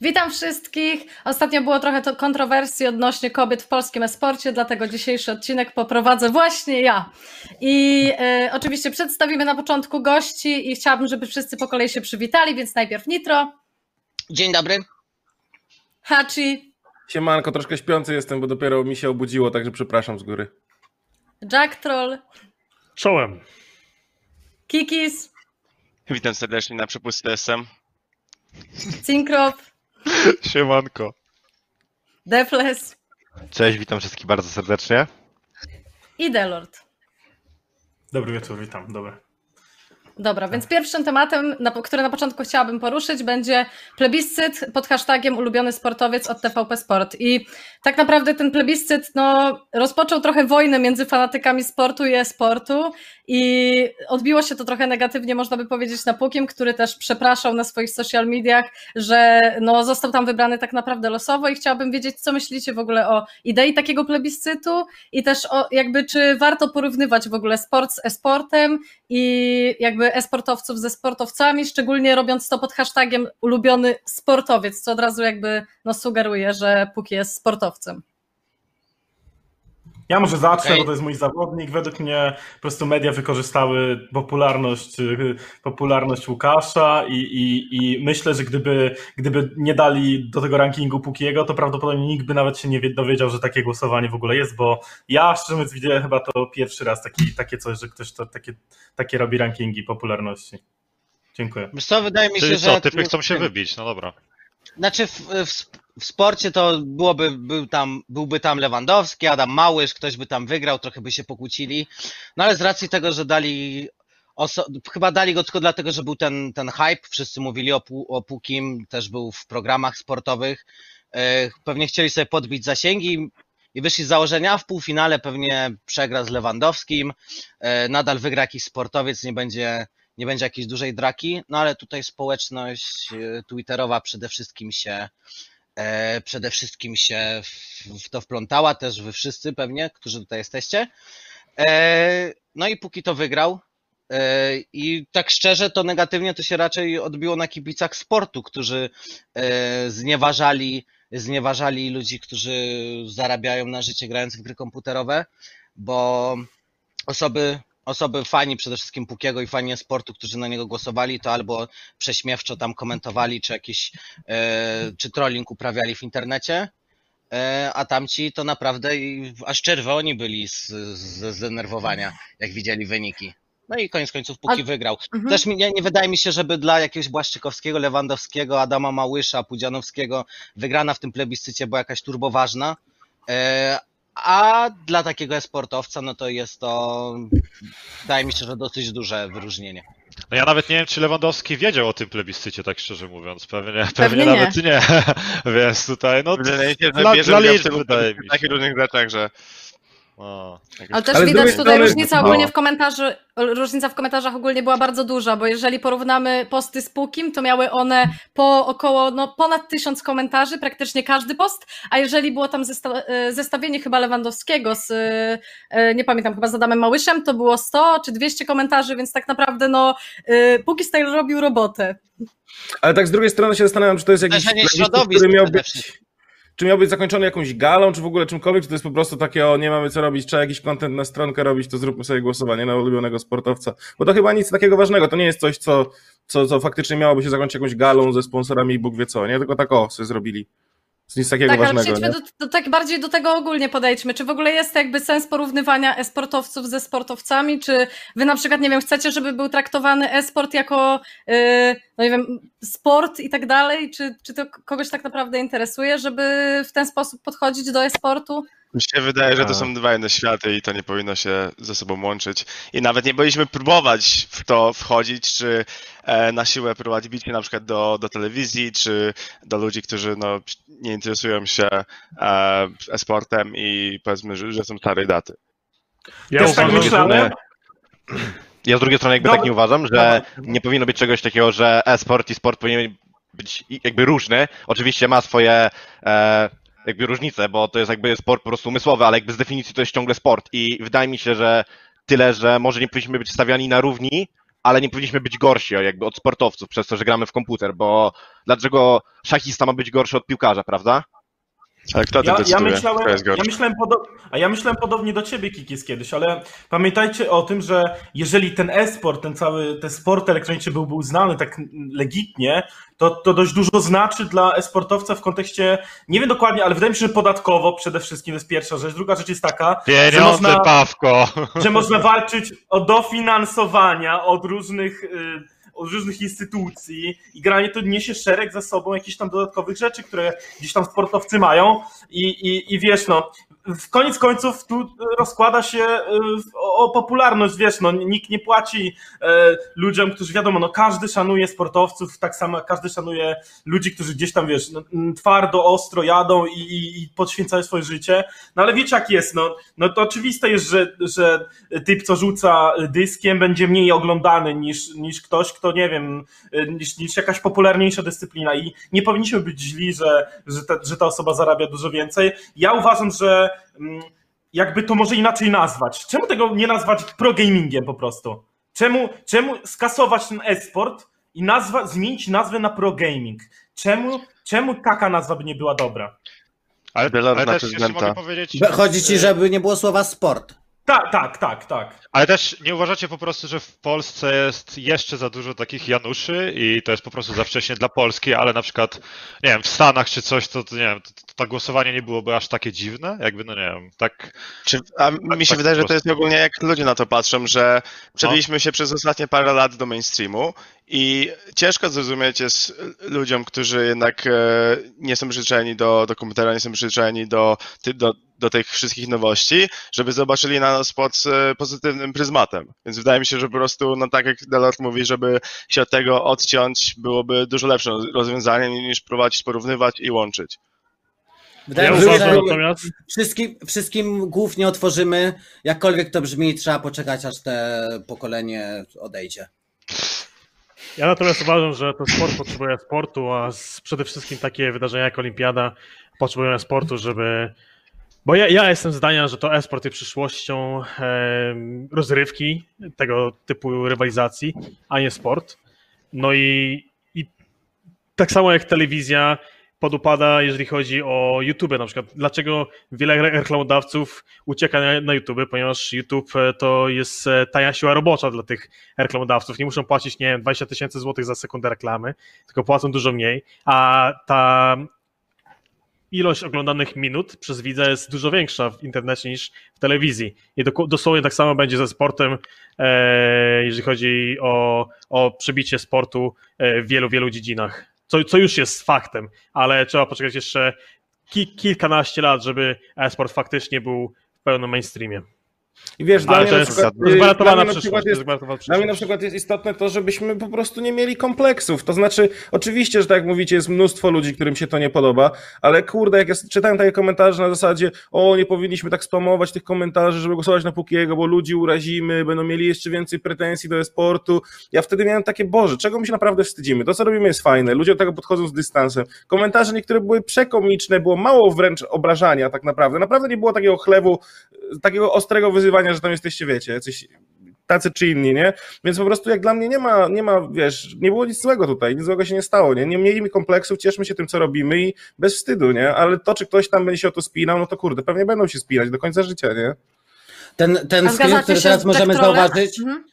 Witam wszystkich. Ostatnio było trochę to kontrowersji odnośnie kobiet w polskim esporcie, dlatego dzisiejszy odcinek poprowadzę właśnie ja. I e, oczywiście przedstawimy na początku gości i chciałabym, żeby wszyscy po kolei się przywitali, więc najpierw Nitro, Dzień dobry. Hachi, Siemanko, troszkę śpiący jestem, bo dopiero mi się obudziło, także przepraszam z góry. Jack Troll, Czołem. Kikis, Witam serdecznie na przepustce SM. Cinkrop, Siemanko. Defles Cześć, witam wszystkich bardzo serdecznie. i Delord. Dobry wieczór, witam. Dobra. Dobra, więc pierwszym tematem, na, który na początku chciałabym poruszyć, będzie plebiscyt pod hashtagiem ulubiony sportowiec od TVP Sport. I tak naprawdę ten plebiscyt no, rozpoczął trochę wojnę między fanatykami sportu i e-sportu i odbiło się to trochę negatywnie, można by powiedzieć, na Pukim, który też przepraszał na swoich social mediach, że no, został tam wybrany tak naprawdę losowo i chciałabym wiedzieć, co myślicie w ogóle o idei takiego plebiscytu i też o jakby, czy warto porównywać w ogóle sport z e-sportem i jakby e-sportowców ze sportowcami, szczególnie robiąc to pod hashtagiem ulubiony sportowiec, co od razu jakby no, sugeruje, że póki jest sportowcem. Ja może zacznę, Okej. bo to jest mój zawodnik. Według mnie po prostu media wykorzystały popularność, y, popularność Łukasza i, i, i myślę, że gdyby, gdyby nie dali do tego rankingu Pukiego, to prawdopodobnie nikt by nawet się nie wie- dowiedział, że takie głosowanie w ogóle jest, bo ja szczerze mówiąc widziałem chyba to pierwszy raz taki, takie coś, że ktoś to, takie, takie robi rankingi popularności. Dziękuję. Wiesz co, wydaje mi się, Czyli że... co, typy chcą się wybić, no dobra. Znaczy w, w, w sporcie to byłoby, był tam, byłby tam Lewandowski, Adam Małysz, ktoś by tam wygrał, trochę by się pokłócili. No ale z racji tego, że dali... Chyba dali go tylko dlatego, że był ten, ten hype, wszyscy mówili o, Pu- o Pukim, też był w programach sportowych. E, Pewnie chcieli sobie podbić zasięgi i wyszli z założenia, w półfinale pewnie przegra z Lewandowskim, e, nadal wygra jakiś sportowiec, nie będzie, nie będzie jakiejś dużej draki, no ale tutaj społeczność e, twitterowa przede wszystkim się e, przede wszystkim się w, to wplątała, też wy wszyscy pewnie, którzy tutaj jesteście. E, no i póki to wygrał, i tak szczerze, to negatywnie to się raczej odbiło na kibicach sportu, którzy znieważali, znieważali ludzi, którzy zarabiają na życie grając w gry komputerowe, bo osoby, osoby fani przede wszystkim Pukiego i fani sportu, którzy na niego głosowali, to albo prześmiewczo tam komentowali, czy jakiś, e, czy trolling uprawiali w internecie, e, a tamci to naprawdę aż czerwoni byli z, z zdenerwowania, jak widzieli wyniki. No i koniec końców Puki A- wygrał. Mhm. Też mi, nie, nie wydaje mi się, żeby dla jakiegoś Błaszczykowskiego, Lewandowskiego, Adama Małysza, Pudzianowskiego wygrana w tym plebiscycie była jakaś turboważna. A dla takiego sportowca, no to jest to, wydaje mi się, że dosyć duże wyróżnienie. No ja nawet nie wiem, czy Lewandowski wiedział o tym plebiscycie, tak szczerze mówiąc. Pewnie, pewnie, Pewnie nie. nawet nie. Więc tutaj, no Wydaje się, że dla, dla udział w liczb tym wydaje mi w się. takich różnych rzeczach, że Ale też Ale widać tutaj strony- różnica ogólnie w komentarzu, różnica w komentarzach ogólnie była bardzo duża, bo jeżeli porównamy posty z Pukim, to miały one po około, no ponad tysiąc komentarzy, praktycznie każdy post, a jeżeli było tam zesta- e, zestawienie chyba Lewandowskiego z, e, nie pamiętam, chyba z Adamem Małyszem, to było 100 czy 200 komentarzy, więc tak naprawdę no e, Puki Style robił robotę. Ale tak z drugiej strony się zastanawiam, czy to jest jakiś środowisk który miał przede być, wszystkim. Czy miał być zakończony jakąś galą, czy w ogóle czymkolwiek, czy to jest po prostu takie, o nie mamy co robić, trzeba jakiś content na stronkę robić, to zróbmy sobie głosowanie na ulubionego sportowca. Bo to chyba nic takiego ważnego, to nie jest coś, co, co, co faktycznie miałoby się zakończyć jakąś galą ze sponsorami i Bóg wie co, nie? Tylko tak o, sobie zrobili. Jest nic takiego Tak, ale ważnego, przejdźmy nie? do, do, tak bardziej do tego ogólnie podejdźmy. Czy w ogóle jest jakby sens porównywania e-sportowców ze sportowcami? Czy wy na przykład, nie wiem, chcecie, żeby był traktowany e-sport jako, yy, no nie wiem, sport i tak dalej? Czy, czy to kogoś tak naprawdę interesuje, żeby w ten sposób podchodzić do e-sportu? Mi się wydaje, że to są dwa inne światy i to nie powinno się ze sobą łączyć. I nawet nie powinniśmy próbować w to wchodzić, czy e, na siłę prowadzić bicie na przykład do, do telewizji, czy do ludzi, którzy no, nie interesują się e, e-sportem i powiedzmy, że, że są starej daty. Ja Też tak ale Ja z drugiej strony jakby tak nie uważam, że nie powinno być czegoś takiego, że e-sport i sport powinien być jakby różny. Oczywiście ma swoje e, jakby różnice, bo to jest jakby sport po prostu umysłowy, ale jakby z definicji to jest ciągle sport i wydaje mi się, że tyle, że może nie powinniśmy być stawiani na równi, ale nie powinniśmy być gorsi jakby od sportowców przez to, że gramy w komputer, bo dlaczego szachista ma być gorszy od piłkarza, prawda? Ale kto Ja, ja, decyduje? myślałem, Kto jest ja, myślałem podo- a ja myślałem podobnie do ciebie, Kikis, kiedyś, ale pamiętajcie o tym, że jeżeli ten e-sport, ten cały, ten sport elektroniczny byłby uznany tak legitnie, to, to dość dużo znaczy dla e-sportowca w kontekście, nie wiem dokładnie, ale wydaje mi się, że podatkowo przede wszystkim to jest pierwsza rzecz. Druga rzecz jest taka, że Pieniądze, można, Pawko! że można walczyć o dofinansowania od różnych, y, od różnych instytucji i granie to niesie szereg za sobą jakichś tam dodatkowych rzeczy, które gdzieś tam sportowcy mają i, i, i wiesz, no, w koniec końców tu rozkłada się y, o, popularność, wiesz, no, nikt nie płaci e, ludziom, którzy wiadomo, no każdy szanuje sportowców, tak samo każdy szanuje ludzi, którzy gdzieś tam, wiesz, no, twardo, ostro jadą i, i, i poświęcają swoje życie, no ale wiecie jak jest, no, no to oczywiste jest, że, że typ, co rzuca dyskiem, będzie mniej oglądany niż, niż ktoś, kto nie wiem, niż, niż jakaś popularniejsza dyscyplina. I nie powinniśmy być źli, że, że, ta, że ta osoba zarabia dużo więcej. Ja uważam, że jakby to może inaczej nazwać. Czemu tego nie nazwać progamingiem po prostu? Czemu, czemu skasować ten e-sport i nazwa, zmienić nazwę na progaming? Czemu, czemu taka nazwa by nie była dobra? Ale, ale też jeszcze mogę powiedzieć... Chodzi ci, żeby nie było słowa sport. Tak, tak, tak, tak. Ale też nie uważacie po prostu, że w Polsce jest jeszcze za dużo takich Januszy i to jest po prostu za wcześnie dla Polski, ale na przykład, nie wiem, w Stanach czy coś, to, to nie wiem, to, to, głosowanie nie byłoby aż takie dziwne? Jakby, no nie wiem, tak... Czy, a mi się tak wydaje, że to jest ogólnie jak ludzie na to patrzą, że przebiliśmy No. się przez ostatnie parę lat do mainstreamu i ciężko zrozumieć jest ludziom, którzy jednak e, nie są przyzwyczajeni do, do komputera, nie są przyzwyczajeni do, ty- do, do tych wszystkich nowości, żeby zobaczyli na nas pod e, pozytywnym pryzmatem. Więc wydaje mi się, że po prostu, no tak jak Delort mówi, żeby się od tego odciąć, byłoby dużo lepszym rozwiązaniem niż próbować porównywać i łączyć. Wydaje Ja mi się, uważam że natomiast, wszystkim, wszystkim głów nie otworzymy. Jakkolwiek to brzmi, trzeba poczekać, aż te pokolenie odejdzie. ja natomiast uważam, że ten sport potrzebuje sportu, a przede wszystkim takie wydarzenia jak Olimpiada potrzebują sportu, żeby. Bo ja, ja jestem zdania, że to e-sport jest przyszłością em, rozrywki, tego typu rywalizacji, a nie sport. No i, i tak samo jak telewizja podupada, jeżeli chodzi o YouTube na przykład. Dlaczego wiele re- reklamodawców ucieka na, na YouTube? Ponieważ YouTube e, to jest e, tania siła robocza dla tych reklamodawców. Nie muszą płacić, nie wiem, 20 tysięcy złotych za sekundę reklamy, tylko płacą dużo mniej, a ta ilość oglądanych minut przez widza jest dużo większa w internecie niż w telewizji. I dosłownie tak samo będzie ze sportem, e, jeżeli chodzi o, o przebicie sportu e, w wielu, wielu dziedzinach. Co, co już jest faktem, ale trzeba poczekać jeszcze ki- kilkanaście lat, żeby e-sport faktycznie był w pełnym mainstreamie. I wiesz, dla Ale mnie to na jest, przykład, to jest gwarantowana dla mnie przyszłość. jest jest gwarantowana Dla mnie na przykład jest istotne to, żebyśmy po prostu nie mieli kompleksów. To znaczy, oczywiście, że tak jak mówicie, jest mnóstwo ludzi, którym się to nie podoba, ale kurde, jak ja czytałem takie komentarze na zasadzie, o, nie powinniśmy tak spamować tych komentarzy, żeby głosować na Pukiego, bo ludzi urazimy, będą mieli jeszcze więcej pretensji do e-sportu. Ja wtedy miałem takie, Boże, czego my się naprawdę wstydzimy? To, co robimy jest fajne, ludzie do tego podchodzą z dystansem. Komentarze niektóre były przekomiczne, było mało wręcz obrażania tak naprawdę. Naprawdę nie było takiego chlewu, takiego ostrego wyzywania, że tam jesteście, wiecie, jacyś tacy czy inni, nie? Więc po prostu jak dla mnie nie ma, nie ma, wiesz, nie było nic złego tutaj, nic złego się nie stało, nie? Nie mieliśmy kompleksów, cieszmy się tym, co robimy i bez wstydu, nie? Ale to, czy ktoś tam będzie się o to spinał, no to kurde, pewnie będą się spinać do końca życia, nie? Ten, ten screen, który teraz możemy zauważyć, Mhm.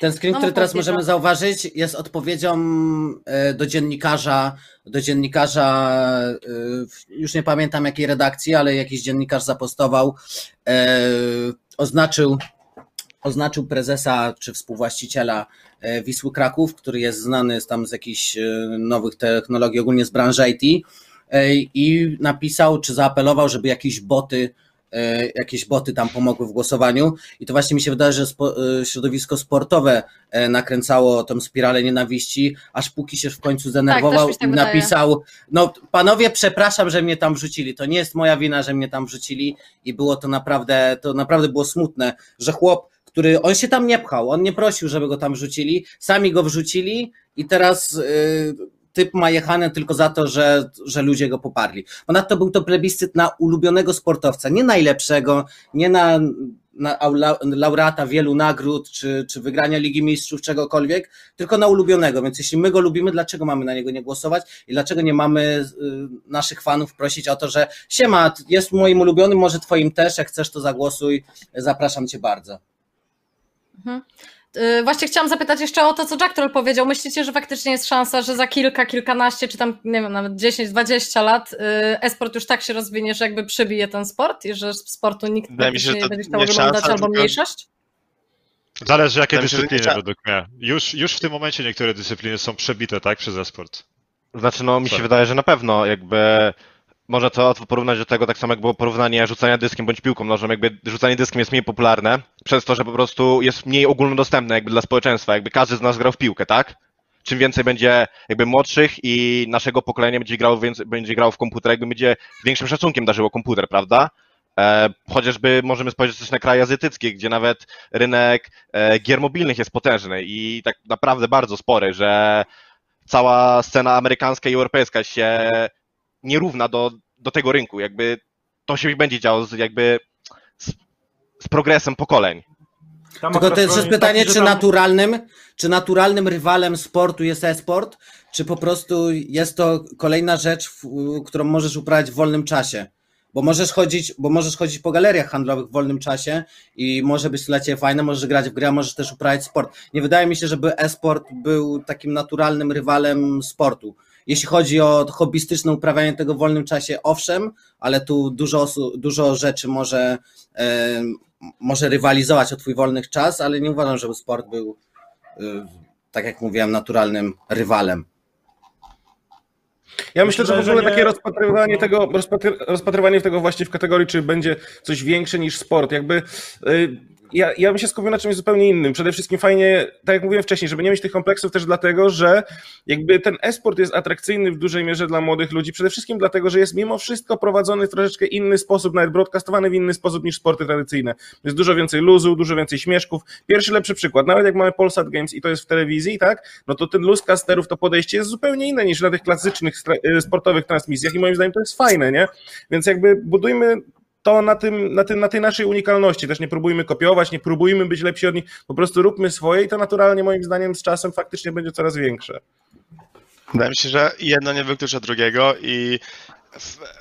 ten screen, No który teraz możemy Piotr. zauważyć, jest odpowiedzią e, do dziennikarza, do dziennikarza, e, już nie pamiętam jakiej redakcji, ale jakiś dziennikarz zapostował, e, oznaczył, oznaczył prezesa czy współwłaściciela e, Wisły Kraków, który jest znany z tam z jakichś e, nowych technologii, ogólnie z branży IT e, i napisał, czy zaapelował, żeby jakieś boty jakieś boty tam pomogły w głosowaniu. I to właśnie mi się wydaje, że spo, e, środowisko sportowe e, nakręcało tą spiralę nienawiści, aż póki się w końcu zdenerwował się tak i wydaje. napisał, no panowie przepraszam, że mnie tam wrzucili, to nie jest moja wina, że mnie tam wrzucili. I było to naprawdę, to naprawdę było smutne, że chłop, który, on się tam nie pchał, on nie prosił, żeby go tam wrzucili, sami go wrzucili i teraz y, typ ma jechane tylko za to, że, że ludzie go poparli. Ponadto był to plebiscyt na ulubionego sportowca, nie najlepszego, nie na na, laureata wielu nagród, czy, czy wygrania Ligi Mistrzów, czegokolwiek, tylko na ulubionego. Więc jeśli my go lubimy, dlaczego mamy na niego nie głosować i dlaczego nie mamy y, naszych fanów prosić o to, że siema, jest moim ulubionym, może twoim też, jak chcesz to zagłosuj, zapraszam cię bardzo. Y, Właśnie chciałam zapytać jeszcze o to, co Jack Troll powiedział. Myślicie, że faktycznie jest szansa, że za kilka, kilkanaście, czy tam, nie wiem, nawet 10, 20 lat y, e-sport już tak się rozwinie, że jakby przybije ten sport i że z sportu nikt Wydaje mi się, że nie będzie chciał nie oglądać szansa, albo mniejszość? Zależy jakie Wydaje się, dyscypliny trzeba- według mnie. Już, już w tym momencie niektóre dyscypliny są przebite, tak, przez e-sport. Znaczy, no mi się Tak. wydaje, że na pewno jakby można to łatwo porównać do tego, tak samo jak było porównanie rzucania dyskiem bądź piłką nożną, jakby rzucanie dyskiem jest mniej popularne, przez to, że po prostu jest mniej ogólnodostępne jakby dla społeczeństwa, jakby każdy z nas grał w piłkę, tak? Czym więcej będzie jakby młodszych i naszego pokolenia będzie grało, więcej, będzie grało w komputer, jakby będzie większym szacunkiem darzyło komputer, prawda? E, chociażby możemy spojrzeć też na kraje azjatyckie, gdzie nawet rynek e, gier mobilnych jest potężny i tak naprawdę bardzo spory, że cała scena amerykańska i europejska się nie równa do, do tego rynku. Jakby to się będzie działo z, jakby z, z progresem pokoleń. Tam Tylko to jest pytanie, taki, że czy tam- naturalnym, czy naturalnym rywalem sportu jest e-sport, czy po prostu jest to kolejna rzecz, w- którą możesz uprawiać w wolnym czasie. Bo możesz chodzić, bo możesz chodzić po galeriach handlowych w wolnym czasie i może być dla ciebie fajne, możesz grać w grę, możesz też uprawiać sport. Nie wydaje mi się, żeby e-sport był takim naturalnym rywalem sportu. Jeśli chodzi o hobbystyczne uprawianie tego w wolnym czasie, owszem, ale tu dużo, dużo rzeczy może, e, może rywalizować o twój wolny czas, ale nie uważam, żeby sport był, e, tak jak mówiłem, naturalnym rywalem. Ja myślę, że w ogóle takie rozpatrywanie tego, rozpatry, rozpatrywanie tego właśnie w kategorii, czy będzie coś większe niż sport, jakby y, ja, ja bym się skupił na czymś zupełnie innym. Przede wszystkim fajnie, tak jak mówiłem wcześniej, żeby nie mieć tych kompleksów też dlatego, że jakby ten e-sport jest atrakcyjny w dużej mierze dla młodych ludzi, przede wszystkim dlatego, że jest mimo wszystko prowadzony w troszeczkę inny sposób, nawet broadcastowany w inny sposób niż sporty tradycyjne. Jest dużo więcej luzu, dużo więcej śmieszków. Pierwszy lepszy przykład, nawet jak mamy Polsat Games i to jest w telewizji, tak, no to ten luz casterów, to podejście jest zupełnie inne niż na tych klasycznych y, sportowych transmisjach i moim zdaniem to jest fajne, nie? Więc jakby budujmy to na, tym, na, tym, na tej naszej unikalności. Też nie próbujmy kopiować, nie próbujmy być lepsi od nich, po prostu róbmy swoje i to naturalnie moim zdaniem z czasem faktycznie będzie coraz większe. Wydaje mi się, że jedno nie wyklucza drugiego i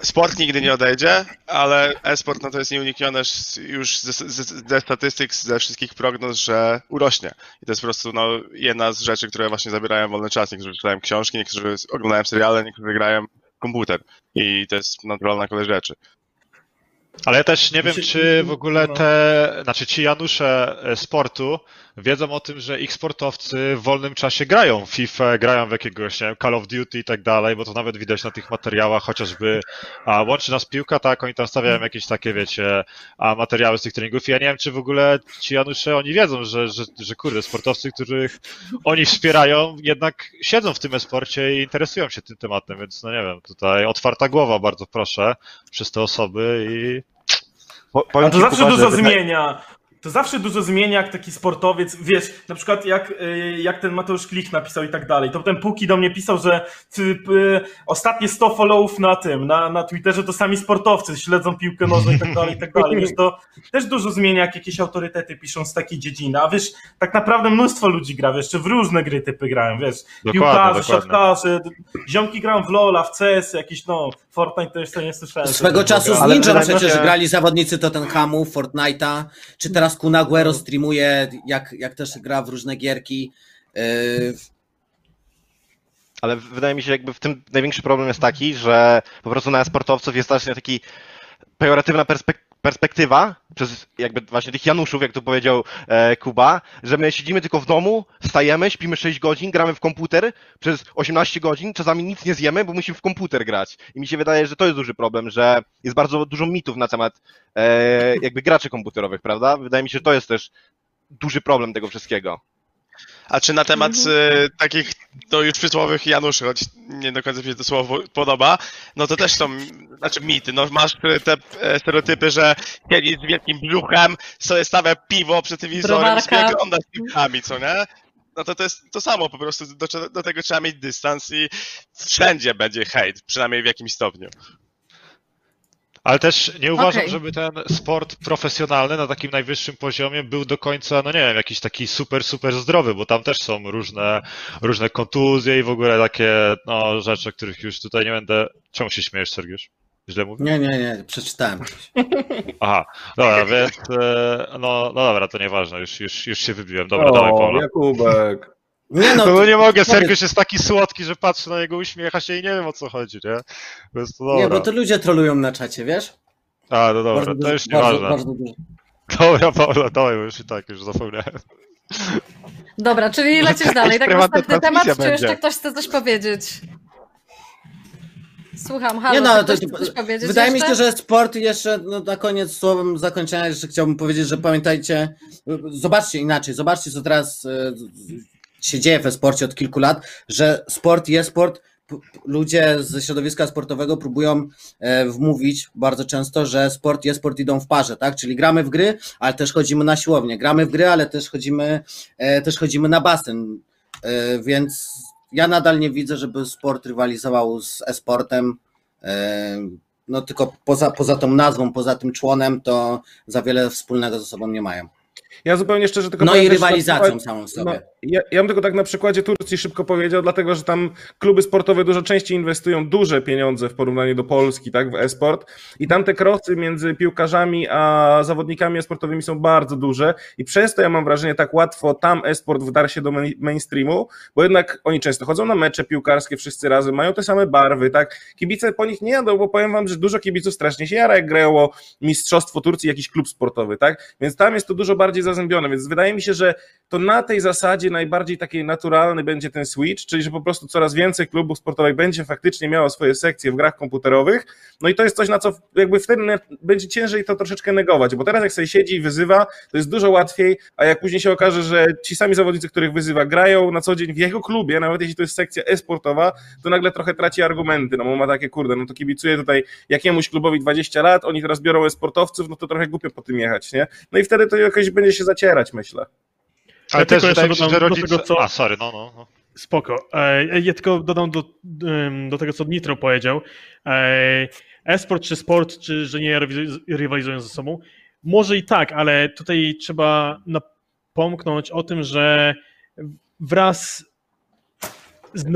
sport nigdy nie odejdzie, ale e-sport no to jest nieuniknione już ze, ze, statystyk, ze wszystkich prognoz, że urośnie. I to jest po prostu no, jedna z rzeczy, które właśnie zabierają wolny czas. Niektórzy czytają książki, niektórzy oglądają seriale, niektórzy grają komputer. I to jest naturalna kolej rzeczy. Ale ja też nie wiem, Myślę- czy w ogóle no. te, znaczy ci Janusze e, sportu wiedzą o tym, że ich sportowcy w wolnym czasie grają w FIFA, grają w jakiegoś, nie wiem, Call of Duty i tak dalej, bo to nawet widać na tych materiałach, chociażby a łączy nas piłka, tak, oni tam stawiają jakieś takie, wiecie, a materiały z tych treningów. I ja nie wiem, czy w ogóle ci Janusze, oni wiedzą, że, że, że kurde, sportowcy, których oni wspierają, jednak siedzą w tym e-sporcie i interesują się tym tematem, więc no nie wiem, tutaj otwarta głowa, bardzo proszę, przez te osoby i Po, A powiem to ci, zawsze Kuba, dużo wydaje- zmienia. To zawsze dużo zmienia, jak taki sportowiec, wiesz, na przykład jak, y, jak ten Mateusz Klich napisał i tak dalej. To potem Puki do mnie pisał, że ty, y, ostatnie 100 followów na tym, na, na Twitterze to sami sportowcy, śledzą piłkę nożną i tak dalej, i tak dalej. Wiesz, to też dużo zmienia, jak jakieś autorytety piszą z takiej dziedziny. A wiesz, tak naprawdę mnóstwo ludzi gra, wiesz, czy w różne gry typy grają, wiesz, Dokładnie, piłkarze, dokładnie. siatkarze, ziomki grają w LoL'a, w CS, jakieś, no, Fortnite to jeszcze nie słyszałem. Swego czasu z Ninja przecież grali zawodnicy Tottenhamu, Fortnite'a, czy teraz Kun Aguero streamuje, jak, jak też gra w różne gierki. Yy, Ale wydaje mi się, jakby w tym największy problem jest taki, że po prostu na sportowców jest właśnie taki pejoratywna perspek- perspektywa przez jakby właśnie tych Januszów, jak tu powiedział e, Kuba, że my siedzimy tylko w domu, wstajemy, śpimy 6 godzin, gramy w komputer przez 18 godzin, czasami nic nie zjemy, bo musimy w komputer grać. I mi się wydaje, że to jest duży problem, że jest bardzo dużo mitów na temat e, jakby graczy komputerowych, prawda? Wydaje mi się, że to jest też duży problem tego wszystkiego. A czy na temat Mhm. e, takich no już przysłowych Januszy, choć nie do końca mi się to słowo podoba, no to też są, znaczy mity, no masz te e, stereotypy, że siedzi z wielkim brzuchem, sobie stawia piwo przed telewizorem i Browarka. sobie ogląda z piłkami, co nie? No to to jest to samo, po prostu do, do tego trzeba mieć dystans i wszędzie będzie hejt, przynajmniej w jakimś stopniu. Ale też nie uważam, Okej. żeby ten sport profesjonalny na takim najwyższym poziomie był do końca, no nie wiem, jakiś taki super, super zdrowy, bo tam też są różne, różne kontuzje i w ogóle takie no, rzeczy, których już tutaj nie będę. Czemu się śmiejesz, Sergiusz? Źle mówię? Nie, nie, nie, przeczytałem. Aha, dobra, więc e, no, no dobra, to nieważne, już, już, już się wybiłem. Dobra, dawaj O, Paula. Jakubek. Nie No, no, no nie mogę, Sergiusz jest taki słodki, że patrzę na niego, uśmiecha się i nie wiem o co chodzi, nie? Więc to Nie, dobra. bo to ludzie trolują na czacie, wiesz? A, no dobra, Bardzo to już bardzo, nieważne. bardzo dużo. Dobra, Paula, dawaj, bo już i tak, już zapomniałem. Dobra, czyli lecisz to dalej. Tak, następny temat, transmisja czy jeszcze będzie? ktoś chce coś powiedzieć? Słucham, halo, Nie no, to, chce coś powiedzieć wydaje mi jeszcze? się, że sport jeszcze no, na koniec słowem zakończenia jeszcze chciałbym powiedzieć, że pamiętajcie, zobaczcie inaczej, zobaczcie co teraz e, się dzieje we sporcie od kilku lat, że sport jest sport. Ludzie ze środowiska sportowego próbują e, wmówić bardzo często, że sport jest sport idą w parze, tak? Czyli gramy w gry, ale też chodzimy na siłownię. Gramy w gry, ale też chodzimy, e, też chodzimy na basen. E, więc ja nadal nie widzę, żeby sport rywalizował z e-sportem. No tylko poza, poza tą nazwą, poza tym członem, to za wiele wspólnego ze sobą nie mają. Ja zupełnie szczerze tylko No i rywalizacją samą No, sobie. ja, ja bym tylko tak na przykładzie Turcji szybko powiedział, dlatego że tam kluby sportowe dużo częściej inwestują duże pieniądze w porównaniu do Polski, tak, w e-sport. I tam te krosy między piłkarzami a zawodnikami e-sportowymi są bardzo duże i przez to ja mam wrażenie tak łatwo tam e-sport wdarł się do main- mainstreamu, bo jednak oni często chodzą na mecze piłkarskie wszyscy razem, mają te same barwy, tak, kibice po nich nie jadą, bo powiem wam, że dużo kibiców strasznie się jara, jak grają o mistrzostwo Turcji, jakiś klub sportowy, tak, więc tam jest to dużo bardziej zazębione, więc wydaje mi się, że to na tej zasadzie najbardziej takiej naturalny będzie ten switch, czyli że po prostu coraz więcej klubów sportowych będzie faktycznie miało swoje sekcje w grach komputerowych, no i to jest coś, na co jakby wtedy będzie ciężej to troszeczkę negować, bo teraz jak sobie siedzi i wyzywa, to jest dużo łatwiej, a jak później się okaże, że ci sami zawodnicy, których wyzywa, grają na co dzień w jego klubie, nawet jeśli to jest sekcja e-sportowa, to nagle trochę traci argumenty, no bo ma takie, kurde, no to kibicuję tutaj jakiemuś klubowi 20 lat, oni teraz biorą e-sportowców, no to trochę głupio po tym jechać, nie? No i wtedy to jakoś będzie się zacierać, myślę. Ale Ja też tylko wydaje mi jeszcze się, że dodam do rodzice... tego, co- A, sorry, no, no, no. Spoko. E, Ja tylko dodam do, do tego, co Nitro powiedział. E, E-sport czy sport, czy że nie rywaliz- rywalizują ze sobą? Może i tak, ale tutaj trzeba napomknąć o tym, że wraz z, e,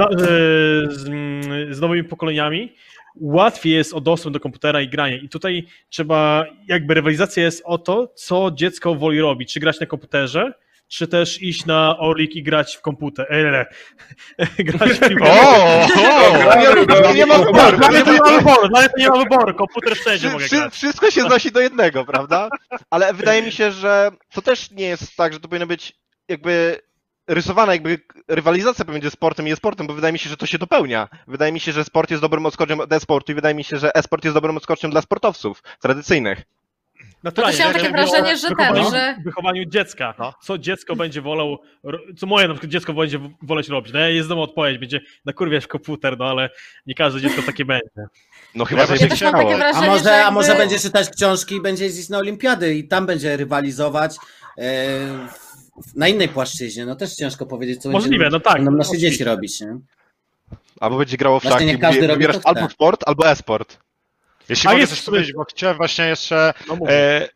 z, z nowymi pokoleniami łatwiej jest o dostęp do komputera i granie. I tutaj trzeba, jakby rywalizacja jest o to, co dziecko woli robić. Czy grać na komputerze, czy też iść na Orlik i grać w komputer. E, grać w piłkę. O, nie- ma wyboru. Dla mnie to nie ma wyboru, dla mnie to nie ma wyboru. Komputer wszędzie mogę grać. wszystko się znosi do jednego, prawda? Ale wydaje mi się, że to też nie jest tak, że to powinno być jakby rysowana jakby rywalizacja pomiędzy sportem i e-sportem, bo wydaje mi się, że to się dopełnia. Wydaje mi się, że sport jest dobrym odskoczem od e-sportu i wydaje mi się, że e-sport jest dobrym odskoczem dla sportowców tradycyjnych. Naturalnie, No to się mam ja takie wrażenie, że ten, wychowaniu, że- wychowaniu dziecka. No. Co dziecko będzie wolał, co moje na przykład dziecko będzie woleć robić. No ja jest domu odpowiedź, będzie nakurwiać w komputer, no ale nie każde dziecko takie będzie. No chyba, Ja że się chciało. takie A wrażenie, może, że a może jakby- będzie czytać książki i będzie jeździć na olimpiady i tam będzie rywalizować w- na innej płaszczyźnie. No też ciężko powiedzieć, co Możliwe, będzie, no tak, będą nasze dzieci robić. Nie? Albo będzie grało w Właśnie szachki, nie każdy wybierasz albo sport, albo e-sport. Jeśli A mogę jest coś powiedzieć, bo chciałem właśnie jeszcze No. E,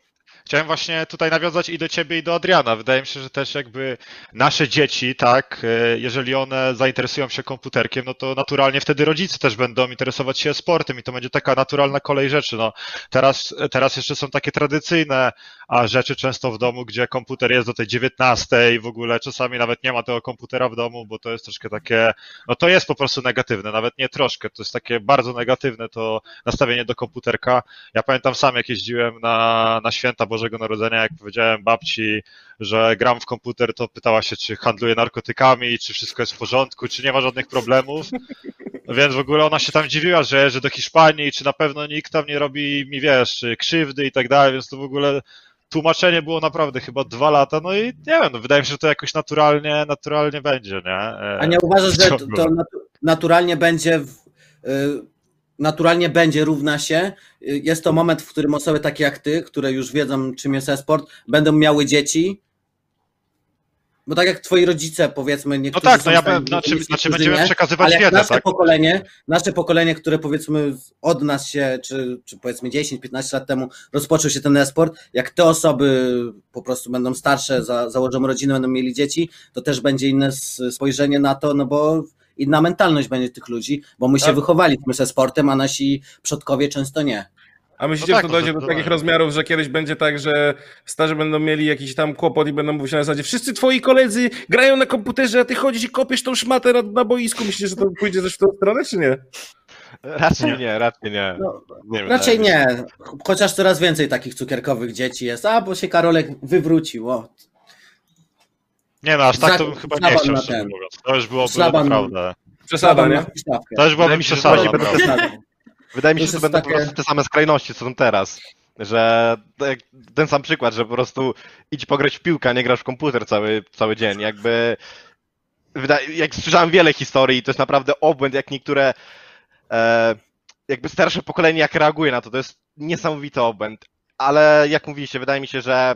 chciałem właśnie tutaj nawiązać i do ciebie, i do Adriana. Wydaje mi się, że też jakby nasze dzieci, tak, e, jeżeli one zainteresują się komputerkiem, no to naturalnie wtedy rodzice też będą interesować się sportem i to będzie taka naturalna kolej rzeczy. No, teraz, teraz jeszcze są takie tradycyjne a rzeczy często w domu, gdzie komputer jest do tej 19 i w ogóle czasami nawet nie ma tego komputera w domu, bo to jest troszkę takie, no to jest po prostu negatywne, nawet nie troszkę, to jest takie bardzo negatywne to nastawienie do komputerka. Ja pamiętam sam, jak jeździłem na, na święta Bożego Narodzenia, jak powiedziałem babci, że gram w komputer, to pytała się, czy handluję narkotykami, czy wszystko jest w porządku, czy nie ma żadnych problemów. Więc w ogóle ona się tam dziwiła, że jeżdżę do Hiszpanii, czy na pewno nikt tam nie robi mi, wiesz, krzywdy i tak dalej, więc to w ogóle tłumaczenie było naprawdę chyba dwa lata, no i nie wiem, no wydaje mi się, że to jakoś naturalnie, naturalnie będzie, nie? A nie uważasz, że to, to natu- naturalnie będzie w, y, naturalnie będzie równa się. Jest to moment, w którym osoby takie jak ty, które już wiedzą, czym jest e-sport, będą miały dzieci bo tak jak twoi rodzice, powiedzmy, No niektórzy tak, no ja bym, znaczy, znaczy nie, będziemy przekazywać ale jak wiedzę, nasze tak? pokolenie, nasze pokolenie, które powiedzmy od nas się, czy, czy powiedzmy 10-15 lat temu rozpoczął się ten e-sport, jak te osoby po prostu będą starsze, za, założą rodzinę, będą mieli dzieci, to też będzie inne spojrzenie na to, no bo inna mentalność będzie tych ludzi, bo my się Tak. wychowaliśmy ze sportem, a nasi przodkowie często nie. A myślicie, No tak, że to no dojdzie do zdecydowanie. takich rozmiarów, że kiedyś będzie tak, że starzy będą mieli jakiś tam kłopot i będą mówić na zasadzie wszyscy twoi koledzy grają na komputerze, a ty chodzisz i kopiesz tą szmatę na, na boisku. Myślicie, że to pójdzie też w tą stronę, czy nie? Raczej nie, raczej nie. No, nie Raczej nie, chociaż coraz więcej takich cukierkowych dzieci jest, a bo się Karolek wywrócił, o. Nie no, aż tak to bym chyba nie chciał, szczerze mówiąc. To już byłoby Szlaban- naprawdę... Przesada, nie? To już byłoby Wydaje mi się, że przesada, Wydaje mi się, że to będą po takie- prostu te same skrajności, co są teraz. Że ten sam przykład, że po prostu idź pograć w piłkę, a nie grasz w komputer cały, cały dzień. Jakby. Jak słyszałem wiele historii, i to jest naprawdę obłęd, jak niektóre. E, jakby starsze pokolenie, jak reaguje na to, to jest niesamowity obłęd. Ale jak mówiliście, wydaje mi się, że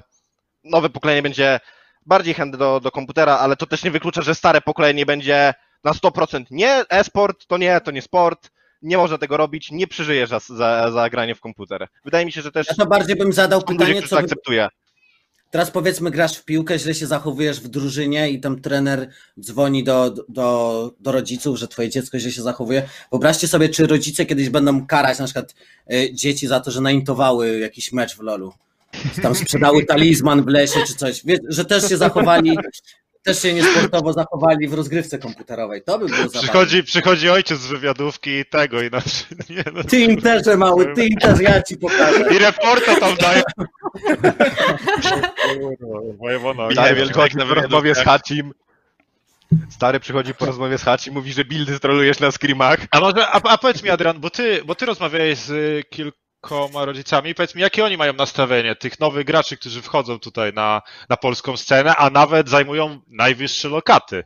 nowe pokolenie będzie bardziej chętne do, do komputera, ale to też nie wyklucza, że stare pokolenie będzie na 100% nie e-sport, to nie, to nie sport, nie można tego robić, nie przeżyjesz za, za, za granie w komputer. Wydaje mi się, że też Ja to bardziej bym zadał ludzie, pytanie, co akceptuje. teraz powiedzmy grasz w piłkę, źle się zachowujesz w drużynie i tam trener dzwoni do, do, do rodziców, że twoje dziecko źle się zachowuje. Wyobraźcie sobie, czy rodzice kiedyś będą karać na przykład y, dzieci za to, że naintowały jakiś mecz w lolu. Czy Tam sprzedały talizman w lesie czy coś. Wie, że też się zachowali, też się niesportowo zachowali w rozgrywce komputerowej. To by było zabawne. Przychodzi, przychodzi ojciec z wywiadówki i tego, inaczej. Nie, no. Ty im też, mały, ty im też, ja ci pokażę. I reporta tam daje. Stary przychodzi w rozmowie z Hacim. Stary przychodzi po rozmowie z Hacim, mówi, że buildy strolujesz na screamach. A może, a, a powiedz mi Adrian, bo ty, bo ty rozmawiałeś z y, kilkoma rodzicami, powiedz mi, jakie oni mają nastawienie tych nowych graczy, którzy wchodzą tutaj na, na polską scenę, a nawet zajmują najwyższe lokaty.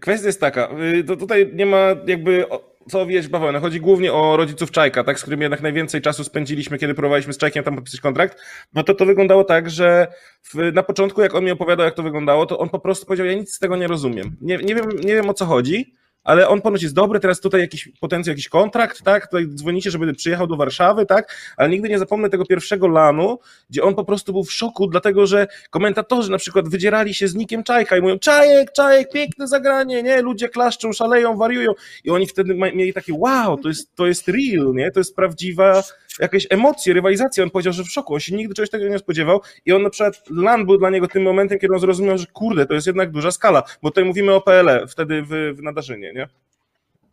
Kwestia jest taka, y, tutaj nie ma jakby co wiedzieć bawełnę. Chodzi głównie o rodziców Czajka, tak, z którym jednak najwięcej czasu spędziliśmy, kiedy próbowaliśmy z Czajkiem tam podpisać kontrakt. No to to wyglądało tak, że w, na początku, jak on mi opowiadał, jak to wyglądało, to on po prostu powiedział, ja nic z tego nie rozumiem. Nie, nie, wiem, nie wiem o co chodzi, ale on ponoć jest dobry, teraz tutaj jakiś potencjał, jakiś kontrakt, tak, tutaj dzwonicie, żeby przyjechał do Warszawy, tak, ale nigdy nie zapomnę tego pierwszego lanu, gdzie on po prostu był w szoku, dlatego że komentatorzy na przykład wydzierali się z Nikiem Czajka i mówią, Czajek, Czajek, piękne zagranie, nie, ludzie klaszczą, szaleją, wariują. I oni wtedy mieli takie, wow, to jest, to jest real, nie, to jest prawdziwa jakieś emocje, rywalizacja, on powiedział, że w szoku, on się nigdy czegoś takiego nie spodziewał. I on na przykład, LAN był dla niego tym momentem, kiedy on zrozumiał, że kurde, to jest jednak duża skala, bo tutaj mówimy o PLE, wtedy w, w nie?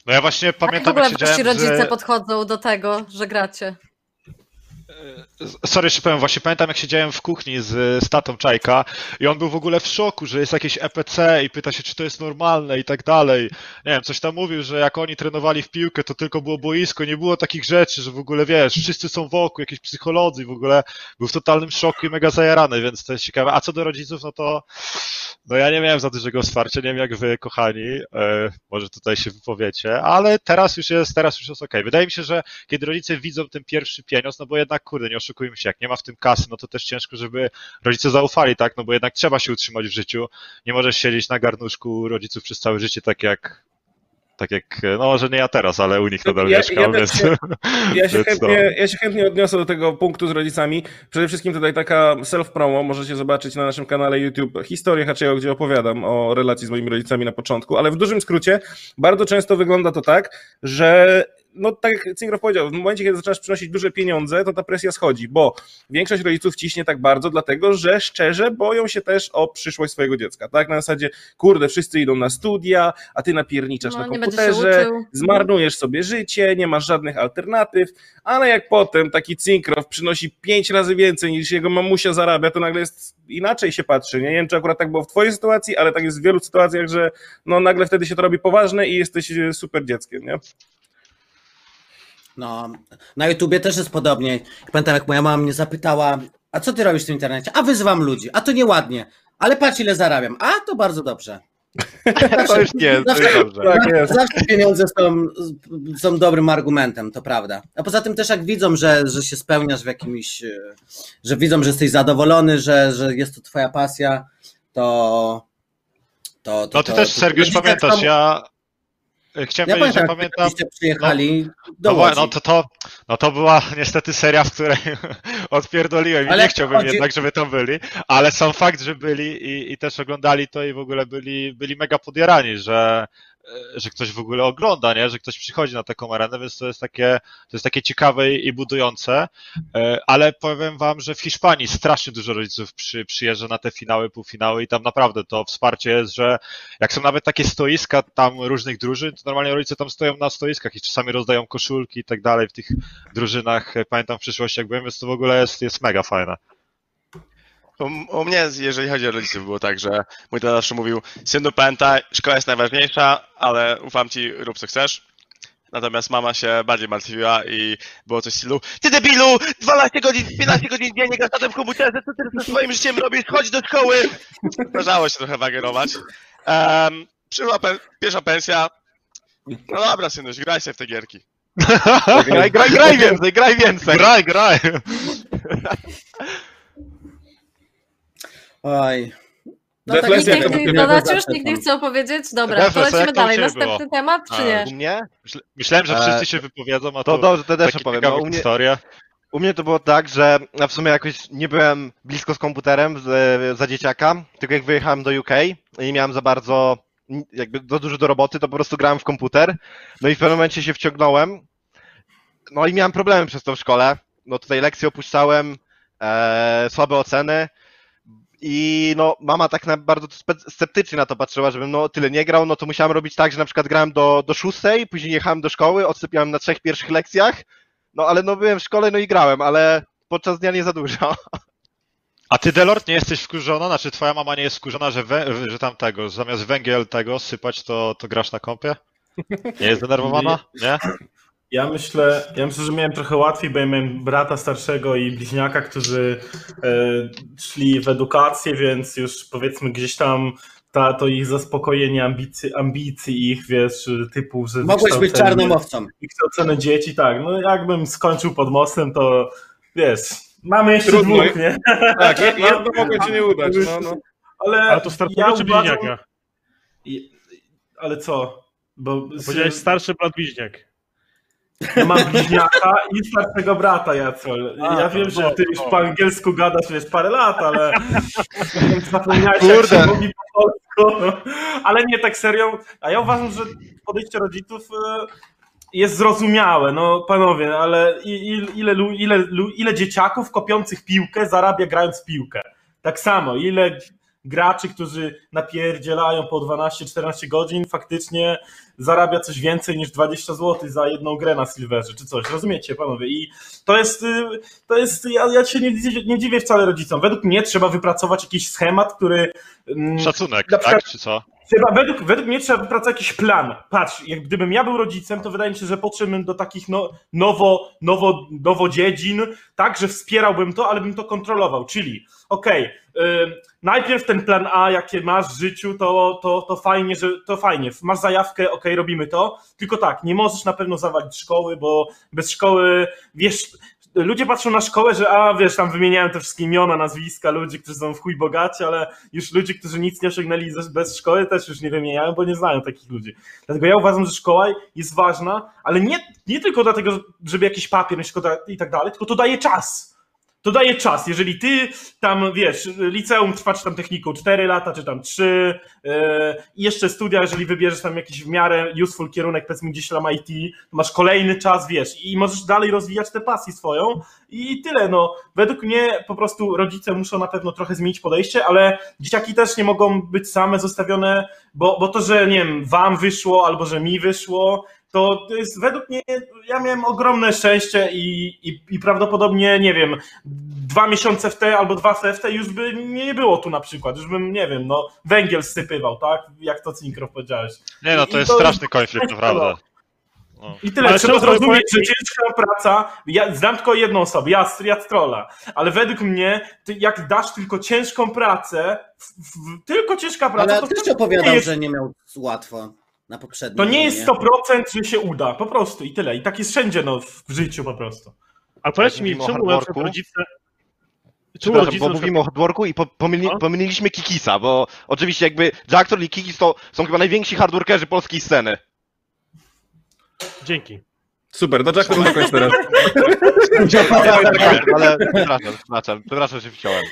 No ja właśnie Jak w pamiętam, ogóle jak rodzice z... podchodzą do tego, że gracie? Sorry, jeszcze powiem, właśnie pamiętam jak siedziałem w kuchni z, z tatą Czajka i on był w ogóle w szoku, że jest jakieś EPC i pyta się, czy to jest normalne i tak dalej. Nie wiem, coś tam mówił, że jak oni trenowali w piłkę, to tylko było boisko, nie było takich rzeczy, że w ogóle wiesz, wszyscy są wokół, jakieś psycholodzy i w ogóle był w totalnym szoku i mega zajarany, więc to jest ciekawe. A co do rodziców, no to no ja nie miałem za dużego wsparcia, nie wiem jak wy, kochani, e, może tutaj się wypowiecie, ale teraz już jest, teraz już jest okej. Wydaje mi się, że kiedy rodzice widzą ten pierwszy pieniądz, no bo jednak, kurde, nie oszukujmy się, jak nie ma w tym kasy, no to też ciężko, żeby rodzice zaufali, tak, no bo jednak trzeba się utrzymać w życiu, nie możesz siedzieć na garnuszku rodziców przez całe życie, tak jak tak jak, no może nie ja teraz, ale u nich nadal Ja- mieszkam, ja więc... się- Ja się, chętnie, ja się chętnie odniosę do tego punktu z rodzicami. Przede wszystkim tutaj taka self-promo, możecie zobaczyć na naszym kanale YouTube historię Haczego, gdzie opowiadam o relacji z moimi rodzicami na początku, ale w dużym skrócie bardzo często wygląda to tak, że no tak jak Cingrow powiedział, w momencie, kiedy zaczynasz przynosić duże pieniądze, to ta presja schodzi, bo większość rodziców ciśnie tak bardzo, dlatego że szczerze boją się też o przyszłość swojego dziecka, tak? Na zasadzie, kurde, wszyscy idą na studia, a ty napierniczasz No, na komputerze, zmarnujesz sobie życie, nie masz żadnych alternatyw, ale jak potem taki Cinkrow przynosi pięć razy więcej niż jego mamusia zarabia, to nagle jest inaczej się patrzy. Nie, nie wiem, czy akurat tak było w twojej sytuacji, ale tak jest w wielu sytuacjach, że no nagle wtedy się to robi poważne i jesteś e, super dzieckiem, nie? No, na YouTubie też jest podobnie. Pamiętam, jak moja mama mnie zapytała, a co ty robisz w tym internecie? A wyzywam ludzi, a to nieładnie, ale patrz ile zarabiam. A, to bardzo dobrze. To już nie, to już dobrze. Tak jest. Zawsze pieniądze są, są dobrym argumentem, to prawda. A poza tym też jak widzą, że, że się spełniasz w jakimś, e, że widzą, że jesteś zadowolony, że, że jest to twoja pasja, to, To, to, No ty to, też, to- Sergiusz, rodzice pamiętasz, ja chciałem Ja powiedzieć, że pamiętam, pamiętam, jak przyjechali no, Łodzi. no, to, to, no to była niestety seria, w której odpierdoliłem i Ale nie chciałbym chodzi- jednak, żeby tam byli, ale sam fakt, że byli i, i też oglądali to i w ogóle byli, byli mega podjarani, że, e, że ktoś w ogóle ogląda, nie? że ktoś przychodzi na taką arenę, więc to jest takie, to jest takie ciekawe i i budujące, E, ale powiem wam, że w Hiszpanii strasznie dużo rodziców przy, przyjeżdża na te finały, półfinały i tam naprawdę to wsparcie jest, że jak są nawet takie stoiska tam różnych drużyn, to normalnie rodzice tam stoją na stoiskach i czasami rozdają koszulki i tak dalej w tych drużynach. E, Pamiętam w przyszłości jak byłem, więc to w ogóle jest, jest mega fajne. U, u mnie, jeżeli chodzi o rodziców, było tak, że mój tata zawsze mówił, synu pamiętaj, szkoła jest najważniejsza, ale ufam ci, rób co chcesz. Natomiast mama się bardziej martwiła i było coś w stylu Ty debilu! 12 godzin, 15 godzin dziennie gasz na tym komputerze, co ty ze swoim życiem robisz? Chodź do szkoły! Zdarzało się trochę wagerować. Um, przyszła pe- pierwsza pensja. No dobra, synuś, graj się w te gierki. Graj, graj, graj więcej, graj więcej. Graj, graj! Oj. No nikt to chce będzie dodać zawsze już, nikt nie chce opowiedzieć? Dobra, Defles, to a lecimy dalej. Następny było? temat, czy A, nie? U mnie? Myśl- Myślałem, że E, wszyscy się wypowiedzą, a To to, dobrze, to też opowiem. No, u, mnie, historie. u mnie to było tak, że ja w sumie jakoś nie byłem blisko z komputerem z, za dzieciaka, tylko jak wyjechałem do UK i nie miałem za bardzo, jakby za dużo do roboty, to po prostu grałem w komputer. No i w pewnym momencie się wciągnąłem. No i miałem problemy przez to w szkole. No tutaj lekcje opuszczałem, e, słabe oceny. I no, mama tak na, bardzo sceptycznie na to patrzyła, żebym no tyle nie grał, no to musiałem robić tak, że na przykład grałem do, do szóstej, później jechałem do szkoły, odsypiałem na trzech pierwszych lekcjach, no ale no byłem w szkole, no i grałem, ale podczas dnia nie za dużo. A ty, Delort, nie jesteś wkurzona? Znaczy, twoja mama nie jest wkurzona, że, wę- że tam tego, zamiast węgiel tego sypać, to, to grasz na kompie? Nie jest zdenerwowana? Nie? Ja myślę, ja myślę, że miałem trochę łatwiej, bo ja miałem brata starszego i bliźniaka, którzy e, szli w edukację, więc już powiedzmy gdzieś tam ta, to ich zaspokojenie ambicji, ambicji ich, wiesz, typu, że Mogłeś być wykształcenie- czarną owcą. wykształcone dzieci, tak, no jakbym skończył pod mostem, to wiesz, mamy jeszcze Trudno. dwóch, nie? Tak, jed- jedno mogło ci nie udać. No, no. Ale, Ale to starszego ja czy bliźniaka? I- Ale co? Bo Powiedziałeś starszy brat bliźniak. Ja mam bliźniaka i starszego brata, Jacol. A, Ja wiem, no, że ty już no. po angielsku gadasz wiesz, parę lat, ale zapomniałeś jak Kurde. się mówi po polsku. Ale nie tak serio. A ja uważam, że podejście rodziców e, jest zrozumiałe. No panowie, ale ile, ile, lu- ile dzieciaków kopiących piłkę zarabia grając w piłkę? Tak samo, ile graczy, którzy napierdzielają po 12-14 godzin, faktycznie zarabia coś więcej niż 20 zł za jedną grę na Silverze, czy coś. Rozumiecie, panowie? I to jest, y, to jest ja, ja się nie, dziwię- nie dziwię wcale rodzicom. Według mnie trzeba wypracować jakiś schemat, który... mm, Szacunek, tak? przykład- Czy co? Trzeba, według, według mnie trzeba wypracować jakiś plan. Patrz, jak gdybym ja był rodzicem, to wydaje mi się, że podszedłbym do takich no, nowo, nowo, nowo dziedzin, tak, że wspierałbym to, ale bym to kontrolował. Czyli, okej, y, najpierw ten plan A, jakie masz w życiu, to, to, to fajnie, że to fajnie. Masz zajawkę, okej, robimy to. Tylko tak, nie możesz na pewno zawalić szkoły, bo bez szkoły, wiesz, ludzie patrzą na szkołę, że a wiesz, tam wymieniają te wszystkie imiona, nazwiska ludzi, którzy są w chuj bogaci, ale już ludzi, którzy nic nie osiągnęli bez szkoły, też już nie wymieniają, bo nie znają takich ludzi. Dlatego ja uważam, że szkoła jest ważna, ale nie, nie tylko dlatego, żeby jakiś papier mieć i tak dalej, tylko to daje czas. To daje czas. Jeżeli ty tam, wiesz, liceum trwa, czy tam techniką 4 lata, czy tam 3, yy, jeszcze studia, jeżeli wybierzesz tam jakiś w miarę useful kierunek, powiedzmy gdzieś tam IT, to masz kolejny czas, wiesz, i możesz dalej rozwijać tę pasję swoją i tyle, no. Według mnie po prostu rodzice muszą na pewno trochę zmienić podejście, ale dzieciaki też nie mogą być same zostawione, bo, bo to, że nie wiem, wam wyszło albo że mi wyszło, to to jest według mnie, ja miałem ogromne szczęście i, i, i prawdopodobnie, nie wiem, dwa miesiące w te albo dwa w te już by nie było tu na przykład, już bym, nie wiem, no węgiel sypywał, tak? Jak to Cinkrow powiedziałeś. Nie no, to i jest to- straszny konflikt, naprawdę. No. I tyle, Ale trzeba zrozumieć, że ciężka praca, ja znam tylko jedną osobę, ja, ja trolla, ale według mnie, ty jak dasz tylko ciężką pracę, w, w, tylko ciężka praca, Ale to też opowiadał, jest, że nie miał łatwo na poprzednim. to nie jest nie? 100%, że się uda, po prostu i tyle. I tak jest wszędzie no, w, życiu po prostu. A powiedz mi, czemu rodzice... Przepraszam, rodzice bo mówimy o hardworku i po, pomyli, No. pomyliliśmy Kikisa, bo oczywiście jakby Jackson i Kikis to są chyba najwięksi hardworkerzy polskiej sceny. Dzięki. Super, do Jacka do końca teraz. Ale przepraszam, przepraszam, przepraszam, że wciąłem.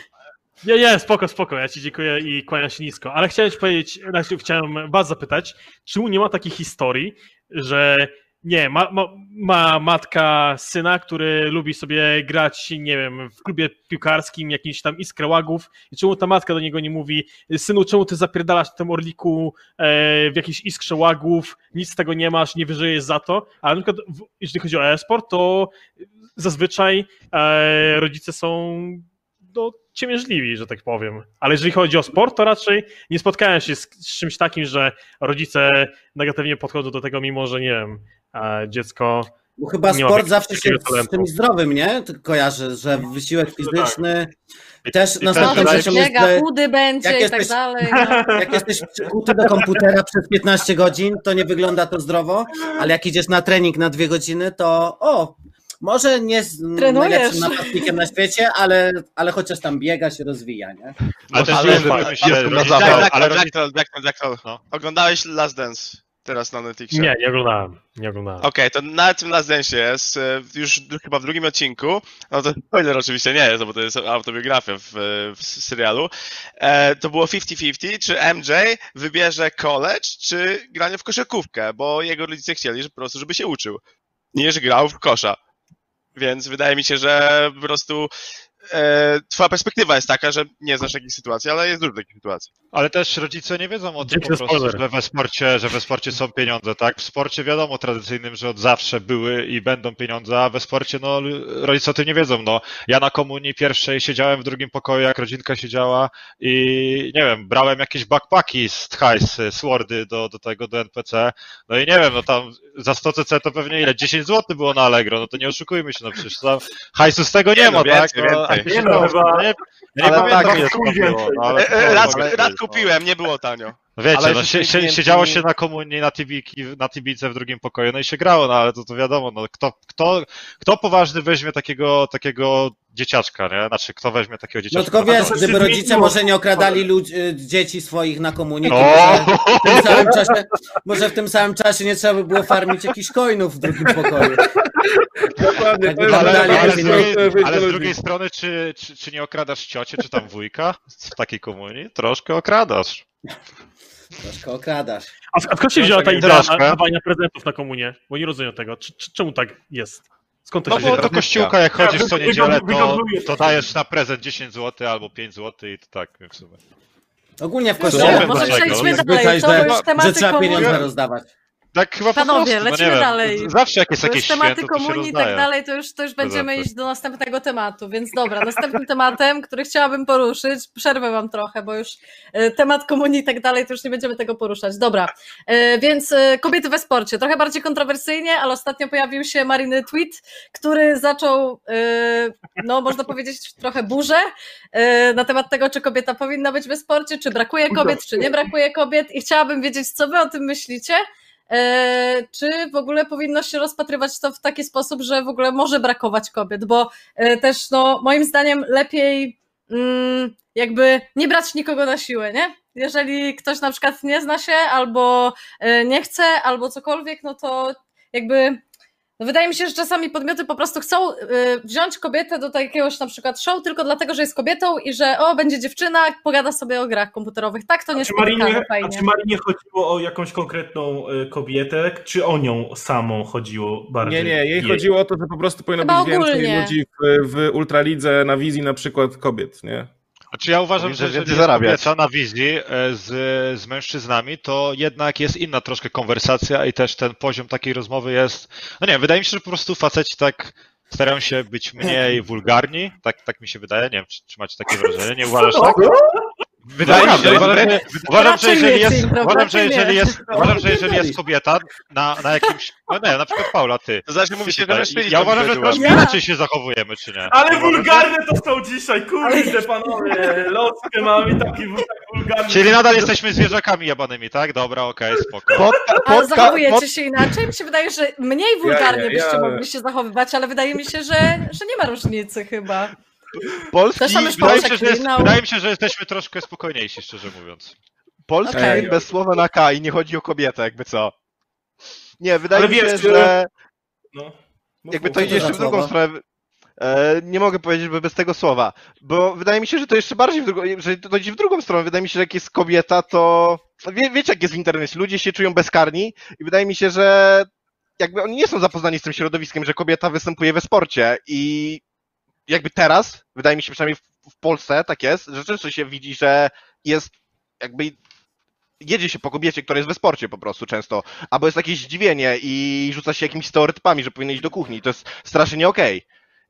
Nie, nie, spoko, spoko, ja ci dziękuję i kłaniam się nisko. Ale chciałem ci powiedzieć, chciałem was zapytać, czemu nie ma takiej historii, że nie, ma, ma, ma matka syna, który lubi sobie grać, nie wiem, w klubie piłkarskim, jakimś tam iskrę łagów i czemu ta matka do niego nie mówi, synu, czemu ty zapierdalasz w tym orliku e, w jakiejś iskrze łagów, nic z tego nie masz, nie wyżyjesz za to, ale na przykład w, jeżeli chodzi o e-sport, to zazwyczaj e, rodzice są no, ciemiężliwi, że tak powiem. Ale jeżeli chodzi o sport, to raczej nie spotkałem się z, z czymś takim, że rodzice negatywnie podchodzą do tego, mimo że nie wiem, dziecko. Bo chyba sport zawsze się takiego z talentu. czymś zdrowym, nie? Kojarzy, że wysiłek fizyczny też i na też końcu mi się- Biega, chudy będzie jak i tak jesteś- dalej. No. Jak jesteś przykuty do komputera przez 15 godzin, to nie wygląda to zdrowo, ale jak idziesz na trening na dwie godziny, to o, może nie z Trenujesz. najlepszym napastnikiem na świecie, ale, ale chociaż tam biega, się rozwija, nie? Ale też Ale- Ale- no. Oglądałeś Last Dance teraz na Netflixie? Nie, nie oglądałem. Nie oglądałem. Okej, to na tym Last Dance jest, e, już chyba w drugim odcinku, no to spoiler oczywiście nie jest, bo to jest autobiografia w, w serialu, e, to było 50-50, czy MJ wybierze college, czy granie w koszykówkę, bo jego rodzice chcieli, że po prostu, żeby się uczył, niż grał w kosza. Więc wydaje mi się, że po prostu e, twoja perspektywa jest taka, że nie znasz takich sytuacji, ale jest dużo takich sytuacji. Ale też rodzice nie wiedzą o tym po prostu, że we sporcie, że we sporcie są pieniądze, tak? W sporcie wiadomo tradycyjnym, że od zawsze były i będą pieniądze, a we sporcie no rodzice o tym nie wiedzą, no. Ja na komunii pierwszej siedziałem w drugim pokoju, jak rodzinka siedziała i nie wiem, brałem jakieś backpacki z hajsy, swordy do, do tego, do NPC, no i nie wiem, no tam za 100 cc to pewnie ile? 10 zł było na Allegro, no to nie oszukujmy się, no przecież tam hajsu z tego nie, no, ma, tak? No, więcej. Nie, no, chyba- nie, ja nie Ale pamiętam tak, chuj było, no, ale E, e, Raz, ale- raz kupiłem, nie było tanio. No wiecie, Ale no, się, klienci- siedziało się na komunii, na tibiki, na tibice w drugim pokoju, no i się grało, no ale to, to wiadomo, no kto, kto, kto poważny weźmie takiego, takiego dzieciaczka, nie? Znaczy, kto weźmie takiego dzieciaczka? No tylko wiesz, to gdyby się rodzice zmieniło. może nie okradali ludzi, y, dzieci swoich na komunii, to O! może w tym samym czasie, może w tym samym czasie nie trzeba by było farmić jakichś coinów w drugim pokoju. Dokładnie, Tak ale, z drugiej, ale z drugiej strony, czy, czy, czy nie okradasz ciocie, czy tam wujka w takiej komunii? Troszkę okradasz. Troszkę okradasz. A, a skąd się wzięła tak ta jak idea dawania prezentów na komunie? Bo nie rozumiem tego. Czy, czemu tak jest? Skąd to No się bo do kościółka jak chodzisz co niedzielę, to, to dajesz na prezent 10 zł albo 5 zł i to tak w sumie. Ogólnie w kościele może przejdźmy dalej. To że, już że tematy trzeba pieniądze rozdawać. Tak chyba Panowie, po prostu, lecimy no dalej. Zawsze jak jest To jakieś tematy święto, komunii i tak dalej, to już, to już będziemy iść do następnego tematu, więc dobra, następnym tematem, który chciałabym poruszyć, przerwę wam trochę, bo już e, temat komunii i tak dalej, to już nie będziemy tego poruszać. Dobra, e, więc e, kobiety we sporcie, trochę bardziej kontrowersyjnie, ale ostatnio pojawił się Mariny tweet, który zaczął, no można powiedzieć, trochę burzę na temat tego, czy kobieta powinna być we sporcie, czy brakuje kobiet, czy nie brakuje kobiet i chciałabym wiedzieć, co wy o tym myślicie. E, czy w ogóle powinno się rozpatrywać to w taki sposób, że w ogóle może brakować kobiet, bo e, też no, moim zdaniem lepiej mm, jakby nie brać nikogo na siłę, nie? Jeżeli ktoś na przykład nie zna się albo e, nie chce, albo cokolwiek, no to jakby wydaje mi się, że czasami podmioty po prostu chcą y, wziąć kobietę do jakiegoś na przykład show tylko dlatego, że jest kobietą i że o, będzie dziewczyna, pogada sobie o grach komputerowych. Tak to nie Czy Marinie, spotykamy a fajnie. czy Marinie chodziło o jakąś konkretną y, kobietę, czy o nią samą chodziło bardziej? Nie, nie, jej chodziło o to, że po prostu powinno Chyba być więcej ogólnie. ludzi w, w Ultralidze na wizji na przykład kobiet, nie? Znaczy ja uważam, że jeżeli jest zarabiać. kobieta na wizji e, z, z mężczyznami, to jednak jest inna troszkę konwersacja i też ten poziom takiej rozmowy jest, no nie wydaje mi się, że po prostu faceci tak starają się być mniej wulgarni, tak, tak mi się wydaje, nie wiem, czy, czy macie takie wrażenie, nie uważasz tak? Wydaje mi się, uważam, że, uważam, że jeżeli jest, uważam, że jeżeli jest, uważam, że jeżeli jest kobieta na, na jakimś, no nie, na przykład Paula, ty, To znaczy mówi się, że ja uważam, że troszkę inaczej się zachowujemy, czy nie? Ale wulgarne to są dzisiaj, kurde panowie, loskę mamy taki wul- tak wulgarny. Czyli nadal jesteśmy zwierzakami jebanymi, tak? Dobra, okej, spoko. Podka, Ale zachowujecie pod, się inaczej? Mi się wydaje, że mniej wulgarnie ja- byście ja- mogli się zachowywać, ale wydaje mi się, że, że nie ma różnicy chyba. Polski, Wydaje mi, się, że jest, klinał. wydaje mi się, że jesteśmy troszkę spokojniejsi, szczerze mówiąc. Polski Okej. bez słowa na K i nie chodzi o kobietę, jakby co. Nie, wydaje Ale mi się, wiesz, że No. Jakby to idzie jeszcze w drugą stronę. E, nie mogę powiedzieć by bez tego słowa, bo wydaje mi się, że to jeszcze bardziej w drugą, że to idzie w drugą stronę. Wydaje mi się, że jak jest kobieta, to wie, wiecie jak jest w internecie, ludzie się czują bezkarni i wydaje mi się, że jakby oni nie są zapoznani z tym środowiskiem, że kobieta występuje we sporcie i jakby teraz, wydaje mi się przynajmniej w, w Polsce tak jest, że często się widzi, że jest jakby jedzie się po kobiecie, która jest we sporcie po prostu często, albo jest jakieś zdziwienie i rzuca się jakimiś stereotypami, że powinna iść do kuchni. To jest strasznie nie okej.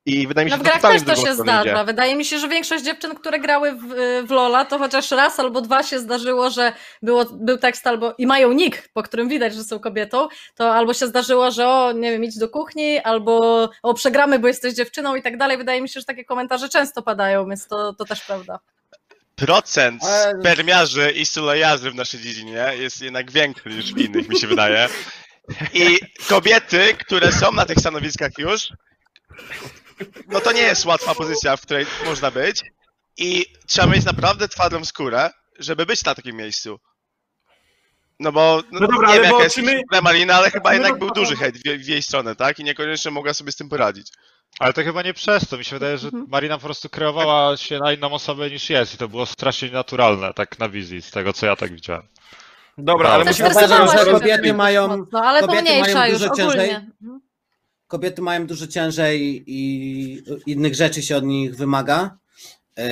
I wydaje mi się, No w grach też to się zdarza. idzie. Wydaje mi się, że większość dziewczyn, które grały w, w Lola, to chociaż raz albo dwa się zdarzyło, że było, był tekst albo i mają nick, po którym widać, że są kobietą, to albo się zdarzyło, że o, nie wiem, idź do kuchni, albo o, przegramy, bo jesteś dziewczyną i tak dalej. Wydaje mi się, że takie komentarze często padają, więc to, to też prawda. Procent spermiarzy i sulejarzy w naszej dziedzinie jest jednak większy niż w innych, mi się wydaje. I kobiety, które są na tych stanowiskach już, no to nie jest łatwa pozycja, w której można być. I trzeba mieć naprawdę twardą skórę, żeby być na takim miejscu. No bo no, No dobra, nie wiem jaka jest my- Marina, ale chyba No jednak był duży hejt w, w jej stronę, tak? I niekoniecznie mogła sobie z tym poradzić. Ale to chyba nie przez to. Mi się wydaje, że Mhm. Marina po prostu kreowała się na inną osobę niż jest i to było strasznie naturalne, tak na wizji, z tego co ja tak widziałem. Dobra, ale musimy stresowała że kobiety mają- mocno, ale to kobiety mniejsza mają już dużo ciężej. ogólnie. Mhm. Kobiety mają dużo ciężej i innych rzeczy się od nich wymaga. Yy,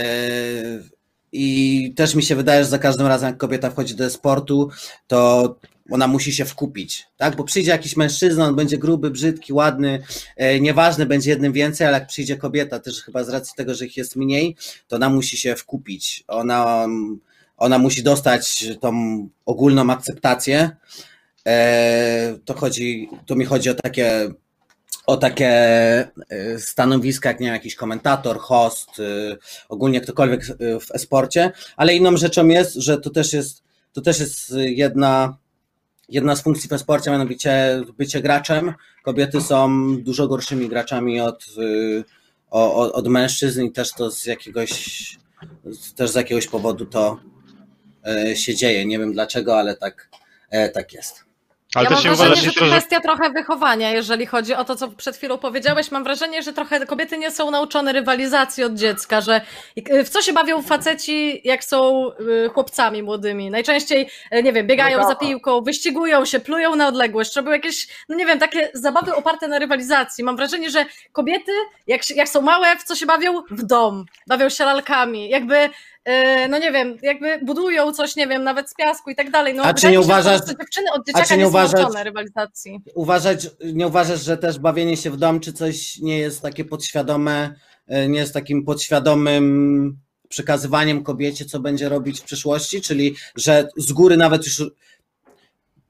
I też mi się wydaje, że za każdym razem, jak kobieta wchodzi do sportu, to ona musi się wkupić, tak? Bo przyjdzie jakiś mężczyzna, on będzie gruby, brzydki, ładny, e, nieważne, będzie jednym więcej, ale jak przyjdzie kobieta, też chyba z racji tego, że ich jest mniej, to ona musi się wkupić. Ona, ona musi dostać tą ogólną akceptację. E, To chodzi, to mi chodzi o takie o takie e, stanowiska, jak nie wiem, jakiś komentator, host, e, ogólnie ktokolwiek e, w esporcie, ale inną rzeczą jest, że to też jest, to też jest jedna, jedna z funkcji w esporcie, mianowicie bycie graczem. Kobiety są dużo gorszymi graczami od, e, o- o- od mężczyzn i też to z jakiegoś, też z jakiegoś powodu to się dzieje. Nie wiem dlaczego, ale tak, tak jest. Ale ja też mam nie wrażenie, że to że... kwestia trochę wychowania, jeżeli chodzi o to, co przed chwilą powiedziałeś. Mam wrażenie, że trochę kobiety nie są nauczone rywalizacji od dziecka, że y, w co się bawią faceci, jak są y, chłopcami młodymi. Najczęściej, y, nie wiem, biegają za piłką, wyścigują się, plują na odległość, robią jakieś, no nie wiem, takie zabawy oparte na rywalizacji. Mam wrażenie, że kobiety, jak, jak są małe, w co się bawią? W dom. Bawią się lalkami. Jakby no nie wiem, jakby budują coś, nie wiem, nawet z piasku i tak dalej. No, A czy nie się, uważasz- prostu dziewczyny od a dzieciaka czy nie nie, są uważasz- rywalizacji. Uważać, nie uważasz, że też bawienie się w dom czy coś nie jest takie podświadome, e, nie jest takim podświadomym przekazywaniem kobiecie, co będzie robić w przyszłości, czyli że z góry nawet już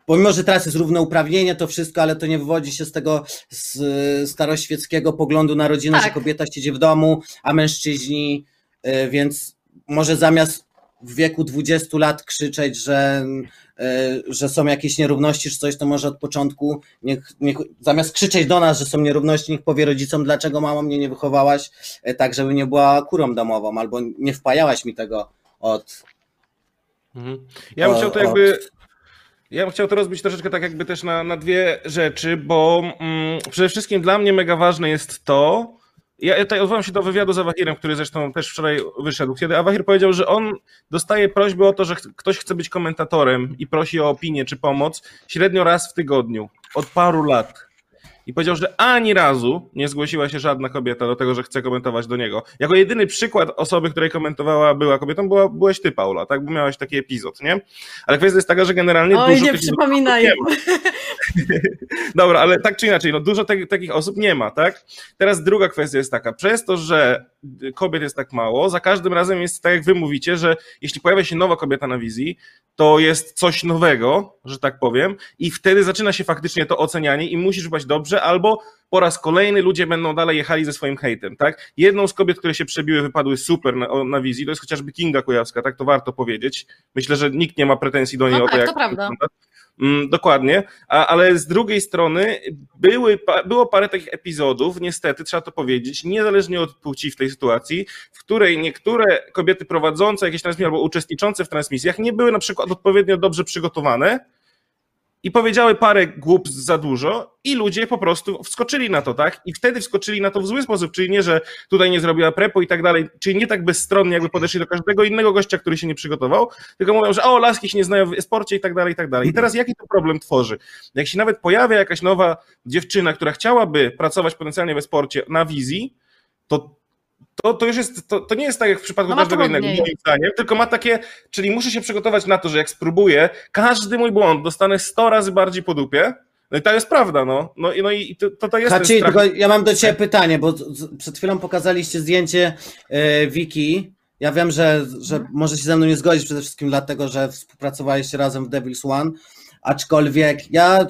pomimo, że teraz jest równouprawnienie, to wszystko, ale to nie wywodzi się z tego z staroświeckiego poglądu na rodzinę, Tak. że kobieta siedzi w domu, a mężczyźni, e, więc może zamiast w wieku 20 lat krzyczeć, że, e, że są jakieś nierówności czy coś, to może od początku niech, niech zamiast krzyczeć do nas, że są nierówności, niech powie rodzicom, dlaczego mama mnie nie wychowałaś e, tak, żeby nie była kurą domową, albo nie wpajałaś mi tego od... Mhm. Ja bym chciał to jakby. Ja bym chciał to rozbić troszeczkę tak jakby też na, na dwie rzeczy, bo mm, przede wszystkim dla mnie mega ważne jest to. Ja, tutaj odwołam się do wywiadu z Awahirem, który zresztą też wczoraj wyszedł, kiedy Awahir powiedział, że on dostaje prośbę o to, że ktoś chce być komentatorem i prosi o opinię czy pomoc średnio raz w tygodniu, od paru lat. I powiedział, że ani razu nie zgłosiła się żadna kobieta do tego, że chce komentować do niego. Jako jedyny przykład osoby, której komentowała była kobietą, była, byłeś ty, Paula, tak? Bo miałaś taki epizod, nie? Ale kwestia jest taka, że generalnie Oj, dużo nie przypominaj. nie. Dobra, ale tak czy inaczej, no dużo te, takich osób nie ma, tak? Teraz druga kwestia jest taka, przez to, że kobiet jest tak mało, za każdym razem jest tak, jak wy mówicie, że jeśli pojawia się nowa kobieta na wizji, to jest coś nowego, że tak powiem, i wtedy zaczyna się faktycznie to ocenianie i musisz być dobrze, albo po raz kolejny ludzie będą dalej jechali ze swoim hejtem, tak? Jedną z kobiet, które się przebiły, wypadły super na, na wizji, to jest chociażby Kinga Kujawska, tak to warto powiedzieć. Myślę, że nikt nie ma pretensji do niej No o to, tak, jak to prawda. Mm, dokładnie, ale z drugiej strony były, było parę takich epizodów, niestety trzeba to powiedzieć, niezależnie od płci w tej sytuacji, w której niektóre kobiety prowadzące jakieś transmisje albo uczestniczące w transmisjach nie były na przykład odpowiednio dobrze przygotowane i powiedziały parę głupstw za dużo i ludzie po prostu wskoczyli na to, tak? I wtedy wskoczyli na to w zły sposób, czyli nie, że tutaj nie zrobiła prepo i tak dalej, czyli nie tak bezstronnie jakby podeszli do każdego innego gościa, który się nie przygotował, tylko mówią, że o, laski się nie znają w sporcie i tak dalej, i tak dalej. I teraz jaki to problem tworzy? Jak się nawet pojawia jakaś nowa dziewczyna, która chciałaby pracować potencjalnie we sporcie na wizji, to to, to już jest, to, to nie jest tak jak w przypadku No każdego innego, moim zdaniem, tylko ma takie, czyli muszę się przygotować na to, że jak spróbuję, każdy mój błąd dostanę 100 razy bardziej po dupie, no i to jest prawda, no. No, i- no i to, to, to jest strach. tylko ja mam do Ciebie pytanie, bo przed chwilą pokazaliście zdjęcie e, Wiki. Ja wiem, że, że może się ze mną nie zgodzić przede wszystkim dlatego, że współpracowaliście razem w Devil's One, aczkolwiek ja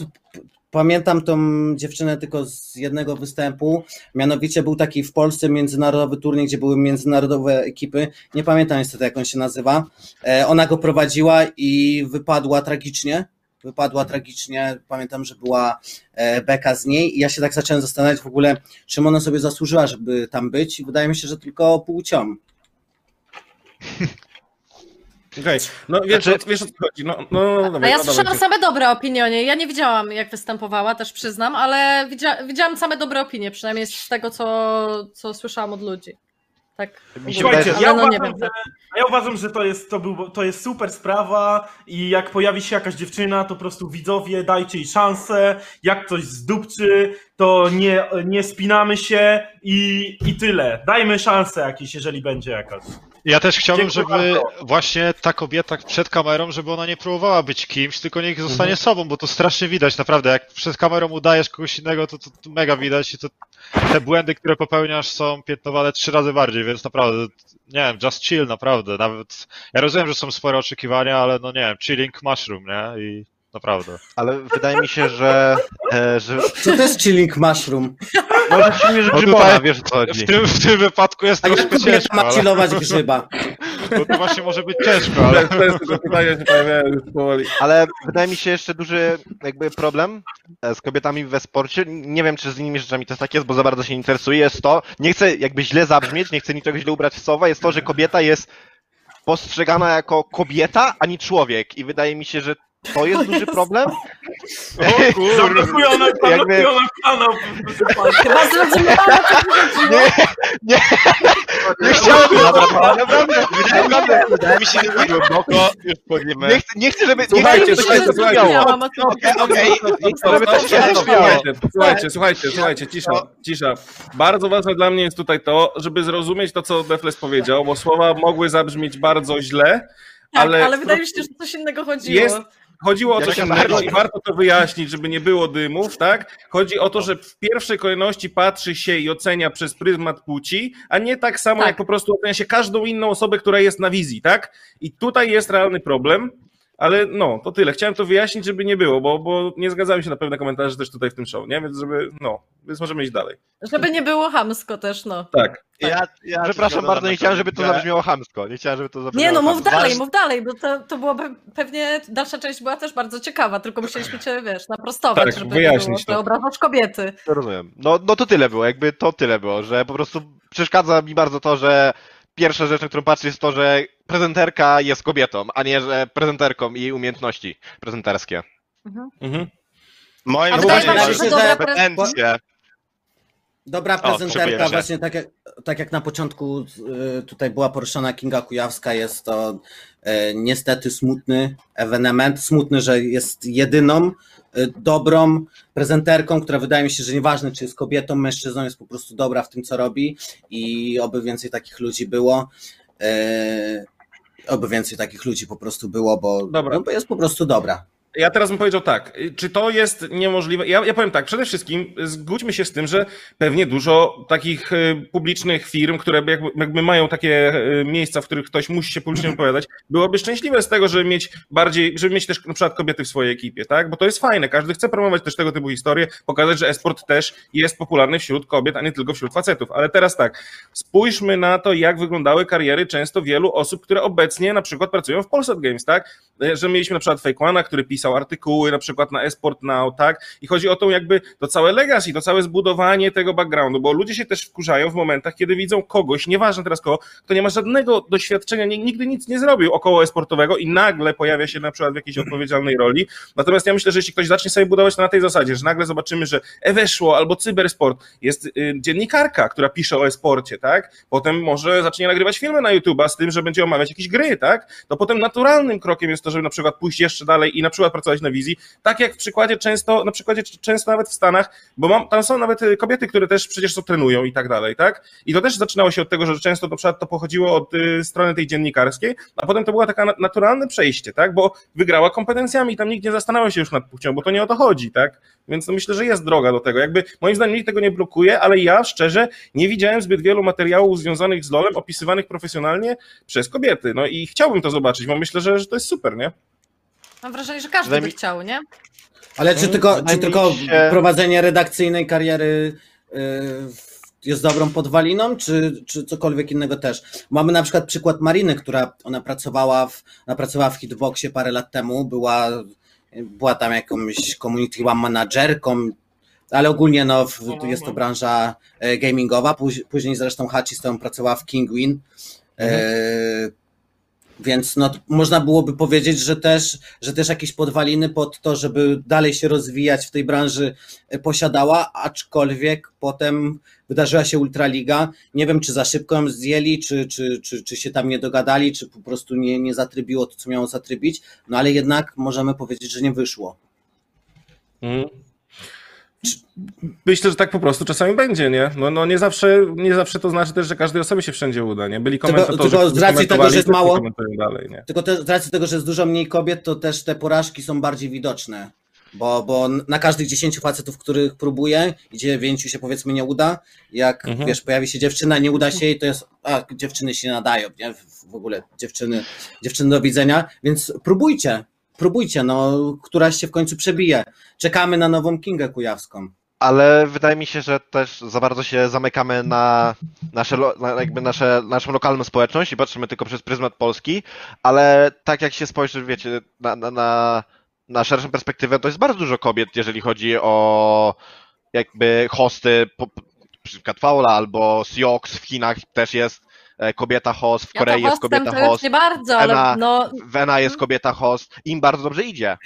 pamiętam tą dziewczynę tylko z jednego występu, mianowicie był taki w Polsce międzynarodowy turniej, gdzie były międzynarodowe ekipy, nie pamiętam niestety jak on się nazywa, E, ona go prowadziła i wypadła tragicznie, wypadła tragicznie, pamiętam, że była e, beka z niej. I ja się tak zacząłem zastanawiać w ogóle, czym ona sobie zasłużyła, żeby tam być. Wydaje mi się, że tylko płcią. Okej, no wiesz, Znaczy- o- wiesz o co chodzi, no, no, no, A dobra, ja no, słyszałam dawajcie. same dobre opinie o niej. Ja nie widziałam, jak występowała, też przyznam, ale widzia widziałam same dobre opinie, przynajmniej z tego, co, co słyszałam od ludzi. Tak. Mi się Słuchajcie, ja, no uważam, że, ja uważam, że to jest, to, był, to jest super sprawa i jak pojawi się jakaś dziewczyna, to po prostu widzowie dajcie jej szansę, jak ktoś zdupczy, to nie, nie spinamy się i, i tyle. Dajmy szansę jakieś, jeżeli będzie jakaś. Ja też chciałbym, Dziękuję żeby bardzo. właśnie ta kobieta przed kamerą, żeby ona nie próbowała być kimś, tylko niech zostanie Mhm. sobą, bo to strasznie widać, naprawdę. Jak przed kamerą udajesz kogoś innego, to, to, to mega widać i to te błędy, które popełniasz są piętnowane trzy razy bardziej, więc naprawdę, nie wiem, just chill, naprawdę. Nawet, ja rozumiem, że są spore oczekiwania, ale no nie wiem, chilling mushroom, nie? I naprawdę. ale wydaje mi się, że, e, że Co to jest chilling mushroom? no, że silnie, że No grzybowa, tutaj- wiesz o co chodzi. W tym, w tym wypadku jest A jak troszkę kobieta ciężko, ma ale, chillować grzyba? bo to właśnie może być ciężko, ale... Ale to jest tego pytania się pojawiają już powoli. Ale wydaje mi się jeszcze duży jakby problem e, z kobietami we sporcie. Nie wiem, czy z innymi rzeczami też tak jest, bo za bardzo się nie interesuję. Jest to, nie chcę jakby źle zabrzmieć, nie chcę niczego źle ubrać w słowa, jest to, że kobieta jest postrzegana jako kobieta, a nie człowiek. I wydaje mi się, że to jest duży problem. O nam, Jakby- kanał. Chyba zrozumiałam. Nie, nie, nie chciałbym, naprawdę, naprawdę, naprawdę, Wydaje mi się, że tak głęboko już wchodzimy. nie chcę, nie chcę, żeby, nie Słuchajcie, chcę, żeby Myślę, to się słuchajcie. Słuchajcie, słuchajcie, słuchajcie, słuchajcie, cisza, cisza. Bardzo ważne dla mnie jest tutaj to, żeby zrozumieć to, co Defles powiedział, bo słowa mogły zabrzmieć bardzo źle, Tak, ale, ale, wydaje mi się, że coś innego chodziło. jest, chodziło o coś się innego i warto to wyjaśnić, żeby nie było dymów, tak? Chodzi o to, że w pierwszej kolejności patrzy się i ocenia przez pryzmat płci, a nie tak samo Tak. jak po prostu ocenia się każdą inną osobę, która jest na wizji, tak? I tutaj jest realny problem. Ale no, to tyle. Chciałem to wyjaśnić, żeby nie było, bo, bo nie zgadzałem się na pewne komentarze też tutaj w tym show, nie? Więc żeby, no, więc możemy iść dalej. Żeby nie było hamsko też, no. Tak. Ja, ja Przepraszam bardzo, nie chciałem, żeby to zabrzmiało. chamsko. Nie chciałem, żeby to zabrzmiało Nie no, mów chamsko. dalej, mów dalej, bo to, to byłoby pewnie, dalsza część była też bardzo ciekawa, tylko musieliśmy cię, wiesz, naprostować, Tak, żeby nie wyjaśnić było, to. że obrażasz kobiety. Rozumiem. No, no to tyle było, jakby to tyle było, że po prostu przeszkadza mi bardzo to, że pierwsza rzecz, na którą patrzę jest to, że prezenterka jest kobietą, a nie, że prezenterką i jej umiejętności prezenterskie. Mhm. Moim A wydaje wydaje wam wam się, się, że dobra kompetencje. Dobra prezenterka, się. właśnie tak jak, tak jak na początku y, tutaj była poruszona Kinga Kujawska, jest to y, niestety smutny ewenement. Smutny, że jest jedyną dobrą prezenterką, która wydaje mi się, że nieważne czy jest kobietą, mężczyzną, jest po prostu dobra w tym, co robi i oby więcej takich ludzi było. Y, Oby więcej takich ludzi po prostu było, bo, no, bo jest po prostu dobra. Ja teraz bym powiedział tak, czy to jest niemożliwe? Ja, ja powiem tak, przede wszystkim zgódźmy się z tym, że pewnie dużo takich y, publicznych firm, które jakby, jakby mają takie y, miejsca, w których ktoś musi się publicznie wypowiadać, byłoby szczęśliwe z tego, żeby mieć bardziej, żeby mieć też na przykład kobiety w swojej ekipie, tak? Bo to jest fajne, każdy chce promować też tego typu historie, pokazać, że esport też jest popularny wśród kobiet, a nie tylko wśród facetów. Ale teraz tak, spójrzmy na to, jak wyglądały kariery często wielu osób, które obecnie na przykład pracują w Polsat Games, tak? Że mieliśmy na przykład Fake który pisał pisał artykuły na przykład na Esport Now, tak? I chodzi o to jakby to całe legacy, to całe zbudowanie tego backgroundu, bo ludzie się też wkurzają w momentach, kiedy widzą kogoś, nieważne teraz kogo, kto nie ma żadnego doświadczenia, nigdy nic nie zrobił około esportowego i nagle pojawia się na przykład w jakiejś odpowiedzialnej roli. Natomiast ja myślę, że jeśli ktoś zacznie sobie budować to na tej zasadzie, że nagle zobaczymy, że e-weszło albo cybersport, jest y, dziennikarka, która pisze o e-sporcie, tak? Potem może zacznie nagrywać filmy na YouTube'a z tym, że będzie omawiać jakieś gry, tak? To potem naturalnym krokiem jest to, żeby na przykład pójść jeszcze dalej i na przykład pracować na wizji, tak jak w przykładzie często, na przykładzie często nawet w Stanach, bo mam, tam są nawet y, kobiety, które też przecież to trenują i tak dalej, tak? I to też zaczynało się od tego, że często na przykład to pochodziło od y, strony tej dziennikarskiej, a potem to było takie naturalne przejście, tak? Bo wygrała kompetencjami, tam nikt nie zastanawiał się już nad płcią, bo to nie o to chodzi, tak? Więc no myślę, że jest droga do tego. Jakby moim zdaniem nikt tego nie blokuje, ale ja szczerze nie widziałem zbyt wielu materiałów związanych z LoLem opisywanych profesjonalnie przez kobiety. No i chciałbym to zobaczyć, bo myślę, że, że to jest super, nie? Mam wrażenie, że każdy Wydaje by chciał, nie? Ale czy tylko, czy tylko się- prowadzenie redakcyjnej kariery y, jest dobrą podwaliną, czy, czy cokolwiek innego też? Mamy na przykład przykład Mariny, która ona pracowała w, ona pracowała w Hitboxie parę lat temu, była, była tam jakąś community managerką, ale ogólnie no, w, jest to branża e, gamingowa. Póź- Później zresztą Hachi z tą pracowała w Kingwin. E, więc no, można byłoby powiedzieć, że też, że też jakieś podwaliny pod to, żeby dalej się rozwijać w tej branży e, posiadała, aczkolwiek potem wydarzyła się Ultraliga. Nie wiem, czy za szybko ją zdjęli, czy, czy, czy, czy się tam nie dogadali, czy po prostu nie, nie zatrybiło to, co miało zatrybić, no ale jednak możemy powiedzieć, że nie wyszło. Mhm. Myślę, że tak po prostu czasami będzie, nie? No, no nie, zawsze, nie zawsze to znaczy też, że każdej osobie się wszędzie uda, nie? Byli Tylko- komentatorzy, tylko z którzy racji tego, że jest mało- dalej, nie? Tylko też z racji tego, że jest dużo mniej kobiet, to też te porażki są bardziej widoczne. Bo, bo na każdych 10 facetów, których próbuję, i 9 się powiedzmy nie uda, jak Mhm. wiesz, pojawi się dziewczyna, nie uda się jej, to jest, a dziewczyny się nadają, nie? W- W ogóle dziewczyny, dziewczyny do widzenia, więc próbujcie, próbujcie, no, któraś się w końcu przebije. Czekamy na nową Kingę Kujawską. Ale wydaje mi się, że też za bardzo się zamykamy na, nasze, na jakby nasze, naszą lokalną społeczność i patrzymy tylko przez pryzmat Polski, ale tak jak się spojrzy, wiecie, na, na, na, na szerszą perspektywę, to jest bardzo dużo kobiet, jeżeli chodzi o jakby hosty, po, na przykład Faula albo Siox w Chinach też jest kobieta host, w Ja Korei to jest kobieta host, nie bardzo, ale Ena- no w Ena jest kobieta host, im bardzo dobrze idzie.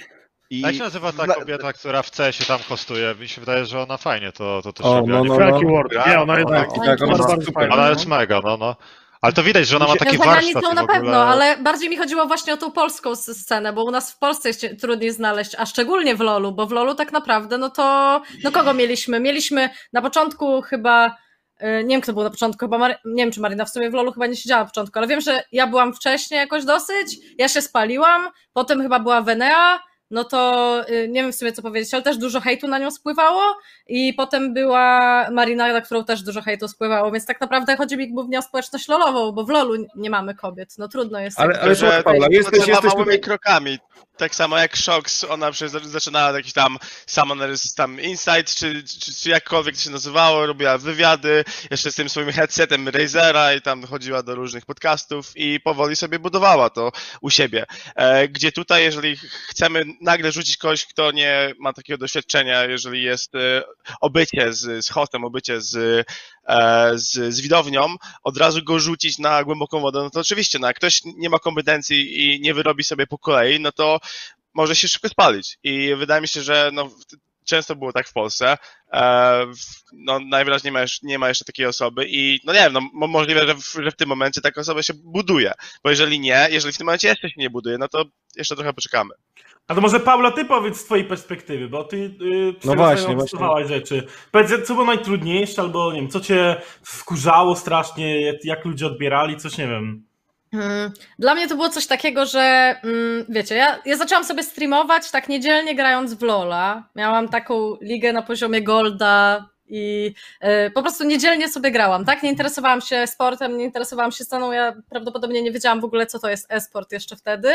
I Jak się nazywa ta kobieta, która w CS się tam hostuje? Mi się wydaje, że ona fajnie to, to też O, robi. no, no, Frankie no. Ward. Nie, ona jest Tak, tak, tak, ona super. fajna. Ona jest mega, no, no. Ale to widać, że ona ma Ja taki warsztat i na pewno, ale bardziej mi chodziło właśnie o tą polską scenę, bo u nas w Polsce jest trudniej znaleźć, a szczególnie w LoLu, bo w LoLu tak naprawdę, no to, no kogo mieliśmy? Mieliśmy na początku chyba, nie wiem kto był na początku, chyba, Mary, nie wiem czy Marina w sumie w LoLu chyba nie siedziała na początku, ale wiem, że ja byłam wcześniej jakoś dosyć, ja się spaliłam, potem chyba była Venea, no to y, nie wiem w sumie co powiedzieć, ale też dużo hejtu na nią spływało i potem była Marina, na którą też dużo hejtu spływało, więc tak naprawdę chodzi mi głównie o społeczność lolową, bo w lolu nie mamy kobiet, no trudno jest. Ale- tak- ale że słuchaj, Paula, jesteś- jesteś małymi tutaj- krokami. Tak samo jak Shox, ona przecież zaczynała jakiś tam Summoners tam Insight, czy, czy, czy jakkolwiek to się nazywało, robiła wywiady, jeszcze z tym swoim headsetem Razera i tam chodziła do różnych podcastów i powoli sobie budowała to u siebie. E, gdzie tutaj, jeżeli chcemy nagle rzucić kogoś, kto nie ma takiego doświadczenia, jeżeli jest e, obycie z, z hostem, obycie z, e, z, z widownią, od razu go rzucić na głęboką wodę, no to oczywiście, no jak ktoś nie ma kompetencji i nie wyrobi sobie po kolei, no to może się szybko spalić. I wydaje mi się, że no, często było tak w Polsce. E, no, najwyraźniej ma, jeszcze- nie ma jeszcze takiej osoby i no nie wiem, no, mo- możliwe, że w, że w tym momencie taka osoba się buduje. Bo jeżeli nie, jeżeli w tym momencie jeszcze się nie buduje, no to jeszcze trochę poczekamy. A to może Paula, ty powiedz z twojej perspektywy, bo ty yy, No właśnie, obserwowałaś rzeczy. Powiedz, co było najtrudniejsze, albo nie wiem, co cię wkurzało strasznie, jak, jak ludzie odbierali, coś nie wiem. Mm, Dla mnie to było coś takiego, że mm, wiecie, ja, ja zaczęłam sobie streamować tak niedzielnie grając w Lola. Miałam taką ligę na poziomie Golda i e, po prostu niedzielnie sobie grałam, tak? Nie interesowałam się sportem, nie interesowałam się sceną, ja prawdopodobnie nie wiedziałam w ogóle, co to jest e-sport jeszcze wtedy.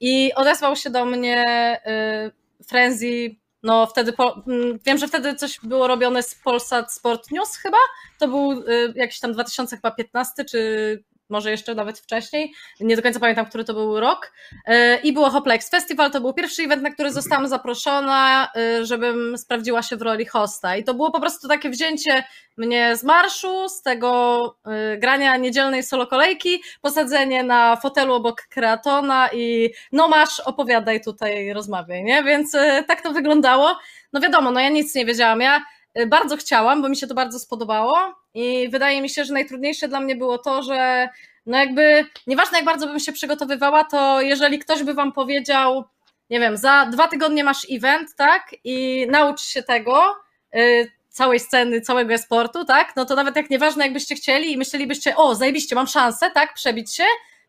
I odezwał się do mnie e, Frenzy, no wtedy, po, wiem, że wtedy coś było robione z Polsat Sport News chyba, to był e, jakiś tam 2015 czy może jeszcze nawet wcześniej, nie do końca pamiętam, który to był rok. E, I było Hoplex Festival, to był pierwszy event, na który zostałam zaproszona, e, żebym sprawdziła się w roli hosta. I to było po prostu takie wzięcie mnie z marszu, z tego e, grania niedzielnej solo kolejki, posadzenie na fotelu obok kreatona i no masz, opowiadaj tutaj, rozmawiaj, nie? Więc tak to wyglądało. No wiadomo, no ja nic nie wiedziałam. Ja bardzo chciałam, bo mi się to bardzo spodobało i wydaje mi się, że najtrudniejsze dla mnie było to, że no jakby, nieważne jak bardzo bym się przygotowywała, to jeżeli ktoś by wam powiedział, nie wiem, za dwa tygodnie masz event, tak, i naucz się tego, y, całej sceny, całego e-sportu, tak, no to nawet jak nieważne jakbyście chcieli i myślelibyście, o, zajebiście, mam szansę, tak, przebić się,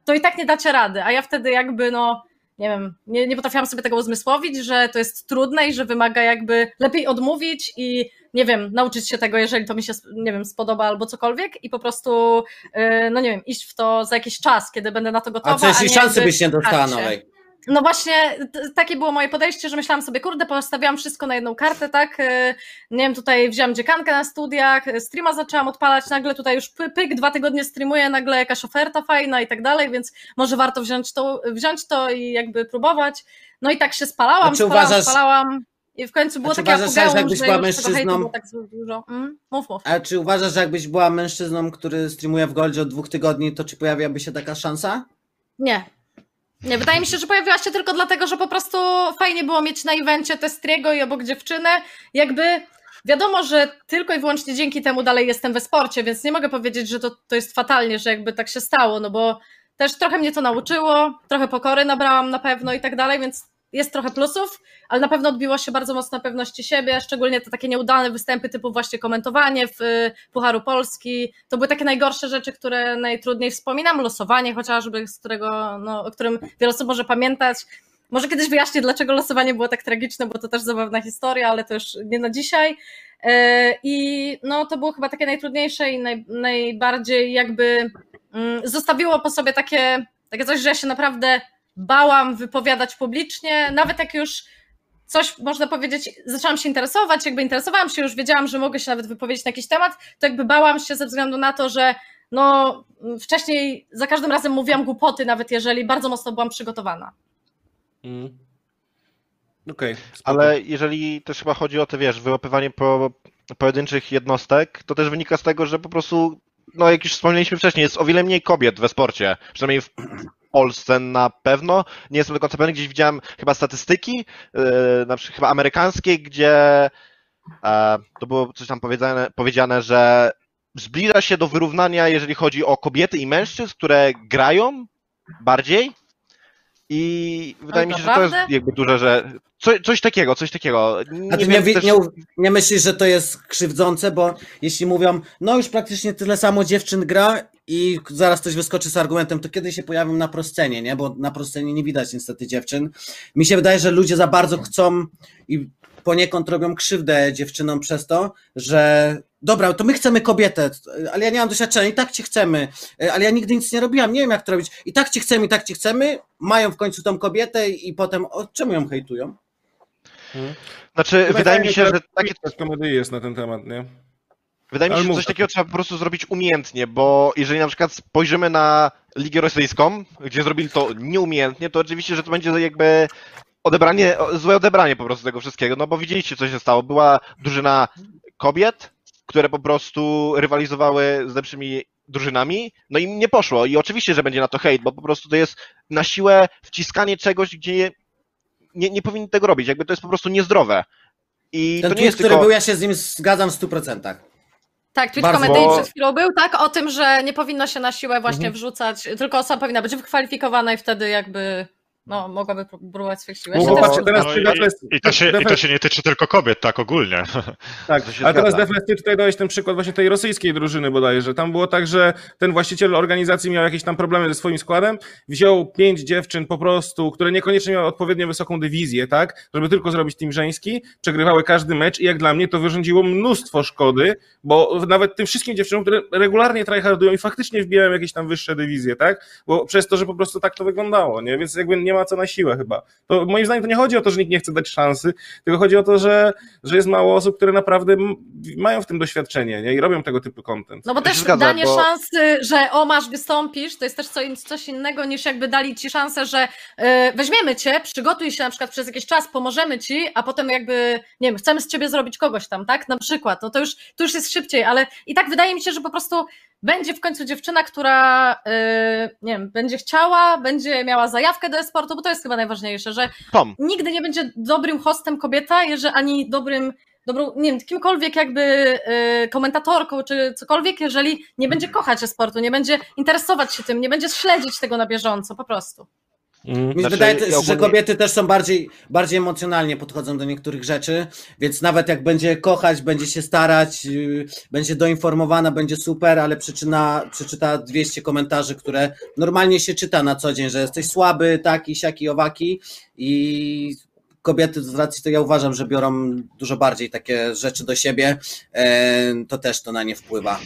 to i tak nie dacie rady, a ja wtedy jakby, no, nie wiem, nie, nie potrafiłam sobie tego uzmysłowić, że to jest trudne i że wymaga jakby lepiej odmówić i nie wiem, nauczyć się tego, jeżeli to mi się, nie wiem, spodoba albo cokolwiek i po prostu, yy, no nie wiem, iść w to za jakiś czas, kiedy będę na to gotowa. A jeśli nie szansy jakby byś nie dostała nowej? No właśnie, takie było moje podejście, że myślałam sobie, kurde, postawiłam wszystko na jedną kartę, tak? Yy, Nie wiem, tutaj wziąłam dziekankę na studiach, yy, streama zaczęłam odpalać, nagle tutaj już py- pyk, dwa tygodnie streamuję, nagle jakaś oferta fajna i tak dalej, więc może warto wziąć to, wziąć to i jakby próbować. No i tak się spalałam, spalałam, uważasz- spalałam. I w końcu było takie uważasz, że apogeum, jakbyś była mężczyzną- tak dużo. Mm? Mów, mów. A czy uważasz, że jakbyś była mężczyzną, który streamuje w Goldzie od dwóch tygodni, to czy pojawiłaby się taka szansa? Nie. Nie, wydaje mi się, że pojawiła się tylko dlatego, że po prostu fajnie było mieć na evencie Testriego i obok dziewczynę. Jakby wiadomo, że tylko i wyłącznie dzięki temu dalej jestem we sporcie, więc nie mogę powiedzieć, że to, to jest fatalnie, że jakby tak się stało, no bo też trochę mnie to nauczyło, trochę pokory nabrałam na pewno i tak dalej, więc jest trochę plusów, ale na pewno odbiło się bardzo mocno pewności siebie, szczególnie te takie nieudane występy typu właśnie komentowanie w y, Pucharu Polski. To były takie najgorsze rzeczy, które najtrudniej wspominam, losowanie chociażby, z którego, no, o którym wiele osób może pamiętać. Może kiedyś wyjaśnię, dlaczego losowanie było tak tragiczne, bo to też zabawna historia, ale to już nie na dzisiaj. E, I no, to było chyba takie najtrudniejsze i naj, najbardziej jakby mm, zostawiło po sobie takie, takie coś, że ja się naprawdę bałam wypowiadać publicznie, nawet jak już coś, można powiedzieć, zaczęłam się interesować, jakby interesowałam się, już wiedziałam, że mogę się nawet wypowiedzieć na jakiś temat, to jakby bałam się ze względu na to, że no wcześniej za każdym razem mówiłam głupoty, nawet jeżeli bardzo mocno byłam przygotowana. Mm. Okej. spoko. Ale jeżeli też chyba chodzi o te, wiesz, wyłapywanie po pojedynczych jednostek, to też wynika z tego, że po prostu, no jak już wspomnieliśmy wcześniej, jest o wiele mniej kobiet we sporcie. Przynajmniej w Polsce na pewno. Nie jestem do końca pewny, gdzieś widziałem chyba statystyki, yy, na przykład chyba amerykańskie, gdzie e, to było coś tam powiedziane, powiedziane, że zbliża się do wyrównania, jeżeli chodzi o kobiety i mężczyzn, które grają bardziej. I wydaje mi się, że to jest jakby duże, że co, coś takiego, coś takiego. A ty nie, wiem wi- też- nie, nie myślisz, że to jest krzywdzące, bo jeśli mówią, no już praktycznie tyle samo dziewczyn gra i zaraz ktoś wyskoczy z argumentem, to kiedy się pojawią na proscenie, nie? Bo na proscenie nie widać niestety dziewczyn. Mi się wydaje, że ludzie za bardzo chcą i poniekąd robią krzywdę dziewczynom przez to, że dobra, to my chcemy kobietę, ale ja nie mam doświadczenia, i tak cię chcemy, ale ja nigdy nic nie robiłam, nie wiem jak to robić, i tak cię chcemy, i tak cię chcemy, mają w końcu tą kobietę i potem, o, czemu ją hejtują? Znaczy, Chyba wydaje mi się, że takie komedii jest na ten temat, nie? Wydaje mi się, że coś tak. takiego trzeba po prostu zrobić umiejętnie, bo jeżeli na przykład spojrzymy na Ligę Rosyjską, gdzie zrobili to nieumiejętnie, to oczywiście, że to będzie jakby odebranie, złe odebranie po prostu tego wszystkiego, no bo widzieliście, co się stało. Była drużyna kobiet, które po prostu rywalizowały z lepszymi drużynami, no i im nie poszło. I oczywiście, że będzie na to hejt, bo po prostu to jest na siłę wciskanie czegoś, gdzie nie, nie powinni tego robić. Jakby to jest po prostu niezdrowe. I Ten to nie jest który tylko... był, ja się z nim zgadzam w 100%. Tak, tweet Bardzo. Bo- przed chwilą był, tak, o tym, że nie powinno się na siłę właśnie Mhm. wrzucać, tylko osoba powinna być wykwalifikowana i wtedy jakby, no, mogłaby próbować swoich sił. Patrzcie, teraz No przy i, Defles- i, to się, I to się nie tyczy tylko kobiet, tak ogólnie. Tak, To się a teraz zgadza. Defles, ty tutaj dałeś ten przykład właśnie tej rosyjskiej drużyny bodajże. Tam było tak, że ten właściciel organizacji miał jakieś tam problemy ze swoim składem, wziął pięć dziewczyn po prostu, które niekoniecznie miały odpowiednio wysoką dywizję, tak, żeby tylko zrobić team żeński, przegrywały każdy mecz i jak dla mnie to wyrządziło mnóstwo szkody, bo nawet tym wszystkim dziewczynom, które regularnie tryhardują i faktycznie wbijają jakieś tam wyższe dywizje, tak, bo przez to, że po prostu tak to wyglądało, nie, więc jakby nie nie ma co na siłę chyba. To moim zdaniem to nie chodzi o to, że nikt nie chce dać szansy, tylko chodzi o to, że, że jest mało osób, które naprawdę mają w tym doświadczenie nie? i robią tego typu content. No bo też zgadzam, danie bo- szansy, że o masz wystąpisz, to jest też co, coś innego niż jakby dali ci szansę, że e, weźmiemy cię, przygotuj się na przykład przez jakiś czas, pomożemy ci, a potem jakby, nie wiem, chcemy z ciebie zrobić kogoś tam, tak? Na przykład, no to już, to już jest szybciej, ale i tak wydaje mi się, że po prostu będzie w końcu dziewczyna, która, e, nie wiem, będzie chciała, będzie miała zajawkę do e-sportu, bo to jest chyba najważniejsze, że Tom. nigdy nie będzie dobrym hostem kobieta, jeżeli ani dobrym, dobrą, nie wiem, kimkolwiek jakby y, komentatorką czy cokolwiek, jeżeli nie będzie kochać e-sportu, nie będzie interesować się tym, nie będzie śledzić tego na bieżąco, po prostu. Mi się Znaczy, wydaje, ja też, że ogólnie- kobiety też są bardziej, bardziej emocjonalnie podchodzą do niektórych rzeczy, więc nawet jak będzie kochać, będzie się starać, yy, będzie doinformowana, będzie super, ale przeczyna, przeczyta 200 komentarzy, które normalnie się czyta na co dzień, że jesteś słaby, taki, siaki, owaki i kobiety z racji to ja uważam, że biorą dużo bardziej takie rzeczy do siebie, e, to też to na nie wpływa.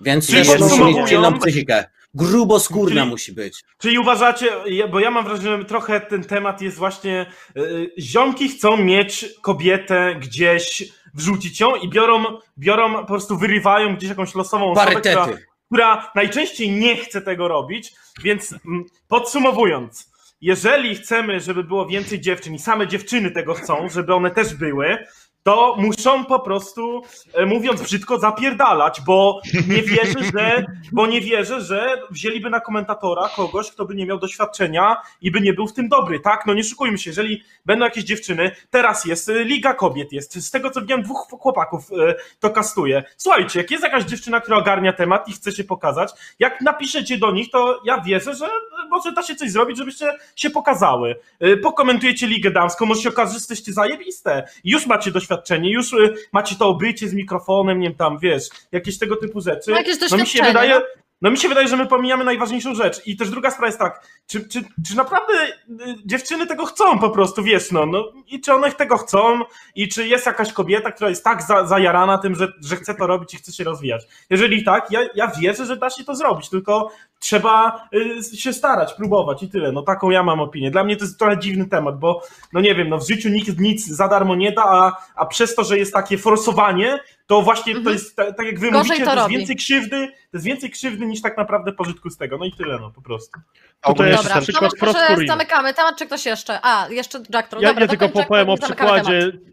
Więc Czyli też musi mieć silną psychikę. Gruboskórna Czyli- musi być. Czyli uważacie, bo ja mam wrażenie, że trochę ten temat jest właśnie, y, ziomki chcą mieć kobietę gdzieś, wrzucić ją i biorą, biorą, po prostu wyrywają gdzieś jakąś losową osobę, która, która najczęściej nie chce tego robić, więc mm, podsumowując, jeżeli chcemy, żeby było więcej dziewczyn i same dziewczyny tego chcą, żeby one też były, to muszą po prostu, e, mówiąc brzydko, zapierdalać, bo nie wierzę, że, bo nie wierzę, że wzięliby na komentatora kogoś, kto by nie miał doświadczenia i by nie był w tym dobry, tak? No nie szukujmy się, jeżeli będą jakieś dziewczyny, teraz jest e, Liga Kobiet, jest, z tego co widziałem, dwóch chłopaków e, to kastuje. Słuchajcie, jak jest jakaś dziewczyna, która ogarnia temat i chce się pokazać, jak napiszecie do nich, to ja wierzę, że może da się coś zrobić, żebyście się pokazały. Pokomentujecie Ligę Damską, może się okaże, że jesteście zajebiste. Już macie doświadczenie, już y, macie to obycie z mikrofonem, nie wiem tam, wiesz, jakieś tego typu rzeczy. No, jakieś no mi się doświadczenie, wydaje, no. no mi się wydaje, że my pomijamy najważniejszą rzecz. I też druga sprawa jest tak, czy, czy, czy naprawdę y, dziewczyny tego chcą po prostu, wiesz, no, no i czy one tego chcą i czy jest jakaś kobieta, która jest tak za, zajarana tym, że, że chce to robić i chce się rozwijać. Jeżeli tak, ja, ja wierzę, że da się to zrobić, tylko trzeba y, się starać, próbować i tyle. No taką ja mam opinię. Dla mnie to jest trochę dziwny temat, bo no nie wiem, no w życiu nikt nic za darmo nie da, a, a przez to, że jest takie forsowanie, to właśnie to Mhm. jest, tak, tak jak wy Gorzej mówicie, to to jest robi. więcej krzywdy, to jest więcej krzywdy niż tak naprawdę pożytku z tego. No i tyle, no po prostu. Tutaj jest Dobra, ten przykład to może Frostkurina. zamykamy temat, czy ktoś jeszcze? A, jeszcze Jack. Ja, Dobra, ja to tylko powiem o przykładzie, temat.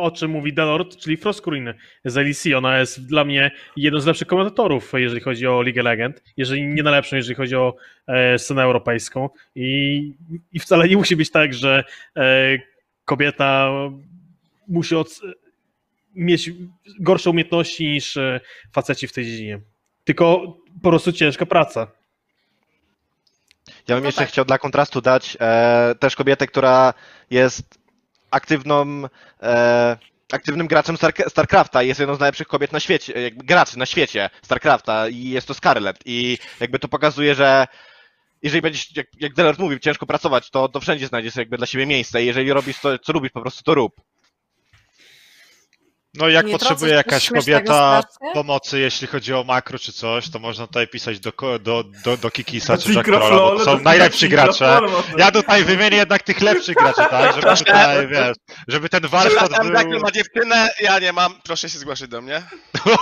O czym mówi Delort, czyli Frostkurin z LEC. Ona jest dla mnie jedną z lepszych komentatorów, jeżeli chodzi o Ligę Legend, jeżeli nie najlepszą, jeżeli chodzi o e, scenę europejską. I, I wcale nie musi być tak, że e, kobieta musi od, mieć gorsze umiejętności niż e, faceci w tej dziedzinie. Tylko po prostu ciężka praca. Ja bym No jeszcze tak. chciał dla kontrastu dać e, też kobietę, która jest aktywną, e, aktywnym graczem Star StarCrafta i jest jedną z najlepszych kobiet na świecie, jakby graczy na świecie StarCrafta i jest to Scarlet i jakby to pokazuje, że jeżeli będziesz, jak, jak Delort mówił, ciężko pracować, to, to wszędzie znajdziesz jakby dla siebie miejsce i jeżeli robisz to, co lubisz, po prostu to rób. No i jak Nie potrzebuje tracę jakaś kobieta pomocy, jeśli chodzi o makro czy coś, to można tutaj pisać do, ko- do, do, do Kikisa czy Znaczy, Jack Trolla, bo są najlepsi gracze. Ja tutaj wymienię jednak tych lepszych graczy, tak? Żeby tutaj, wiesz, żeby ten warsztat był... ma dziewczynę, ja nie mam, proszę się zgłosić do mnie.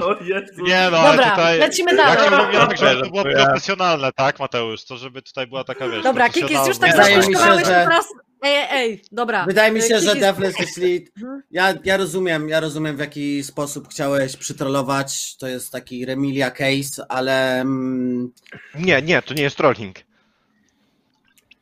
o Jezu. Nie no, ale Dobra, tutaj... lecimy Jak dalej. się mówi, tak, żeby to było profesjonalne, tak Mateusz? To żeby tutaj była taka, wiesz, Dobra, Kikis, już tak zaszkodziłeś, że- teraz... Ej, ej, ej, dobra. Wydaje mi się, Kikis, że Devles, jeśli. Mhm. Ja, ja rozumiem, ja rozumiem w jaki sposób chciałeś przytrollować. To jest taki Remilia case, ale. Mm, Nie, nie, to nie jest trolling.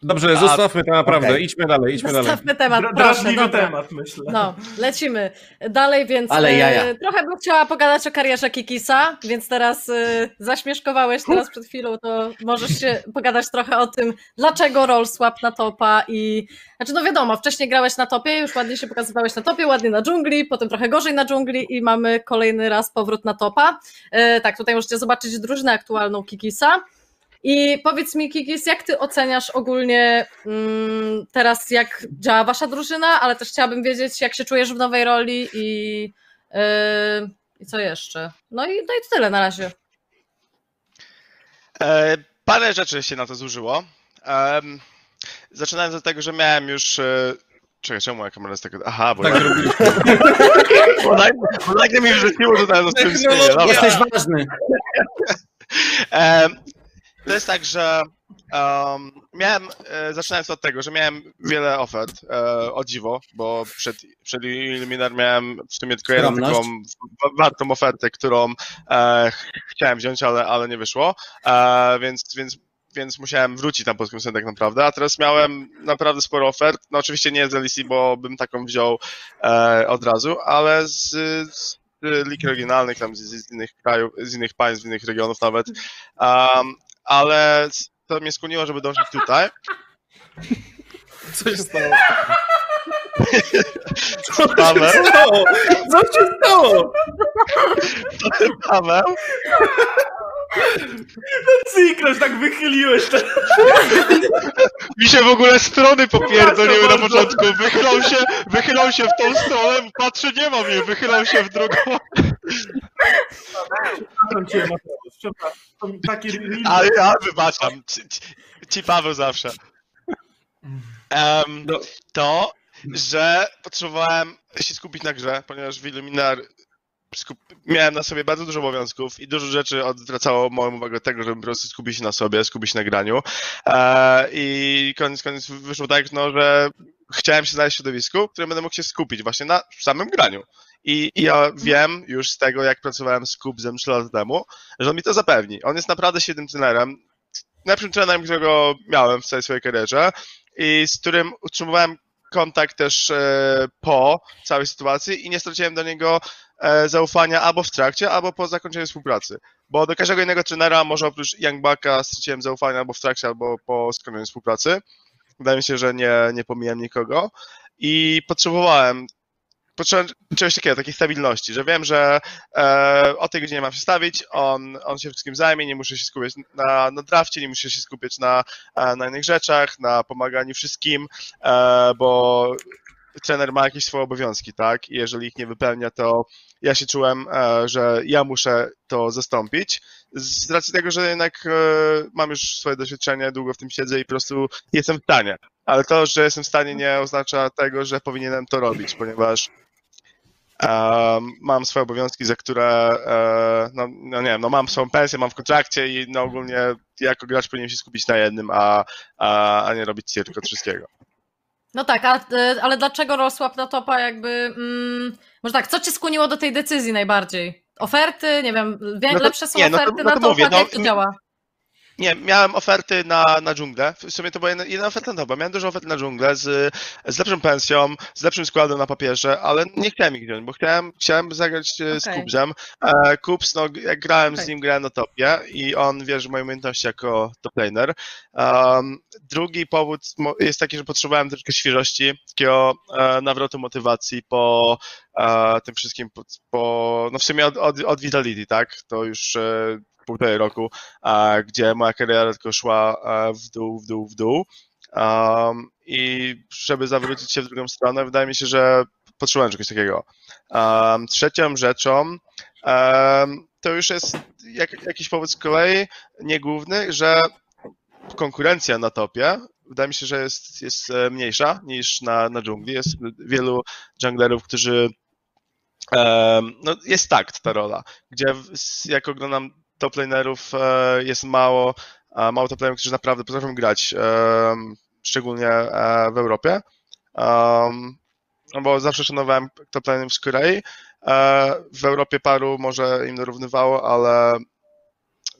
Dobrze, zostawmy to naprawdę, okej. idźmy dalej, idźmy dalej. Zostawmy temat, Dra- proszę, Drażliwy temat, myślę. No, lecimy dalej, więc Ale e, jaja. trochę bym chciała pogadać o karierze Kikisa, więc teraz e, zaśmieszkowałeś teraz przed chwilą, to możesz się pogadać trochę o tym, dlaczego roll swap na topa i, znaczy no wiadomo, wcześniej grałeś na topie, już ładnie się pokazywałeś na topie, ładnie na dżungli, potem trochę gorzej na dżungli i mamy kolejny raz powrót na topa. E, tak, tutaj możecie zobaczyć drużynę aktualną Kikisa. I powiedz mi, Kikis, jak ty oceniasz ogólnie mm, teraz, jak działa wasza drużyna, ale też chciałabym wiedzieć, jak się czujesz w nowej roli i, yy, i co jeszcze. No i, no i to tyle na razie. E, parę rzeczy się na to zużyło. Um, zaczynając od tego, że miałem już. E, czekaj, czemu moja kamera jest taka. Aha, bo. Tak ja, bo, nagle, mi wrzuciło tym Technologia. screenie. Dobra. Jesteś ważny. To jest tak, że um, miałem, e, zaczynając od tego, że miałem wiele ofert, e, o dziwo, bo przed, przed Illuminar miałem w sumie tylko jedną taką wa- wartą ofertę, którą e, ch- chciałem wziąć, ale, ale nie wyszło, e, więc, więc więc musiałem wrócić na polską scenę tak naprawdę, a teraz miałem naprawdę sporo ofert, no oczywiście nie z LEC, bo bym taką wziął e, od razu, ale z, z lig regionalnych, tam z, z innych krajów, z innych państw, z innych regionów nawet, um, ale to mnie skłoniło, żeby dążyć tutaj. Co się stało? Paweł, stało? Co się stało? Paweł, Zikroś, tak wychyliłeś ten... Mi się w ogóle strony popierdoliły na początku. Wychylał się, wychylał się w tą stronę, patrzę, nie ma mnie, wychylał się w drugą. Przepraszam cię, Mateusz, ale ja wybaczam, ci, ci, Paweł zawsze. No. to, że potrzebowałem się skupić na grze, ponieważ w Illuminar. Miałem na sobie bardzo dużo obowiązków i dużo rzeczy odwracało moją uwagę od tego, żeby po prostu skupić się na sobie, skupić się na graniu. E, I koniec koniec wyszło tak, no, że chciałem się znaleźć w środowisku, w którym będę mógł się skupić właśnie na samym graniu. I, I ja wiem już z tego, jak pracowałem z Kubzem 3 lata temu, że on mi to zapewni. On jest naprawdę świetnym trenerem. Najlepszym trenerem, którego miałem w całej swojej karierze i z którym utrzymywałem kontakt też e, po całej sytuacji i nie straciłem do niego zaufania albo w trakcie, albo po zakończeniu współpracy. Bo do każdego innego trenera, może oprócz Youngbucka, straciłem zaufanie albo w trakcie, albo po skończeniu współpracy. Wydaje mi się, że nie, nie pomijam nikogo. I potrzebowałem potrzebowałem czegoś takiego, takiej stabilności, że wiem, że e, o tej godzinie mam się stawić, on, on się wszystkim zajmie, nie muszę się skupiać na, na drafcie, nie muszę się skupiać na, e, na innych rzeczach, na pomaganiu wszystkim, e, bo trener ma jakieś swoje obowiązki, tak? I jeżeli ich nie wypełnia, to ja się czułem, e, że ja muszę to zastąpić. Z racji tego, że jednak e, mam już swoje doświadczenie, długo w tym siedzę i po prostu jestem w stanie. Ale to, że jestem w stanie, nie oznacza tego, że powinienem to robić, ponieważ Um, mam swoje obowiązki, za które, e, no, no nie wiem, no mam swoją pensję, mam w kontrakcie i no ogólnie jako gracz powinien się skupić na jednym, a, a, a nie robić cyrk od wszystkiego. No tak, a, y, ale dlaczego Rosłap na topa jakby, mm, może tak, co cię skłoniło do tej decyzji najbardziej? Oferty, nie wiem, wie, No to- lepsze są no to- oferty no na to topa, mówię, no, jak to działa? Nie, miałem oferty na, na dżunglę. W sumie to była jedna, jedna oferta na topa. Miałem dużo ofert na dżunglę z, z lepszą pensją, z lepszym składem na papierze, ale nie chciałem ich wziąć, bo chciałem, chciałem zagrać e, z Okej. Kubzem. E, Kubs, no jak grałem z Okej. nim, grałem na topie i on wierzy w moje umiejętności jako top laner. Um, drugi powód jest taki, że potrzebowałem troszkę świeżości, takiego e, nawrotu motywacji po e, tym wszystkim, po, po no w sumie od, od, od Vitality, tak? To już e, półtorej roku, gdzie moja kariera tylko szła e, w dół, w dół, w dół. Um, I żeby zawrócić się w drugą stronę, wydaje mi się, że potrzebowałem czegoś takiego. Um, trzecią rzeczą um, to już jest jak, jakiś powód z kolei, nie główny, że konkurencja na topie wydaje mi się, że jest, jest e, mniejsza niż na, na dżungli. Jest wielu junglerów, którzy no jest takt ta rola, gdzie jak oglądam top lanerów e, jest mało, mało top lanerów, którzy naprawdę potrafią grać, em, szczególnie e, w Europie. No bo zawsze szanowałem top lanerów z Korei. E, w Europie paru może im dorównywało, ale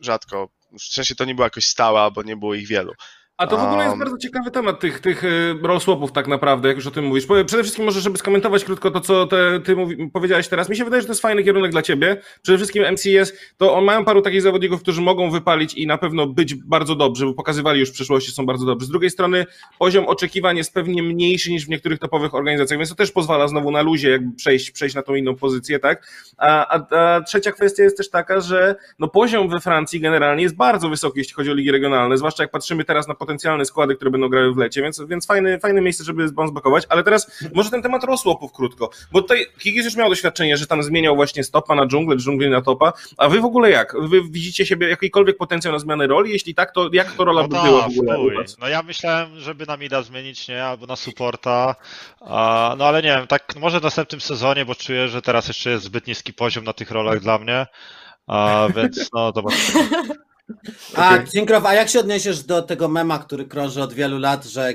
rzadko. W sensie to nie było jakoś stałe, albo nie było ich wielu. A to w ogóle jest Um, bardzo ciekawy temat tych, tych y, roll swapów tak naprawdę, jak już o tym mówisz. Przede wszystkim może, żeby skomentować krótko to, co te, ty mówi, powiedziałeś teraz. Mi się wydaje, że to jest fajny kierunek dla ciebie. Przede wszystkim MCS, to on mają paru takich zawodników, którzy mogą wypalić i na pewno być bardzo dobrzy, bo pokazywali już w przeszłości, są bardzo dobrzy. Z drugiej strony poziom oczekiwań jest pewnie mniejszy niż w niektórych topowych organizacjach, więc to też pozwala znowu na luzie jakby przejść, przejść na tą inną pozycję, tak? A, a, a trzecia kwestia jest też taka, że no poziom we Francji generalnie jest bardzo wysoki, jeśli chodzi o ligi regionalne, zwłaszcza jak patrzymy teraz na potencjalne składy, które będą grały w lecie, więc, więc fajne, fajne miejsce, żeby zbouncebackować, ale teraz może ten temat rozłopów krótko, bo tutaj Kikis już miał doświadczenie, że tam zmieniał właśnie stopa na dżunglę, dżunglę na topa, a wy w ogóle jak? Wy widzicie siebie jakikolwiek potencjał na zmianę roli? Jeśli tak, to jak to rola No by była tak, w ogóle fuj. No ja myślałem, żeby na mida zmienić, nie, albo na supporta, a, no ale nie wiem, tak może w następnym sezonie, bo czuję, że teraz jeszcze jest zbyt niski poziom na tych rolach dla mnie, a, więc no zobaczymy. A. Cinkrow, a jak się odniesiesz do tego mema, który krąży od wielu lat, że,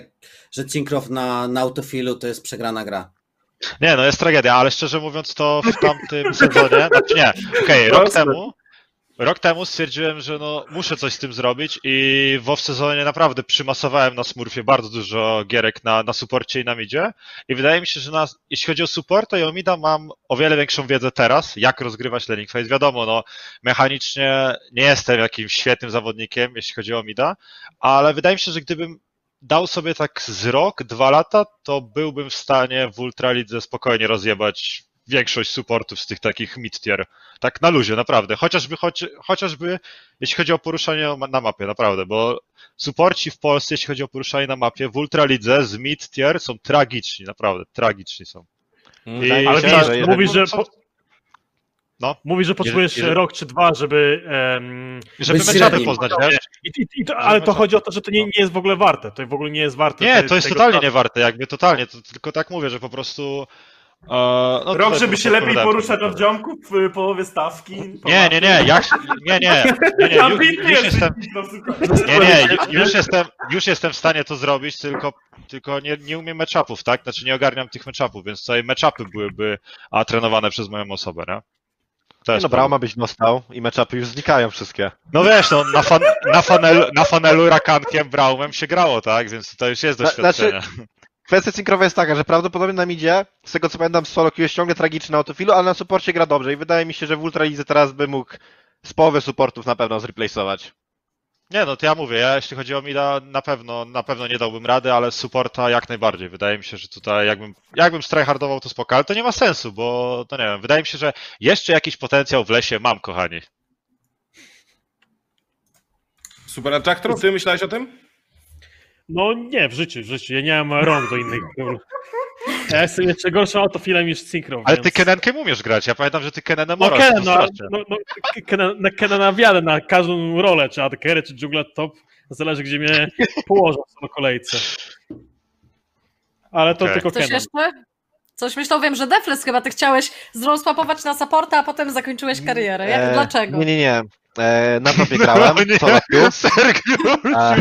że Cinkrow na, na autofilu to jest przegrana gra? Nie, no jest tragedia, ale szczerze mówiąc to w tamtym sezonie, znaczy nie, okej, rok Proste. temu, rok temu stwierdziłem, że no muszę coś z tym zrobić i w off-sezonie naprawdę przymasowałem na Smurfie bardzo dużo gierek na, na supporcie i na midzie i wydaje mi się, że na, jeśli chodzi o supporta i o mida mam o wiele większą wiedzę teraz, jak rozgrywać laning phase. Wiadomo, no mechanicznie nie jestem jakimś świetnym zawodnikiem, jeśli chodzi o mida, ale wydaje mi się, że gdybym dał sobie tak z rok, dwa lata, to byłbym w stanie w Ultralidze spokojnie rozjebać większość supportów z tych takich mid-tier. Tak na luzie, naprawdę. Chociażby, choć, chociażby jeśli chodzi o poruszanie na mapie, naprawdę, bo supporci w Polsce, jeśli chodzi o poruszanie na mapie, w Ultralidze z mid-tier są tragiczni, naprawdę, tragiczni są. I Ale widzisz, że- mówi, że, są- po, No. mówi, że potrzebujesz Jeżeli- rok czy dwa, żeby... em, Żeby meczapy poznać, wiesz? i, i, i to, ale to chodzi o to, że to nie, nie jest w ogóle warte. To w ogóle nie jest warte. Nie, te- to jest totalnie czasu. nie warte, jakby totalnie, to, tylko tak mówię, że po prostu... no Rok, żeby się lepiej poruszać od ziomków w połowie stawki. Nie, nie, nie, jak, nie, nie, nie, nie, już, jestem, no, nie, nie, ju- już jestem, już jestem w stanie to zrobić, tylko, tylko nie, nie umiem matchupów, tak? Znaczy nie ogarniam tych matchupów, więc tutaj matchupy byłyby a, trenowane przez moją osobę, nie? Jest no, problem. Brauma byś dostał i matchupy już znikają wszystkie. No wiesz, no, na, fan, na, fanelu, na fanelu rakankiem Braumem się grało, tak? Więc to już jest Zna- doświadczenie. Kwestia synchrowa jest taka, że prawdopodobnie na midzie, z tego co pamiętam, solo queue jest ciągle tragiczny na autofilu, ale na supporcie gra dobrze i wydaje mi się, że w Ultralidze teraz by mógł z połowy supportów na pewno zreplaceować. Nie, no to ja mówię, ja jeśli chodzi o mida, na pewno, na pewno nie dałbym rady, ale supporta jak najbardziej. Wydaje mi się, że tutaj jakbym, jakbym tryhardował to spoko, ale to nie ma sensu, bo to nie wiem, wydaje mi się, że jeszcze jakiś potencjał w lesie mam, kochani. Super, a Jack, ty myślałeś o tym? No nie, w życiu, w życiu. Ja nie mam rąk do innych ról. Ja jestem jeszcze gorszym autofilem niż Synchro. Ale więc... ty Kenenkiem umiesz grać, ja pamiętam, że ty Kenenem No Kenan, no, no, no, Kenan, na Kenana wiadę na każdą rolę, czy ADKR, czy dżungla top. Zależy, gdzie mnie położą w kolejce. Ale to Okej. tylko Coś Kenan. jeszcze? Coś myślał, wiem, że Defles chyba ty chciałeś zrozpapować na supporta, a potem zakończyłeś karierę. Jak, E, dlaczego? Nie, nie, nie. E, na topie grałem, O nie, solo queue. Sergiusz! A.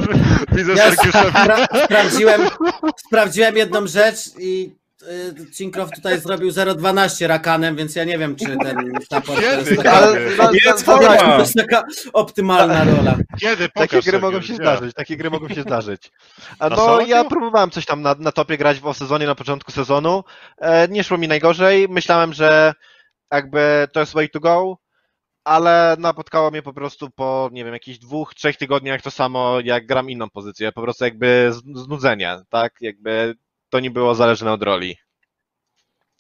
Widzę Ja Sergiusza. spra- sprawdziłem, sprawdziłem jedną rzecz i y, Cinkrow tutaj zrobił 0,12 rakanem, więc ja nie wiem, czy ten to jest taka, Ale no, no, to jest taka optymalna rola. Kiedy? Takie gry mogą się zdarzyć, takie gry mogą się zdarzyć. No, ja próbowałem coś tam na, na topie grać w off-sezonie na początku sezonu. E, nie szło mi najgorzej. Myślałem, że jakby to jest way to go, ale napotkało mnie po prostu po, nie wiem, jakichś dwóch, trzech tygodniach to samo, jak gram inną pozycję. Po prostu jakby znudzenie, tak? Jakby to nie było zależne od roli.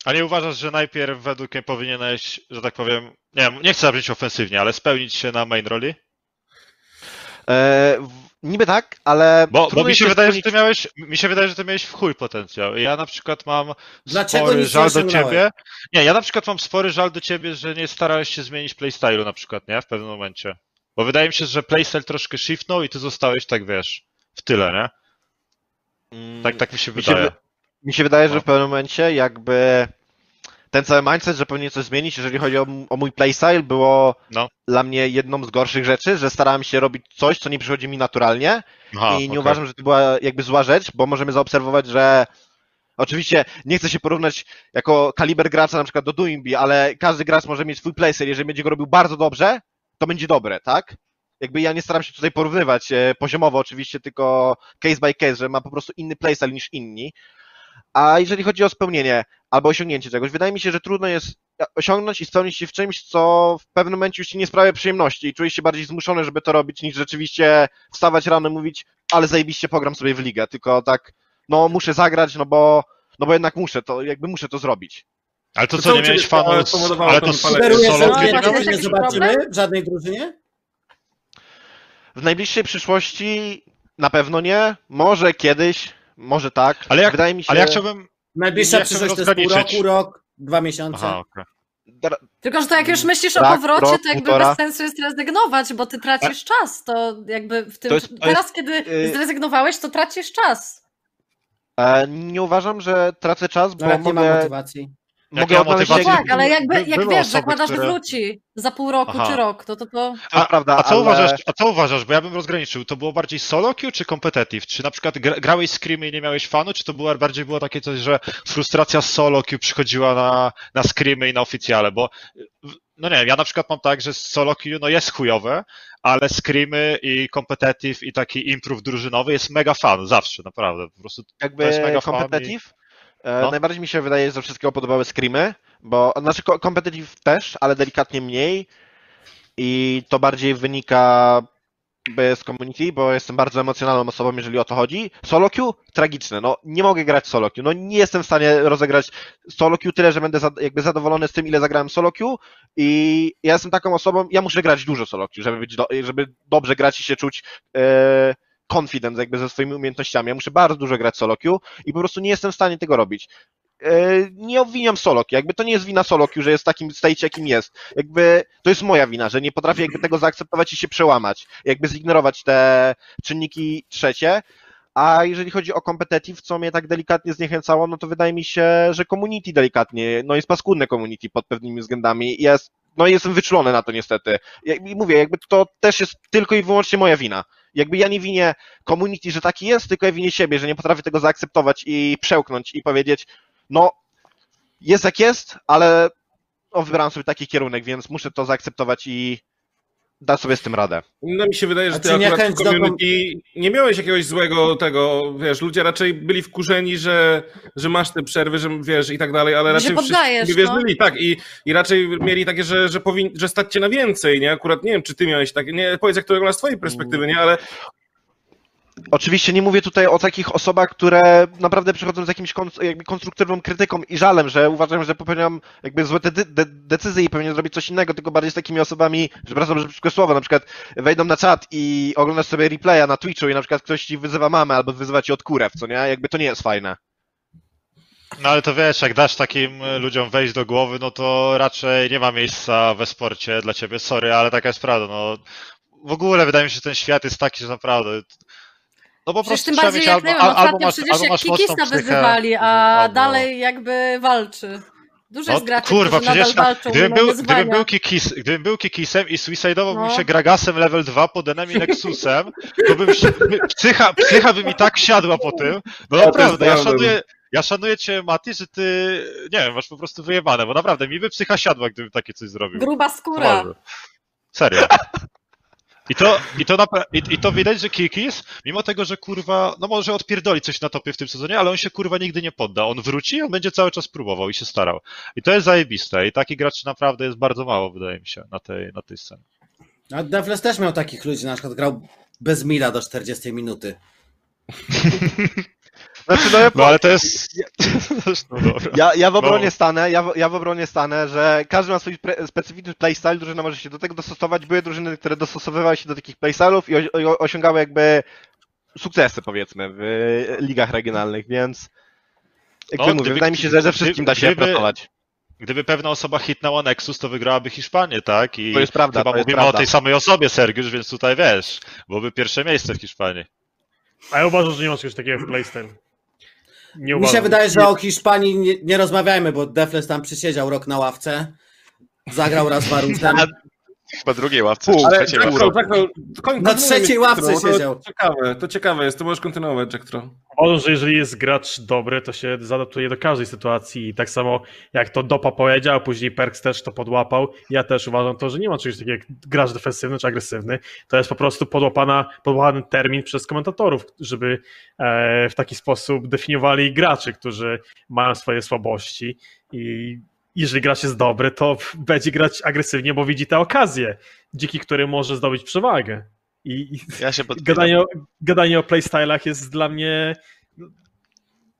A nie uważasz, że najpierw według mnie powinieneś, że tak powiem, nie nie chcę zabrzmieć ofensywnie, ale spełnić się na main roli? E, niby tak, ale. Bo, bo mi się wydaje, że ty miałeś, mi się wydaje, że ty miałeś w chuj potencjał. Ja na przykład mam Dlaczego spory żal do ciebie. Nie, ja na przykład mam spory żal do ciebie, że nie starałeś się zmienić playstylu na przykład, nie? W pewnym momencie. Bo wydaje mi się, że playstyle troszkę shiftnął i ty zostałeś tak, wiesz, w tyle, nie? Tak, tak mi się Mi się, wydaje. wy- mi się wydaje, że No. w pewnym momencie jakby ten cały mindset, że powinien coś zmienić, jeżeli chodzi o, o mój playstyle, było No. dla mnie jedną z gorszych rzeczy, że starałem się robić coś, co nie przychodzi mi naturalnie Aha, i nie okej. uważam, że to była jakby zła rzecz, bo możemy zaobserwować, że oczywiście nie chcę się porównać jako kaliber gracza na przykład do Doimbi, ale każdy gracz może mieć swój playstyle, jeżeli będzie go robił bardzo dobrze, to będzie dobre, tak? Jakby ja nie staram się tutaj porównywać e, poziomowo oczywiście, tylko case by case, że ma po prostu inny playstyle niż inni. A jeżeli chodzi o spełnienie albo osiągnięcie czegoś, wydaje mi się, że trudno jest osiągnąć i spełnić się w czymś, co w pewnym momencie już ci nie sprawia przyjemności i czujesz się bardziej zmuszony, żeby to robić, niż rzeczywiście wstawać rano i mówić, ale zajebiście pogram sobie w ligę, tylko tak, no muszę zagrać, no bo, no bo jednak muszę to, jakby muszę to zrobić. Ale to To co, nie miałeś fanów, ale to paletę? Sugeruję, solo nie zobaczymy problem? w żadnej drużynie? W najbliższej przyszłości Na pewno nie, może kiedyś, może tak. Ale jak- Wydaje mi się, Ale ja chciałbym. Najbliższa Ja przyszłość to jest pół roku, rok, dwa miesiące. Aha. Dra- Tylko, że to jak już myślisz o Tak, powrocie, rok, to jakby półtora. bez sensu jest rezygnować, bo ty tracisz czas. To jakby w tym. To jest- to teraz, kiedy yy, zrezygnowałeś, to tracisz czas. e, nie uważam, że tracę czas, bo No jak nie ma mogę, motywacji. Mogę ja odnaleźć się... Tak, ale jakby, by- jak były wiesz, osoby, zakładasz, że które- wróci za pół roku Aha. czy rok, to to, to To prawda, A co, ale... uważasz, a co uważasz? Bo ja bym rozgraniczył. To było bardziej solo queue czy competitive? Czy na przykład gra, grałeś screamy i nie miałeś fanu, czy to było, bardziej było takie coś, że frustracja z solo queue przychodziła na, na screamy i na oficjale? Bo no nie wiem, ja na przykład mam tak, że solo queue no jest chujowe, ale screamy i competitive i taki improve drużynowy jest mega fan, zawsze, naprawdę. Po prostu to jakby jest mega fan i- competitive. E, No. Najbardziej mi się wydaje, że ze wszystkiego podobały screamy, bo znaczy co- competitive też, ale delikatnie mniej i to bardziej wynika z community, bo jestem bardzo emocjonalną osobą, jeżeli o to chodzi. Solo queue? Tragiczne, no nie mogę grać solo queue, no nie jestem w stanie rozegrać solo queue tyle, że będę za, jakby zadowolony z tym, ile zagrałem solo queue i ja jestem taką osobą, ja muszę grać dużo solo queue, żeby, być do, żeby dobrze grać i się czuć e, confident jakby ze swoimi umiejętnościami. Ja muszę bardzo dużo grać solo queue i po prostu nie jestem w stanie tego robić. E, Nie obwiniam solo queue, jakby to nie jest wina solo queue, że jest w takim state, jakim jest. Jakby to jest moja wina, że nie potrafię jakby tego zaakceptować i się przełamać. Jakby zignorować te czynniki trzecie. A jeżeli chodzi o competitive, co mnie tak delikatnie zniechęcało, no to wydaje mi się, że community delikatnie, no jest paskudne community pod pewnymi względami. Jest, no jestem wyczulony na to niestety. I mówię, jakby to też jest tylko i wyłącznie moja wina. Jakby ja nie winię community, że taki jest, tylko ja winię siebie, że nie potrafię tego zaakceptować i przełknąć i powiedzieć, no jest jak jest, ale o, wybrałem sobie taki kierunek, więc muszę to zaakceptować i dać sobie z tym radę. No mi się wydaje, że ty akurat w do community nie miałeś jakiegoś złego tego, wiesz, ludzie raczej byli wkurzeni, że, że masz te przerwy, że wiesz i tak dalej, ale raczej poddajesz, wszyscy no. wierzyli, tak, i, i raczej mieli takie, że, że, powin, że stać cię na więcej, nie? Akurat nie wiem, czy ty miałeś takie, nie, powiedz jak to wygląda z twojej perspektywy, nie? Ale Oczywiście nie mówię tutaj o takich osobach, które naprawdę przychodzą z jakimś jakby konstruktywną krytyką i żalem, że uważam, że popełniam jakby złe de- de- decyzje i powinien zrobić coś innego, tylko bardziej z takimi osobami, przepraszam, że brzydkie słowo, na przykład wejdą na czat i oglądasz sobie replaya na Twitchu i na przykład ktoś ci wyzywa mamę albo wyzywa ci od kurew, co nie? Jakby to nie jest fajne. No ale to wiesz, jak dasz takim y, ludziom wejść do głowy, no to raczej nie ma miejsca we sporcie dla ciebie, sorry, ale taka jest prawda, no. W ogóle wydaje mi się, że ten świat jest taki, że naprawdę... No po Przecież prostu tym trzeba bardziej mieć jak, albo, nie wiem, al- albo ostatnio masz, przecież albo masz Kikista wyzywali, a albo- dalej jakby walczy. Dużo No, jest graczy, kurwa, przecież nadal walczą gdybym był, gdybym był, kikis, gdybym był Kikisem i suicide'ował No. się Gragasem level 2 pod enemy Nexusem, to bym psycha, psycha by mi tak siadła po tym. No jest naprawdę, ja prawda. szanuję, ja szanuję cię, Mati, że ty, nie wiem, masz po prostu wyjebane, bo naprawdę mi by psycha siadła, gdybym takie coś zrobił. Gruba skóra. Serio. I to, i, to napra- i, I to widać, że Kikis, mimo tego, że kurwa, no może odpierdoli coś na topie w tym sezonie, ale on się kurwa nigdy nie podda. On wróci, on będzie cały czas próbował i się starał. I to jest zajebiste. I takich graczy naprawdę jest bardzo mało, wydaje mi się, na tej, na tej scenie. A Defles też miał takich ludzi, na przykład grał bez mila do 40 minuty. Znaczy, no ja, No ale to jest. No dobra. ja, ja w obronie No. stanę, ja w, ja w obronie stanę, że każdy ma swój pre, specyficzny playstyle, drużyna może się do tego dostosować. Były drużyny, które dostosowywały się do takich playstyle'ów i, o, osiągały jakby sukcesy, powiedzmy, w ligach regionalnych, więc jakby No, mówię, gdyby- wydaje mi się, że ze wszystkim da się gdyby- pracować. Gdyby pewna osoba hitnęła Nexus, to wygrałaby Hiszpanię, tak? I To jest prawda, chyba to jest mówimy prawda. o tej samej osobie, Sergiusz, więc tutaj wiesz, byłoby pierwsze miejsce w Hiszpanii. A ja uważam, że nie ma czegoś takiego w PlayStation. Nie Mi się wydaje, że o Hiszpanii nie, nie rozmawiajmy, bo Defles tam przysiedział rok na ławce. Zagrał raz Warusem. Chyba drugiej ławce, Pół, czy trzeciej ławce. Na trzeciej ławce Jack siedział. To ciekawe, to ciekawe jest, to możesz kontynuować, Jack Tro. Uważam, że jeżeli jest gracz dobry, to się zadaptuje do każdej sytuacji i tak samo jak to Dopa powiedział, a później Perks też to podłapał, ja też uważam to, że nie ma czegoś takiego jak gracz defensywny czy agresywny, to jest po prostu podłapana, podłapany termin przez komentatorów, żeby e, w taki sposób definiowali graczy, którzy mają swoje słabości i jeżeli gracz jest dobry, to będzie grać agresywnie, bo widzi tę okazję, dzięki której może zdobyć przewagę. I, Ja gadanie o, gadanie o playstylach jest dla mnie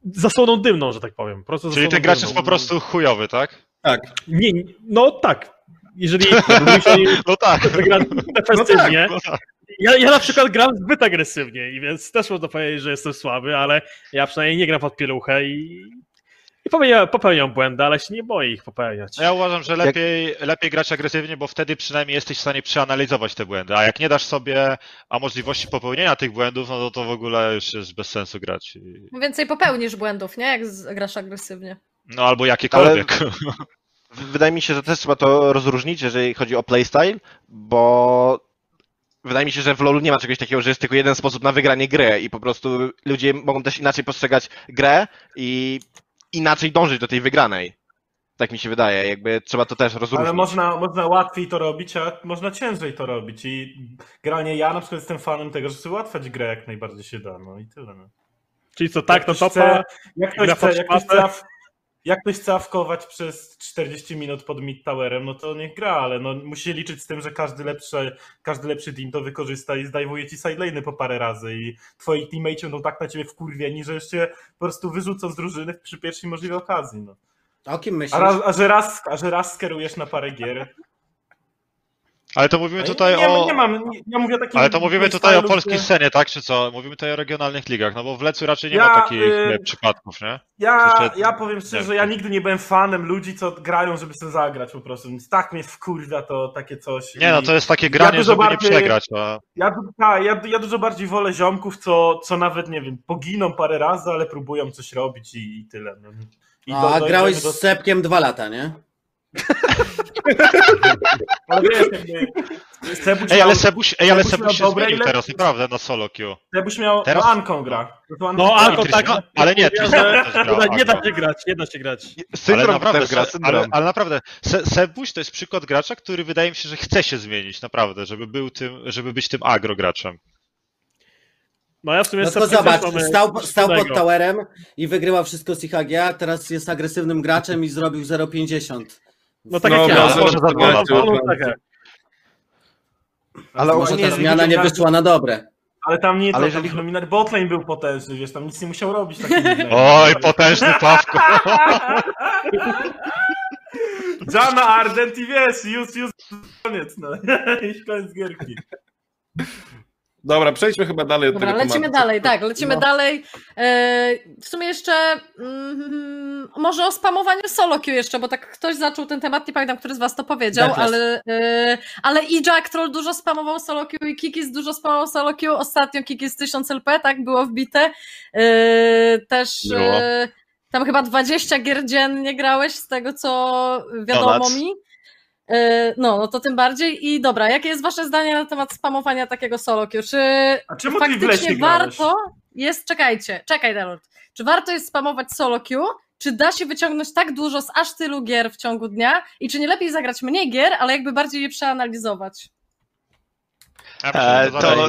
zasłoną dymną, że tak powiem. Po prostu Czyli ten gracz dymną. jest po prostu chujowy, tak? Tak. Nie, no tak. Jeżeli No tak. zagrać defensywnie No tak. Ja, ja na przykład gram zbyt agresywnie, i więc też można powiedzieć, że jestem słaby, ale ja przynajmniej nie gram pod pieluchę i, i popełniam, popełniam błędy, ale się nie boję ich popełniać. Ja uważam, że lepiej, lepiej grać agresywnie, bo wtedy przynajmniej jesteś w stanie przeanalizować te błędy. A jak nie dasz sobie a możliwości popełnienia tych błędów, no to, to w ogóle już jest bez sensu grać. I- Więcej popełnisz błędów, nie? Jak grasz agresywnie. No albo jakiekolwiek. W- Wydaje mi się, że też trzeba to rozróżnić, jeżeli chodzi o playstyle, bo wydaje mi się, że w LoLu nie ma czegoś takiego, że jest tylko jeden sposób na wygranie gry i po prostu ludzie mogą też inaczej postrzegać grę i inaczej dążyć do tej wygranej. Tak mi się wydaje, jakby trzeba to też rozróżnić. Ale można, można łatwiej to robić, a można ciężej to robić. I generalnie ja na przykład jestem fanem tego, że sobie ułatwiać grę jak najbardziej się da. No i tyle. No. Czyli co, tak, Jak to topa, chce- Jak ktoś chce, jak ktoś chce, jak ktoś chce awkować przez 40 minut pod mid towerem, no to niech gra, ale no musi liczyć z tym, że każdy lepszy, każdy lepszy team to wykorzysta i zdajwuje ci sidelane'y po parę razy i twoi teammates będą tak na ciebie wkurwieni, że jeszcze po prostu wyrzucą z drużyny przy pierwszej możliwej okazji. No. A o kim A, myślisz? raz, a, że raz, a że raz skierujesz na parę gier. Ale to mówimy A tutaj nie, o. nie mam, nie, ja mówię takim Ale to mówimy tutaj o polskiej scenie, tak? Czy co? Mówimy tutaj o regionalnych ligach, no bo w Lecu raczej nie Ja, ma takich y, nie, przypadków, nie? Ja, Jeszcze- ja powiem szczerze, nie że ja nigdy nie byłem fanem ludzi, co grają, żeby sobie zagrać po prostu. Więc tak mnie wkurwia to takie coś. Nie no, to jest takie granie, dużo żeby nie bardziej- przegrać. A... Ja, ta, ja, ja dużo bardziej wolę ziomków, co, co nawet, nie wiem, poginą parę razy, ale próbują coś robić i, i tyle. No. I No, a do- grałeś dojdziemy z Sepkiem dwa lata, nie? Ale wiesz, jakby... Sebuś Ej, ale Sebuś, ej, ale Sebuś Sebuś się dobre zmienił teraz, naprawdę, na solo queue. Sebuś miał... Teraz- No Anką gra. To No, gra. Anką tak, ale nie, też grał, nie, da- się grać, nie da się grać. Ale Syndrom naprawdę, też gra, syndrom. ale, ale naprawdę, Se, Sebuś to jest przykład gracza, który wydaje mi się, że chce się zmienić, naprawdę, żeby był tym, żeby być tym agro graczem. No ja w sumie No też zobacz, stał, stał pod towerem i wygrywał wszystko z IHG, a teraz jest agresywnym graczem i zrobił 0,50. No tak No, jak ja. może zero- zadowala, zero- No, tak jak. Ale Może ta zmiana nie wyszła na dobre. Ale tam nie, Ale ale jeżeli- nominat botlane był potężny, wiesz, tam nic nie musiał robić. Oj, potężny Pawko! Jana Ardent i wiesz, już, już koniec, no. I koniec gierki. Dobra, przejdźmy chyba dalej od Dobra, lecimy tematu. dalej, tak, lecimy No. dalej. E, w sumie jeszcze mm, może o spamowaniu solo queue jeszcze, bo tak ktoś zaczął ten temat, nie pamiętam, który z was to powiedział, Douglas. ale, e, ale i Jack Troll dużo spamował solo queue i Kikis dużo spamował solo queue. Ostatnio Kikis 1000 LP, tak, było wbite. E, też Było. tam chyba 20 gier dziennie grałeś, z tego co wiadomo mi. E, No, no to tym bardziej. I dobra, jakie jest wasze zdanie na temat spamowania takiego solo queue? Czy A czemu ty w faktycznie lesie grałeś? warto jest, czekajcie, czekaj Delord, czy warto jest spamować solo queue, czy da się wyciągnąć tak dużo z aż tylu gier w ciągu dnia i czy nie lepiej zagrać mniej gier, ale jakby bardziej je przeanalizować? E, to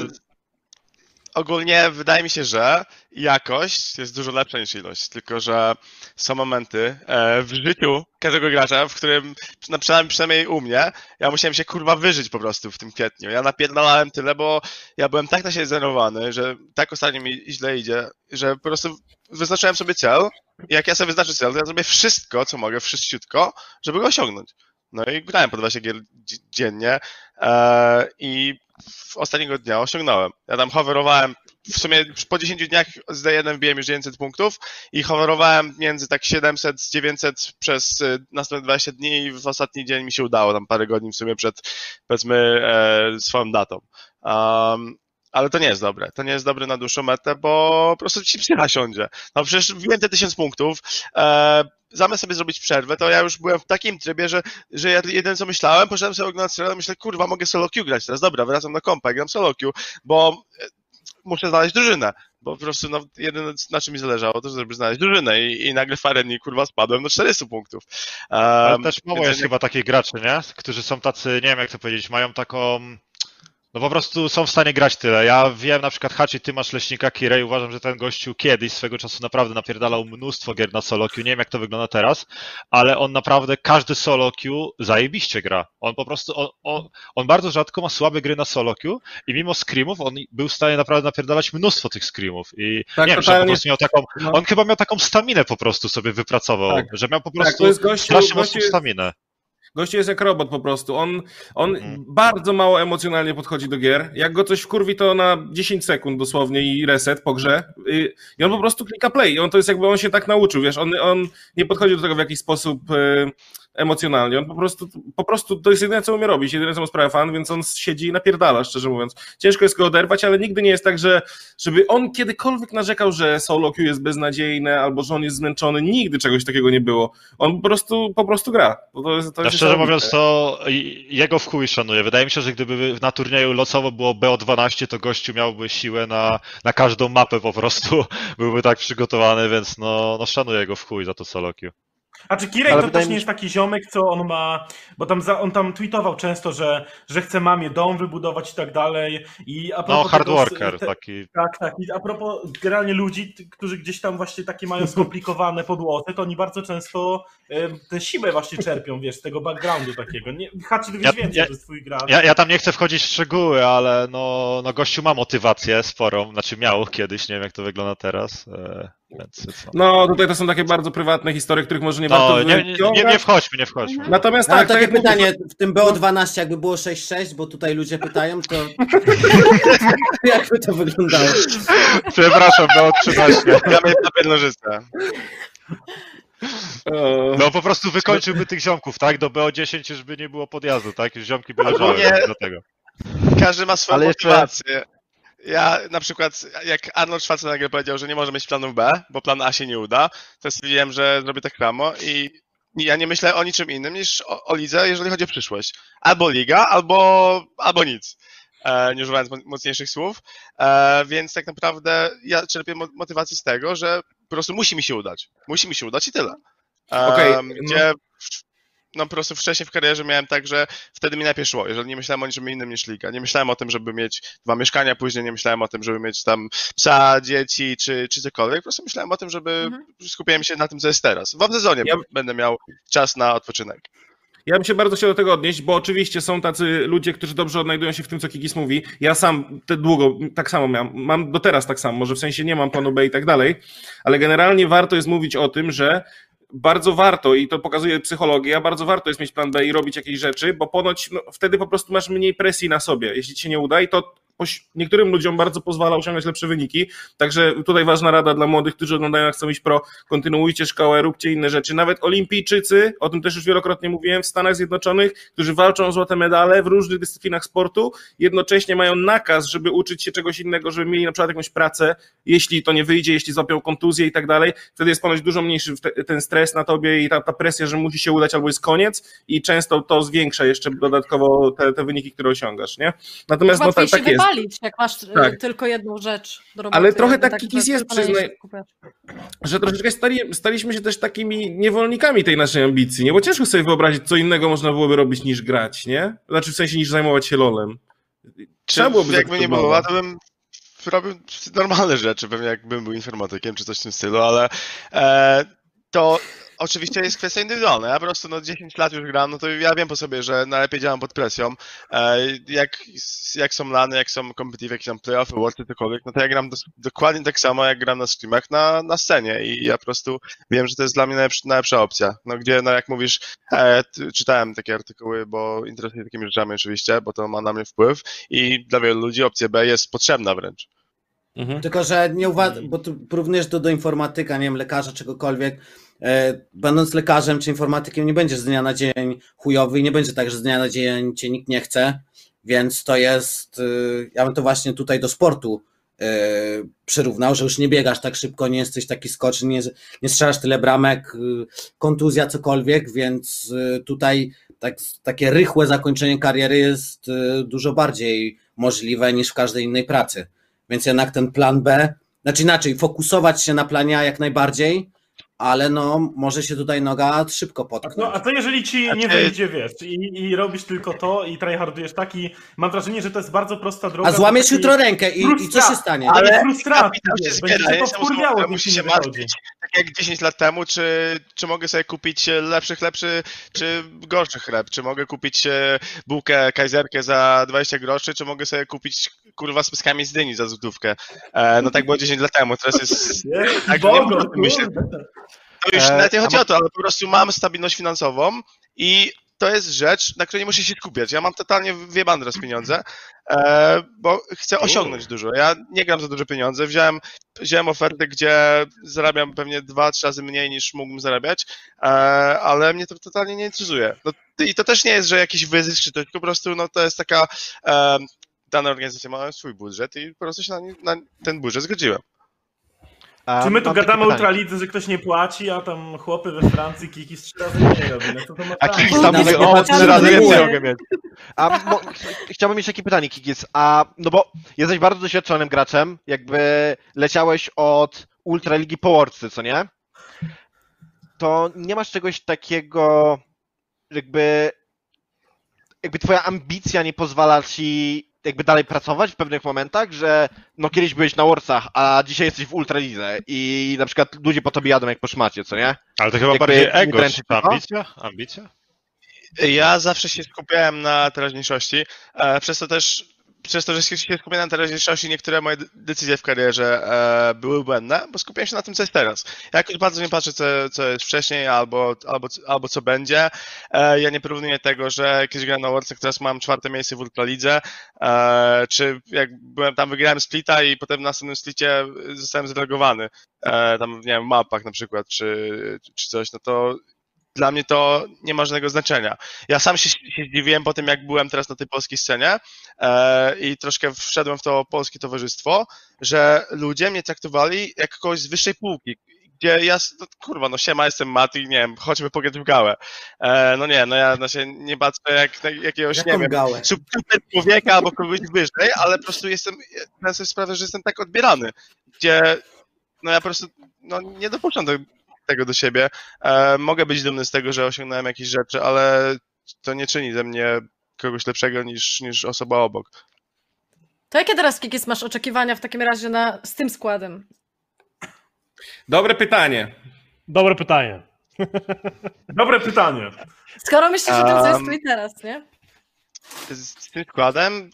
ogólnie wydaje mi się, że jakość jest dużo lepsza niż ilość, tylko że są momenty e, w życiu każdego gracza, w którym, na- przynajmniej, przynajmniej u mnie, ja musiałem się kurwa wyżyć po prostu w tym kwietniu. Ja napierdalałem tyle, bo ja byłem tak na siebie zdenerwowany, że tak ostatnio mi źle idzie, że po prostu wyznaczyłem sobie cel i jak ja sobie wyznaczę cel, to ja zrobię wszystko, co mogę, wszystko, żeby go osiągnąć. No i grałem po 20 gier dzi- dziennie e, i ostatniego dnia osiągnąłem. Ja tam hoverowałem, w sumie po 10 dniach z D1 wbiłem już 900 punktów i hoverowałem między tak 700, 900 przez y, następne 20 dni i w ostatni dzień mi się udało, tam parę godzin w sumie przed, powiedzmy, e, swoją datą. Um, ale to nie jest dobre. To nie jest dobre na dłuższą metę, bo po prostu ci psycha siądzie. No przecież te 1000 punktów, e, zamiast sobie zrobić przerwę, to ja już byłem w takim trybie, że, że ja jedyne co myślałem, poszedłem sobie oglądać serial, myślę, kurwa, mogę solo queue grać teraz, dobra, wracam na kompa, gram solo queue, bo muszę znaleźć drużynę, bo po prostu no, jedyne na czym mi zależało, to żeby znaleźć drużynę i, i nagle dni, kurwa, spadłem do 400 punktów. Ale Um, też mało jest jednak- chyba takich graczy, nie? Którzy są tacy, nie wiem jak to powiedzieć, mają taką. No po prostu są w stanie grać tyle. Ja wiem na przykład Hachi, ty masz leśnika Kirei, uważam, że ten gościu kiedyś swego czasu naprawdę napierdalał mnóstwo gier na solo queue. Nie wiem jak to wygląda teraz, ale on naprawdę każdy solo queue zajebiście gra. On po prostu, on, on, on bardzo rzadko ma słabe gry na solo queue i mimo screamów on był w stanie naprawdę napierdalać mnóstwo tych screamów i Tak, nie wiem, że on po prostu miał taką, No. on chyba miał taką staminę po prostu sobie wypracował, Tak. że miał po Tak, prostu gościu, strasznie gościu mocną staminę. Gościu jest jak robot po prostu. On, on Mhm. bardzo mało emocjonalnie podchodzi do gier. Jak go coś wkurwi, to na 10 sekund dosłownie i reset po grze. I- I on po prostu klika play. I on to jest jakby on się tak nauczył, wiesz, on, on nie podchodzi do tego w jakiś sposób e, emocjonalnie. On po prostu, po prostu to jest jedyne, co umie robić, jedyne, co mu sprawia fan, więc on siedzi i napierdala, szczerze mówiąc. Ciężko jest go oderwać, ale nigdy nie jest tak, że żeby on kiedykolwiek narzekał, że solo queue jest beznadziejne albo że on jest zmęczony. Nigdy czegoś takiego nie było. On po prostu, po prostu gra. To jest, to Ja szczerze mówiąc, to jego w chuj szanuję. Wydaje mi się, że gdyby na turnieju losowo było BO12, to gościu miałby siłę na, na każdą mapę po prostu. Byłby tak przygotowany, więc no, no szanuję go w chuj za to solo queue. A czy Kirek Ale to też nie jest taki ziomek, co on ma, bo tam za, on tam tweetował często, że, że chce mamie dom wybudować i tak dalej. I a No, propos hard tego, worker te- taki. Tak, tak. I a propos generalnie ludzi, którzy gdzieś tam właśnie takie mają skomplikowane podłoże, to oni bardzo często tę siłę właśnie czerpią, wiesz, z tego backgroundu takiego. Nie, Haczy, ty wiesz Ja- więcej, ja- to jest twój gra. Ja, ja tam nie chcę wchodzić w szczegóły, ale no, no gościu ma motywację sporą, znaczy miał kiedyś, nie wiem jak to wygląda teraz, e. No, tutaj to są takie bardzo prywatne historie, których może nie warto No, nie, nie, nie, wchodźmy, nie wchodźmy. Natomiast Mam tak, tak takie pytanie, w tym BO12 jakby było 6-6, bo tutaj ludzie pytają, to jakby to wyglądało? Przepraszam, było 13. Gramy w papier nożyce. o, No po prostu wykończyłby tych ziomków, tak? Do BO10 już by nie było podjazdu, tak? Już ziomki by leżały do tego. Każdy ma swoją Ale jeszcze- motywację. Ja na przykład, jak Arnold Schwarzenegger powiedział, że nie może mieć planu B, bo plan A się nie uda, to stwierdziłem, że zrobię tak samo i ja nie myślę o niczym innym niż o, o lidze, jeżeli chodzi o przyszłość. Albo liga, albo, albo nic. E, nie używając mo- mocniejszych słów. E, więc tak naprawdę ja czerpię mo- motywację z tego, że po prostu musi mi się udać. Musi mi się udać i tyle. E, no. Gdzie no po prostu wcześniej w karierze miałem tak, że wtedy mi najpierw szło, jeżeli nie myślałem o niczym innym niż liga. Nie myślałem o tym, żeby mieć dwa mieszkania, później nie myślałem o tym, żeby mieć tam psa, dzieci czy, czy cokolwiek. Po prostu myślałem o tym, żeby Mhm. skupiłem się na tym, co jest teraz. W sezonie Ja- będę miał czas na odpoczynek. Ja bym się bardzo chciał do tego odnieść, bo oczywiście są tacy ludzie, którzy dobrze odnajdują się w tym, co Kikis mówi. Ja sam te długo tak samo miałem. Mam do teraz tak samo, może w sensie nie mam planu B i tak dalej, ale generalnie warto jest mówić o tym, że bardzo warto, i to pokazuje psychologia, bardzo warto jest mieć plan B i robić jakieś rzeczy, bo ponoć no, wtedy po prostu masz mniej presji na sobie. Jeśli ci się nie uda i to niektórym ludziom bardzo pozwala osiągać lepsze wyniki. Także tutaj ważna rada dla młodych, którzy oglądają jak chcą iść pro, kontynuujcie szkołę, róbcie inne rzeczy. Nawet olimpijczycy, o tym też już wielokrotnie mówiłem, w Stanach Zjednoczonych, którzy walczą o złote medale w różnych dyscyplinach sportu, jednocześnie mają nakaz, żeby uczyć się czegoś innego, żeby mieli na przykład jakąś pracę, jeśli to nie wyjdzie, jeśli złapią kontuzję i tak dalej, wtedy jest ponoć dużo mniejszy te- ten stres na tobie i ta, ta presja, że musi się udać albo jest koniec i często to zwiększa jeszcze dodatkowo te, te wyniki, które osiągasz, nie? Natomiast no, tak, tak jest. Wypalić, jak masz y, Tak. tylko jedną rzecz do roboty. Ale trochę jakby tak jest, przyznaj. że troszeczkę stali, staliśmy się też takimi niewolnikami tej naszej ambicji, nie? Bo ciężko sobie wyobrazić, co innego można byłoby robić niż grać, nie? Znaczy w sensie niż zajmować się lolem. Trzeba byłoby jakby nie było, to bym robił normalne rzeczy, pewnie jakbym był informatykiem czy coś w tym stylu, ale e, to oczywiście jest kwestia indywidualna. Ja po prostu no 10 lat już gram, no to ja wiem po sobie, że najlepiej działam pod presją. E, jak, jak są lany, jak są competitive, jak są playoffy, worldy, cokolwiek, no to ja gram dos- dokładnie tak samo, jak gram na streamach na, na scenie i ja po prostu wiem, że to jest dla mnie najlepsza, najlepsza opcja. No gdzie, no jak mówisz, e, czytałem takie artykuły, bo interesuję się takimi rzeczami oczywiście, bo to ma na mnie wpływ i dla wielu ludzi opcja B jest potrzebna wręcz. Mhm. Tylko, że nie uważam, bo tu porównujesz to do informatyka, nie wiem, lekarza, czegokolwiek. E, będąc lekarzem czy informatykiem, nie będziesz z dnia na dzień chujowy i nie będzie tak, że z dnia na dzień cię nikt nie chce, więc to jest, y, ja bym to właśnie tutaj do sportu y, przyrównał, że już nie biegasz tak szybko, nie jesteś taki skoczny, nie, nie strzelasz tyle bramek, y, kontuzja, cokolwiek, więc tutaj tak, takie rychłe zakończenie kariery jest dużo bardziej możliwe niż w każdej innej pracy. Więc jednak ten plan B, znaczy inaczej, fokusować się na planie A jak najbardziej, ale no może się tutaj noga szybko potknąć. No, a co jeżeli ci nie wyjdzie, wiesz, i, i robisz tylko to i tryhardujesz taki, mam wrażenie, że to jest bardzo prosta droga. A złamiesz jutro rękę i, i co się stanie? Ale kapitał się zbiera, to wkurwiało, musi się martwić, tak jak 10 lat temu, czy, czy mogę sobie kupić lepszych, lepszy, czy gorszych chleb, czy mogę kupić e, bułkę kajzerkę za 20 groszy, czy mogę sobie kupić kurwa z pyskami z dyni za złotówkę. E, no tak było 10 lat temu, teraz jest Nie? Tak, Bogo, nie kurde. To już E, nawet nie chodzi o to, ale po prostu mam stabilność finansową i to jest rzecz, na której muszę się skupiać. Ja mam totalnie wyjebane teraz pieniądze, e, bo chcę osiągnąć dużo. Ja nie gram za duże pieniądze. Wziąłem, wziąłem ofertę, gdzie zarabiam pewnie dwa, trzy razy mniej niż mógłbym zarabiać, e, ale mnie to totalnie nie interesuje. No, I to też nie jest, że jakiś wyzysk czy to po prostu no, to jest taka dana organizacja ma swój budżet i po prostu się na, nie- na ten budżet zgodziłem. A Czy my tu gadamy o ultralidze, że ktoś nie płaci, a tam chłopy we Francji kiki z trzy razy mniej robi? No to to ma A. Kikis tam mówi, nie o, trzy razy więcej mogę mieć. A mo, ch- chciałbym mieć takie pytanie, Kikis, a no bo jesteś bardzo doświadczonym graczem, jakby leciałeś od Ultraligi po Worldsy, co nie? To nie masz czegoś takiego, jakby jakby twoja ambicja nie pozwala ci jakby dalej pracować w pewnych momentach, że no kiedyś byłeś na Worldsach, a dzisiaj jesteś w Ultralidze i na przykład ludzie po tobie jadą jak po szmacie, co nie? Ale to chyba Jakby bardziej ego, czy ambicja? Ambicja? Ja zawsze się skupiałem na teraźniejszości, e, przez to też, przez to, że się skupiałem na teraźniejszości, niektóre moje de- decyzje w karierze e, były błędne, bo skupiałem się na tym, co jest teraz. Ja jakoś bardzo nie patrzę, co, co jest wcześniej albo, albo, albo co będzie. E, ja nie porównuję tego, że kiedyś grałem na Worldsach, teraz mam czwarte miejsce w Ultralidze, e, czy jak byłem tam, wygrałem splita i potem w następnym splicie zostałem zrelegowany, e, tam, nie wiem, w mapach na przykład, czy, czy coś, no to dla mnie to nie ma żadnego znaczenia. Ja sam się, się zdziwiłem po tym, jak byłem teraz na tej polskiej scenie e, i troszkę wszedłem w to polskie towarzystwo, że ludzie mnie traktowali jak kogoś z wyższej półki, gdzie ja, no, kurwa, no siema, jestem Mati, nie wiem, chodźmy pograć w gałę. E, no nie, no ja no się nie patrzę jak na jakiegoś, nie Jaką wiem, gałę? super człowieka albo kogoś wyżej, ale po prostu jestem, zdałem sobie sprawę, że jestem tak odbierany, gdzie no ja po prostu no, nie dopuszczam do, tego do siebie. E, mogę być dumny z tego, że osiągnąłem jakieś rzeczy, ale to nie czyni ze mnie kogoś lepszego niż, niż osoba obok. To jakie teraz, Kikis, masz oczekiwania w takim razie na, z tym składem? Dobre pytanie. Dobre pytanie. Dobre pytanie. Skoro myślisz o tym, co jest Um, tu i teraz, nie? z, z tym składem,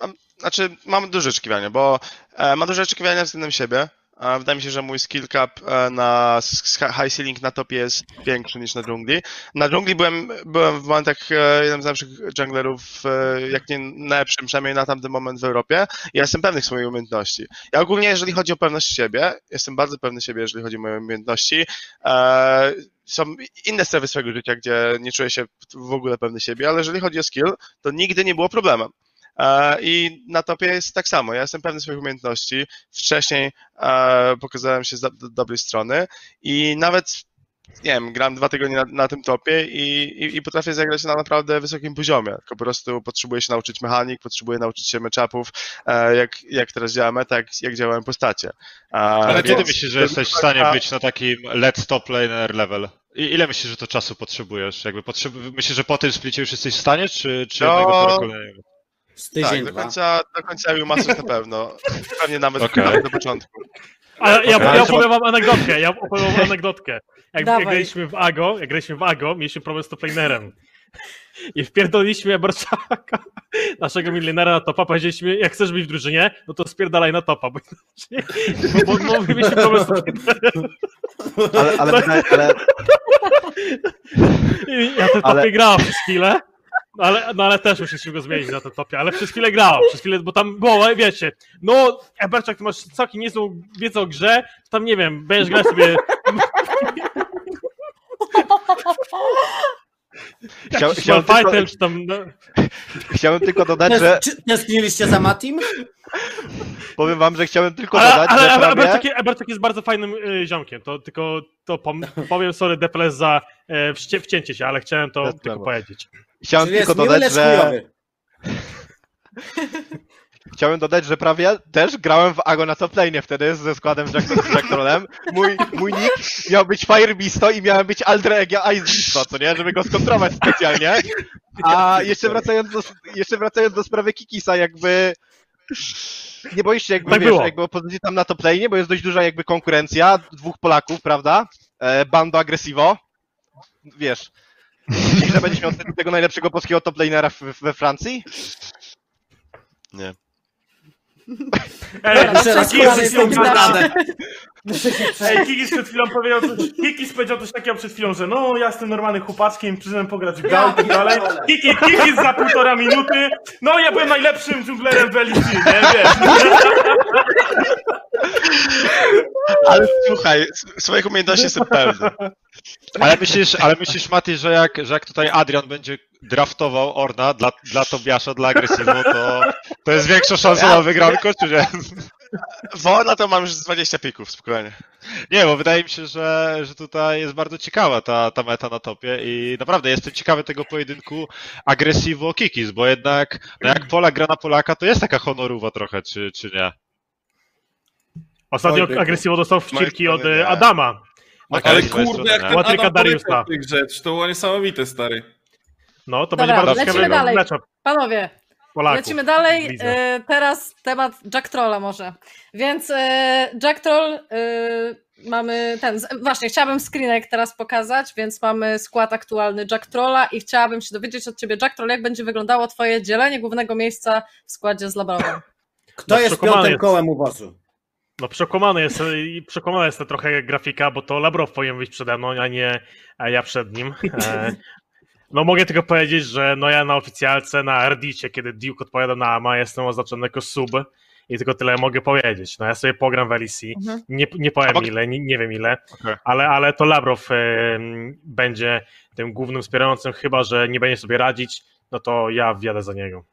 mam, znaczy mam duże oczekiwania, bo e, mam duże oczekiwania względem siebie. Wydaje mi się, że mój skill cap e, na high ceiling na topie jest większy niż na dżungli. Na dżungli byłem, byłem w momentach e, jednym z najlepszych junglerów, e, jak nie najlepszym, przynajmniej na tamten moment w Europie. Ja jestem pewny swoich umiejętności. Ja ogólnie, jeżeli chodzi o pewność siebie, jestem bardzo pewny siebie, jeżeli chodzi o moje umiejętności. Są inne strefy swojego życia, gdzie nie czuję się w ogóle pewny siebie, ale jeżeli chodzi o skill, to nigdy nie było problemem. E, I na topie jest tak samo. Ja jestem pewny swoich umiejętności. Wcześniej e, pokazałem się z do, do dobrej strony i nawet, nie wiem, gram dwa tygodnie na, na tym topie i, i, i potrafię zagrać na naprawdę wysokim poziomie. Tylko po prostu potrzebuję się nauczyć mechanik, potrzebuję nauczyć się matchupów, e, jak, jak teraz działa meta, jak, jak działają postacie. E, Ale kiedy więc- myślisz, że jesteś w stanie być na takim let's top laner level? I ile myślisz, że to czasu potrzebujesz? Jakby potrzeb... Myślisz, że po tym splicie już jesteś w stanie, czy, czy No, jednego po kolejnego? Z Tak, tydzień, do dwa. końca, do końca Masters na pewno. Pewnie nawet, Okej. nawet do początku. Ale ja, ja opowiem wam anegdotkę, ja opowiem wam anegdotkę. Jak, jak Dawaj. graliśmy w AGO, jak graliśmy w AGO, mieliśmy problem z toplanerem. I wpierdoliliśmy Barczaka, naszego milionera na topa, powiedzieliśmy, jak chcesz być w drużynie, no to spierdalaj na topa, bo, bo, bo, bo mieliśmy problem z toplanerem. Ale, ale, wydaje- ale I ja ten Ale- topie grałem przez chwilę, ale, no ale też musieliśmy go zmienić na ten topie, ale przez chwilę grałem, przez chwilę, bo tam było, wiecie, no Eberczak, ty masz całkiem niezłą wiedzę o grze, to tam nie wiem, będziesz grać sobie Chciał- chciałem tylko- czy tam, no, chciałem tylko dodać, że tęskniliście za Matim? powiem wam, że chciałem tylko ale, dodać, ale że prawie... Eberczak, Eberczak jest bardzo fajnym y, ziomkiem, to tylko to pom, powiem, sorry Defles za wcie, wcięcie się, ale chciałem to Bez tylko problemu. powiedzieć. Chciałem Czyli tylko miły, dodać, lecz że. Chciałem dodać, że prawie też grałem w Ago na top lane wtedy ze składem z Jack- z Jacktrollem. Mój, mój nick miał być Firebeasto i miałem być Alter Icebeasto, co nie? Żeby go skontrować specjalnie. A jeszcze wracając do, jeszcze wracając do sprawy Kikisa, jakby nie boisz się jakby, Tak wiesz, było. jakby opozycji tam na top lane, bo jest dość duża jakby konkurencja, dwóch Polaków, prawda? E, bando agresivo. Wiesz. Myślisz, że będziesz miał tego najlepszego polskiego top lanera w, we Francji? Nie. Ej, Kikis Ej, przed chwilą powiedział coś, Kikis powiedział coś takiego przed chwilą, że no, ja jestem normalnym chłopaczkiem, przyszedłem pograć w grę i tak dalej. Kikis, Kikis za półtora minuty, no ja byłem najlepszym dżunglerem w LEC, nie, wiesz. Ale słuchaj, swoich umiejętności jestem pewny. Ale myślisz, ale myślisz Mati, że jak, że jak tutaj Adrian będzie draftował Orna dla, dla Tobiasza, dla Agresywu, to, to jest większa szansa na wygranko, czy nie? Wolna to mam już z 20 pików, spokojnie. Nie, bo wydaje mi się, że, że tutaj jest bardzo ciekawa ta, ta meta na topie i naprawdę jestem ciekawy tego pojedynku Agresywu Kikis, bo jednak no jak Polak gra na Polaka, to jest taka honoruwa trochę, czy, czy nie? Ostatnio Oj, agresywnie dostał wcirki od e, Adama. Okej, Ale kurde, jak ten Adam Dariusa. tych rzeczy, to było niesamowite, stary. No, to Dobra, będzie bardzo lecimy dalej. Panowie, Polaków. lecimy dalej. E, teraz temat Jack Trolla może. Więc e, Jack Troll e, mamy ten. z- Właśnie, chciałabym screenek teraz pokazać, więc mamy skład aktualny Jack Trolla i chciałabym się dowiedzieć od ciebie, Jack Troll, jak będzie wyglądało twoje dzielenie głównego miejsca w składzie z Labrowem. Kto No, jest piątym jest. kołem uwozu? No przekonany jest, i przekonana jest to trochę grafika, bo to Labrow powinien być przede mną, a nie a ja przed nim. No mogę tylko powiedzieć, że no ja na oficjalce, na Reddicie, kiedy Duke odpowiada na AMA, jestem oznaczony jako sub i tylko tyle mogę powiedzieć. No ja sobie pogram w LEC, Mhm. nie, nie powiem A ile, nie, nie wiem ile, Okej. ale, ale to Labrow e, będzie tym głównym wspierającym, chyba że nie będzie sobie radzić, no to ja wjadę za niego.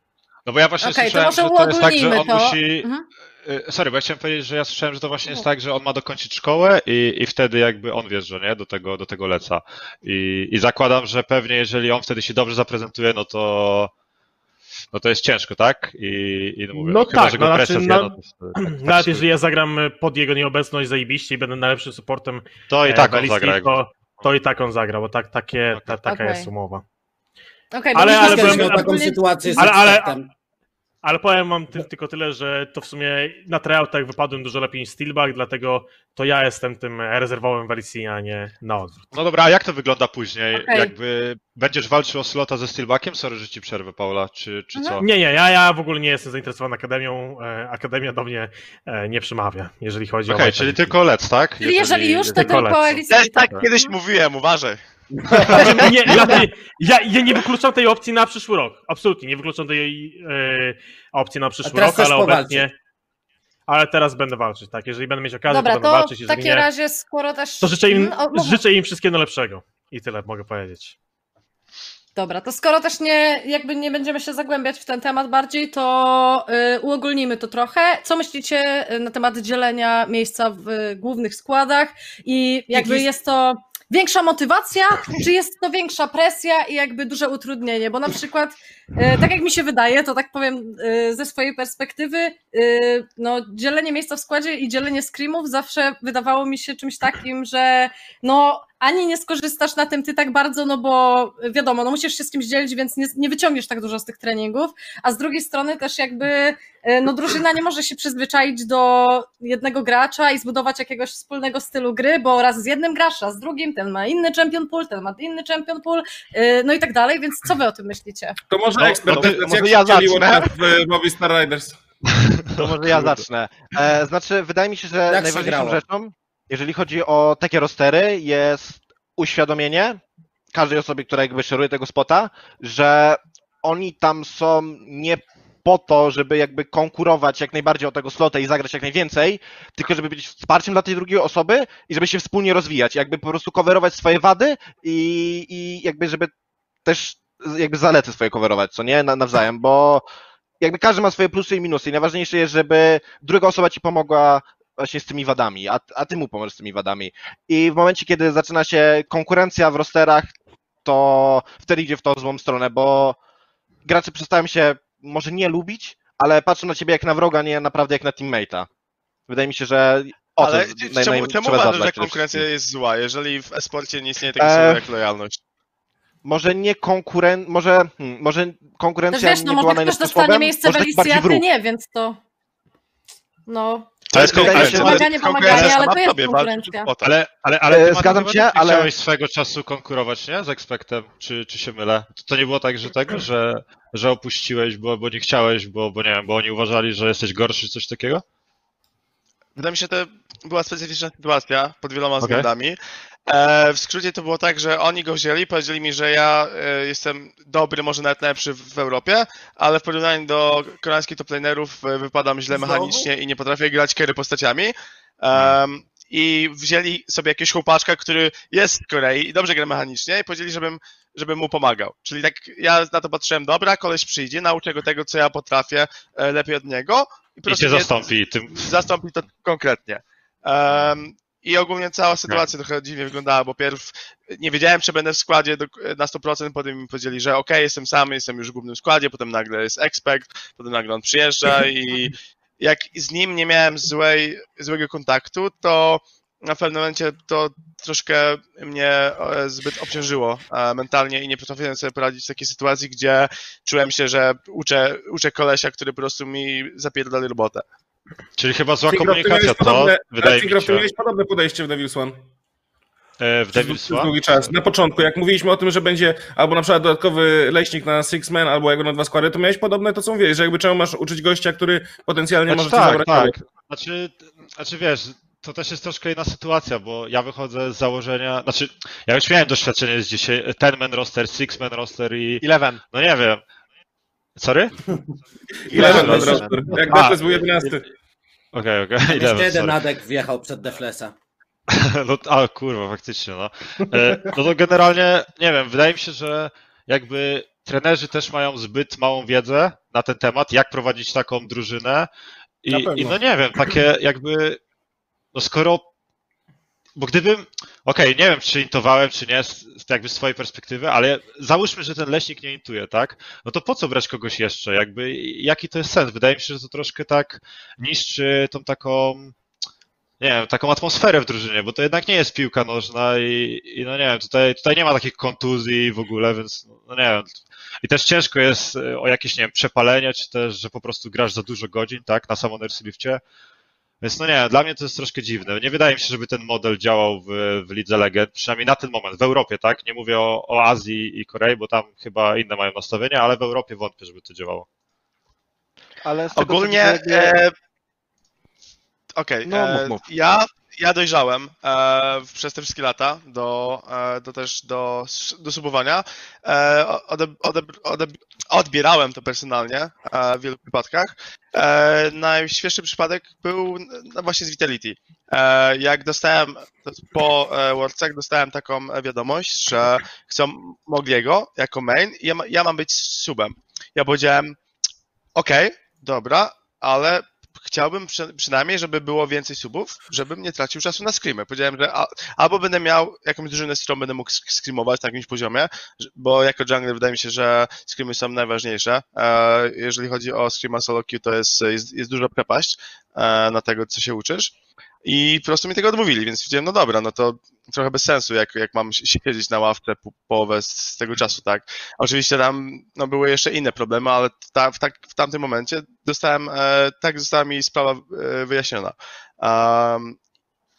No bo ja właśnie Okej, to słyszałem, może że to jest tak, że on to. musi... Mhm. Y, Sorry, bo ja chciałem powiedzieć, że ja słyszałem, że to właśnie jest tak, że on ma dokończyć szkołę i, i wtedy jakby on wjeżdża, nie? Do tego, do tego leca. I, I zakładam, że pewnie jeżeli on wtedy się dobrze zaprezentuje, no to no to jest ciężko, tak? I, i no mówię, No chyba, tak, że go no znaczy, zje, no- no to, jest- tak, tak Nawet sobie- jeżeli ja zagram pod jego nieobecność zajebiście i będę najlepszym supportem To i e, tak on zagra. jakby. to, to i tak on zagra, bo tak, takie, ta, taka Okej. jest umowa. Okej, Ale- bo ale byłem- taką sytuację z Ale- ale-. Ale powiem wam ty, tylko tyle, że to w sumie na tryoutach wypadłem dużo lepiej niż Steelback, dlatego to ja jestem tym rezerwowym w Alicji, a nie na odwrót. No dobra, a jak to wygląda później? Okej. Jakby będziesz walczył o slota ze Steelbackiem? Sorry, że ci przerwę, Paula, czy, czy co? Nie, nie, ja, ja w ogóle nie jestem zainteresowany Akademią. E, Akademia do mnie e, nie przemawia, jeżeli chodzi Okej, o... czyli tylko lec, tak? Czyli jeżeli już, to tylko. Elisy. Też tak kiedyś mówiłem, uważaj. Nie, ja, ja, ja nie wykluczam tej opcji na przyszły rok. Absolutnie, nie wykluczam tej e, opcji na przyszły rok, ale obecnie... Ale teraz będę walczyć, tak. Jeżeli będę mieć okazję, Dobra, to będę to walczyć. w Jeżeli takim nie, razie, skoro też. to życzę im, Mm, życzę im wszystkiego najlepszego. I tyle mogę powiedzieć. Dobra, to skoro też nie, jakby nie będziemy się zagłębiać w ten temat bardziej, to y, uogólnimy to trochę. Co myślicie y, na temat dzielenia miejsca w y, głównych składach i jakby jest to większa motywacja, czy jest to większa presja i jakby duże utrudnienie? Bo na przykład, y, tak jak mi się wydaje, to tak powiem ze swojej perspektywy, no dzielenie miejsca w składzie i dzielenie screamów zawsze wydawało mi się czymś takim, że no ani nie skorzystasz na tym ty tak bardzo, no bo wiadomo, no musisz się z kimś dzielić, więc nie, nie wyciągniesz tak dużo z tych treningów, a z drugiej strony też jakby e, no drużyna nie może się przyzwyczaić do jednego gracza i zbudować jakiegoś wspólnego stylu gry, bo raz z jednym grasz, raz z drugim, ten ma inny champion pool, ten ma inny champion pool, e, no i tak dalej, więc co wy o tym myślicie? To może No, ekspert, no, powiedz, może jak ja zacznę. w Moby Star Riders? To może ja zacznę. E, znaczy, wydaje mi się, że Jak najważniejszą rzeczą, jeżeli chodzi o takie rostery, jest uświadomienie każdej osobie, która jakby szeruje tego spota, że oni tam są nie po to, żeby jakby konkurować jak najbardziej o tego slota i zagrać jak najwięcej, tylko żeby być wsparciem dla tej drugiej osoby i żeby się wspólnie rozwijać, jakby po prostu coverować swoje wady i, i jakby żeby też jakby zalety swoje coverować, co nie, Na, nawzajem, bo jakby każdy ma swoje plusy i minusy i najważniejsze jest, żeby druga osoba ci pomogła właśnie z tymi wadami, a, a ty mu pomożesz z tymi wadami. I w momencie, kiedy zaczyna się konkurencja w rosterach, to wtedy idzie w tą złą stronę, bo gracze przestają się może nie lubić, ale patrzą na ciebie jak na wroga, nie naprawdę jak na teammate'a. Wydaje mi się, że o Ale to naj, czemu, naj, czemu uważasz, że konkurencja jest zła, jeżeli w esporcie nie istnieje takie Eee, słowo jak lojalność? Może nie konkuren... może, hmm, może Też konkurencja wiesz, no nie może była ktoś najlepszym słowem, miejsce w może taki Elisji, bardziej a ty wróg. nie, więc to no... To jest konkurencja. Pomaganie, konkurencja pomaganie, ale to jest konkurencja. Ale, ale, ale E, zgadzam się, ale- chciałeś swego czasu konkurować, nie? Z Expectem, czy, czy się mylę? To, to nie było tak, że tego, że, że opuściłeś, bo, bo nie chciałeś, bo, bo nie wiem, bo oni uważali, że jesteś gorszy, czy coś takiego? Wydaje mi się, że to była specyficzna sytuacja pod wieloma Okej. względami. E, w skrócie to było tak, że oni go wzięli, powiedzieli mi, że ja e, jestem dobry, może nawet najlepszy w, w Europie, ale w porównaniu do koreańskich toplanerów e, wypadam źle Znowu? mechanicznie i nie potrafię grać kery postaciami. Em, I wzięli sobie jakiegoś chłopaczka, który jest z Korei i dobrze gra mechanicznie i powiedzieli, żebym, żebym mu pomagał. Czyli tak ja na to patrzyłem, dobra, koleś przyjdzie, nauczę go tego, co ja potrafię e, lepiej od niego. po I prostu cię mnie- zastąpi tym. zastąpi to konkretnie. Um, I ogólnie cała sytuacja trochę dziwnie wyglądała, bo pierw nie wiedziałem, czy będę w składzie do, na 100%, potem mi powiedzieli, że okej, jestem sam, jestem już w głównym składzie, potem nagle jest expect, potem nagle on przyjeżdża i jak z nim nie miałem złej, złego kontaktu, to na pewnym momencie to troszkę mnie e, zbyt obciążyło e, mentalnie i nie potrafiłem sobie poradzić w takiej sytuacji, gdzie czułem się, że uczę, uczę kolesia, który po prostu mi zapierdali robotę. Czyli chyba zła ty komunikacja, to podobne- wydaje ale mi się. miałeś podobne podejście w Devil's One. E, w Devil's One? długi czas. Na początku, jak mówiliśmy o tym, że będzie albo na przykład dodatkowy leśnik na Six Man, albo jego na dwa składy, to miałeś podobne to, co mówiłeś, że jakby czemu masz uczyć gościa, który potencjalnie Znaczy, może ci tak, zabrać tak. Znaczy, znaczy wiesz, to też jest troszkę inna sytuacja, bo ja wychodzę z założenia, znaczy ja już miałem doświadczenie z dzisiaj, ten man roster, six man roster i Eleven. no nie wiem. Sorry? Ile Eleven roster. roster? Jak Defles był 11. Okej, okej, Jeszcze eleven, jeden sorry. Nadek wjechał przed Deflesa. No, a kurwa, faktycznie, no. E, No to generalnie, nie wiem, wydaje mi się, że jakby trenerzy też mają zbyt małą wiedzę na ten temat, jak prowadzić taką drużynę. I, i no nie wiem, takie jakby, no skoro, bo gdybym, okej, nie wiem, czy intowałem, czy nie, z, jakby z twojej perspektywy, ale załóżmy, że ten leśnik nie intuje, tak? No to po co brać kogoś jeszcze? Jakby, jaki to jest sens? Wydaje mi się, że to troszkę tak niszczy tą taką, nie wiem, taką atmosferę w drużynie, bo to jednak nie jest piłka nożna i, i no nie wiem, tutaj, tutaj nie ma takich kontuzji w ogóle, więc no nie wiem. I też ciężko jest e, o jakieś, nie wiem, przepalenie, czy też, że po prostu grasz za dużo godzin, tak, na Summoners Lifcie. Więc no nie dla mnie to jest troszkę dziwne. Nie wydaje mi się, żeby ten model działał w, w Lidze Legend, przynajmniej na ten moment, w Europie, tak? Nie mówię o, o Azji i Korei, bo tam chyba inne mają nastawienia, ale w Europie wątpię, żeby to działało. Tego, Ogólnie. widzę, E, Okej, No, mów, e, ja, ja dojrzałem e, przez te wszystkie lata do, e, do też do, do subowania. E, ode, ode, ode, odbierałem to personalnie e, w wielu przypadkach. E, najświeższy przypadek był no, właśnie z Vitality. E, jak dostałem po Worldsach dostałem taką wiadomość, że chcą Mogliego jako main i ja, ja mam być subem. Ja powiedziałem, okej, dobra, ale chciałbym przy, przynajmniej, żeby było więcej subów, żebym nie tracił czasu na screamy. Powiedziałem, że a, albo będę miał jakąś drużynę, z którą będę mógł screamować na jakimś poziomie, bo jako jungler wydaje mi się, że screamy są najważniejsze. E, jeżeli chodzi o screama solo queue, to jest, jest, jest duża przepaść e, na tego, co się uczysz. I po prostu mi tego odmówili, więc powiedziałem, no dobra, no to trochę bez sensu, jak, jak mam si- siedzieć na ławce po, połowę z, z tego czasu, tak. Oczywiście tam no, były jeszcze inne problemy, ale ta, w, tak, w tamtym momencie dostałem, e, tak została mi sprawa e, wyjaśniona. Um,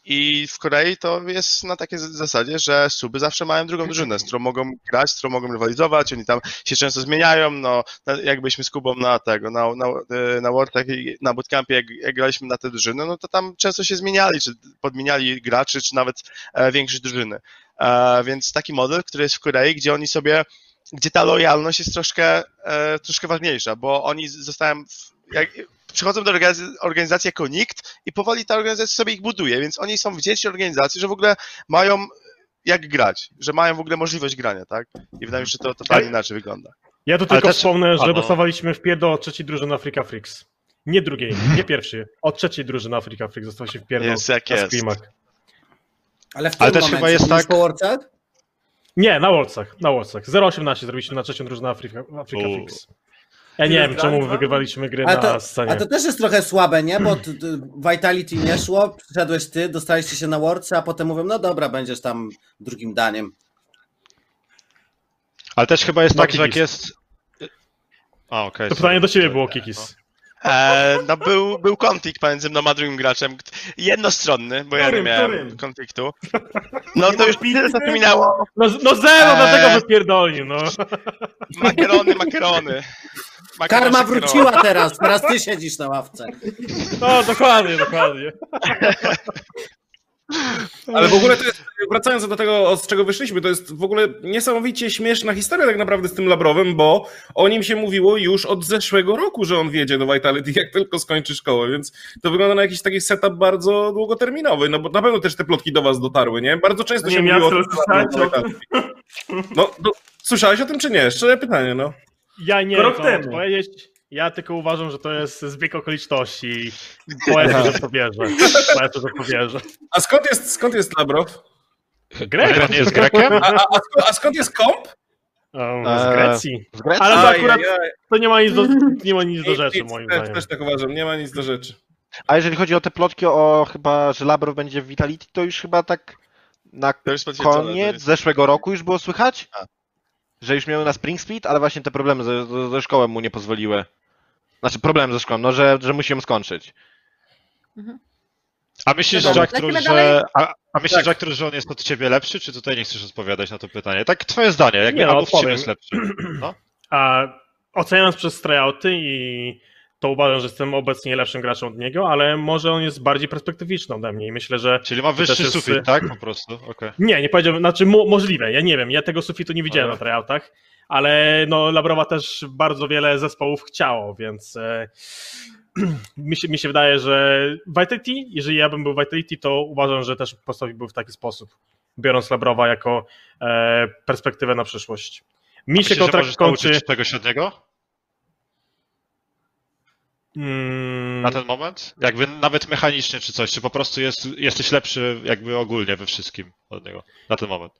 I w Korei to jest na takiej zasadzie, że suby zawsze mają drugą drużynę, z którą mogą grać, z którą mogą rywalizować, oni tam się często zmieniają, no jakbyśmy z Kubą na tego, na, na, e, na i na bootcampie, jak, jak graliśmy na te drużyny, no to tam często się zmieniali, czy podmieniali graczy, czy nawet e, większość drużyny. E, więc taki model, który jest w Korei, gdzie oni sobie, gdzie ta lojalność jest troszkę, e, troszkę ważniejsza, bo oni zostają, jak, przychodzą do organizacji, jako nikt i powoli ta organizacja sobie ich buduje, więc oni są wdzięczni organizacji, że w ogóle mają jak grać, że mają w ogóle możliwość grania, tak? I wydaje mi się, że to totalnie inaczej wygląda. Ja tu Ale tylko też- wspomnę, że dostawaliśmy w pierdol od trzeciej drużyny Africa Freaks. Nie drugiej, nie pierwszej. Od trzeciej drużyny Africa Freaks dostaliśmy w pierdol Jest jak na jest. screamach. Ale w Ale tym też momencie, chyba jest tak- po Worldsach? Nie, na Worldsach, na Worldsach. 0,18 zrobiliśmy na trzecią drużynę Africa U. Freaks. Ja nie wiem, czemu wygrywaliśmy gry na to, scenie. a to też jest trochę słabe, nie? Bo t, t, Vitality nie szło, przyszedłeś ty, dostaliście się na Worldsy, a potem mówią, no dobra, będziesz tam drugim daniem. Ale też chyba jest No, tak, że jak Kikis. jest... A, okej. To sorry. pytanie do ciebie To- było, no. Kikis. E, no był, był konflikt pomiędzy mną a drugim graczem, jednostronny, bo ja nie miałem którym? konfliktu. No to już tyle czasu minęło. No, no zero, Eee. dlatego wypierdolił, no. Makarony, makarony. Karma wróciła teraz, teraz ty siedzisz na ławce. No, dokładnie, dokładnie. Ale w ogóle to jest, wracając do tego, z czego wyszliśmy, to jest w ogóle niesamowicie śmieszna historia tak naprawdę z tym Labrowem, bo o nim się mówiło już od zeszłego roku, że on wjedzie do Vitality, jak tylko skończy szkołę, więc to wygląda na jakiś taki setup bardzo długoterminowy, no bo na pewno też te plotki do was dotarły, nie? Bardzo często Nie się mówiło o to tym. No, no, słyszałeś o tym czy nie? Szczere pytanie, no. Ja nie Rok wiem, co temu. powiedzieć. Ja tylko uważam, że to jest zbieg okoliczności i polecę, że w to wierzę. Polecę, że w to wierzę. A skąd jest, skąd jest Labrow? Grek. Nie jest Grekiem? A, a, a, skąd, jest komp? Um, z Grecji. W Grecji? Ale to akurat aj, aj. to nie ma nic do, nie ma nic do rzeczy, nic, moim też, zdaniem. też tak uważam, nie ma nic do rzeczy. A jeżeli chodzi o te plotki o chyba, że Labrow będzie w Vitality, to już chyba tak na koniec zeszłego roku już było słychać? A. Że już miał na Spring Split, ale właśnie te problemy ze, ze, szkołą mu nie pozwoliły. Znaczy problem ze szkołą, no że, że musi ją skończyć. A myślisz, Dobra, Jack dalej? że, a, a myślisz, Tak. Jack Trus, że on jest od ciebie lepszy, czy tutaj nie chcesz odpowiadać na to pytanie? Tak twoje zdanie, jakby Nie, no, albo w czym jest lepszy? No. A oceniając przez tryouty i to uważam, że jestem obecnie lepszym graczem od niego, ale może on jest bardziej perspektywiczny ode mnie i myślę, że Czyli ma wyższy jest- sufit, tak? Po prostu, okej. Nie, nie powiedziałbym, znaczy mo możliwe, ja nie wiem, ja tego sufitu nie widziałem Dobra. na tryoutach, ale no Labrowa też bardzo wiele zespołów chciało, więc e, mi, się, mi się wydaje, że Vitality, jeżeli ja bym był Vitality, to uważam, że też postawiłbym w taki sposób, biorąc Labrowa jako e, perspektywę na przyszłość. Mi się Myślisz, kontrakt kończy... nauczyć czegoś od niego Mm, na ten moment? Jakby nawet mechanicznie czy coś, czy po prostu jest, jesteś lepszy jakby ogólnie we wszystkim od niego na ten moment?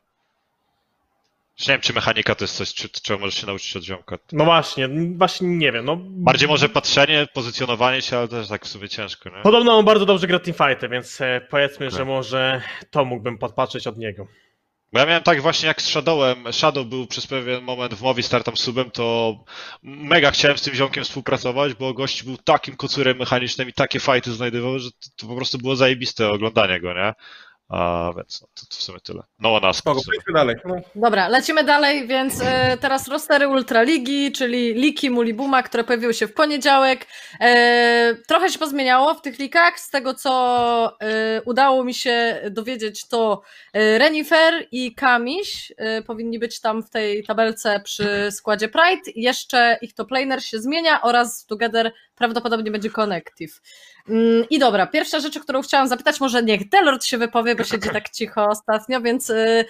Czy nie wiem, czy mechanika to jest coś, czy, czego możesz się nauczyć od ziomka. no właśnie, właśnie nie wiem. No, Bardziej może patrzenie, pozycjonowanie się, ale też tak w sobie ciężko, nie? Podobno on bardzo dobrze gra teamfighty, więc e, powiedzmy, Okej. że może to mógłbym podpatrzeć od niego. Bo ja miałem tak właśnie jak z Shadowem. Shadow był przez pewien moment w mowie startam subem, to mega chciałem z tym ziomkiem współpracować, bo gość był takim kocurem mechanicznym i takie fighty znajdował, że to po prostu było zajebiste oglądanie go, nie? A więc no, to, to w sumie tyle. No one ask. Spoko, przejdźmy dalej. No. Dobra, lecimy dalej, więc e, teraz rostery Ultraligi, czyli liki Mulibuma, które pojawiły się w poniedziałek. E, trochę się pozmieniało w tych likach. Z tego, co e, udało mi się dowiedzieć, to e, Renifer i Kamiś e, powinni być tam w tej tabelce przy składzie Pride. Jeszcze ich top laner się zmienia oraz Together prawdopodobnie będzie Connective. Mm, I dobra, pierwsza rzecz, którą chciałam zapytać, może niech Delord się wypowie, bo siedzi tak cicho ostatnio, więc y,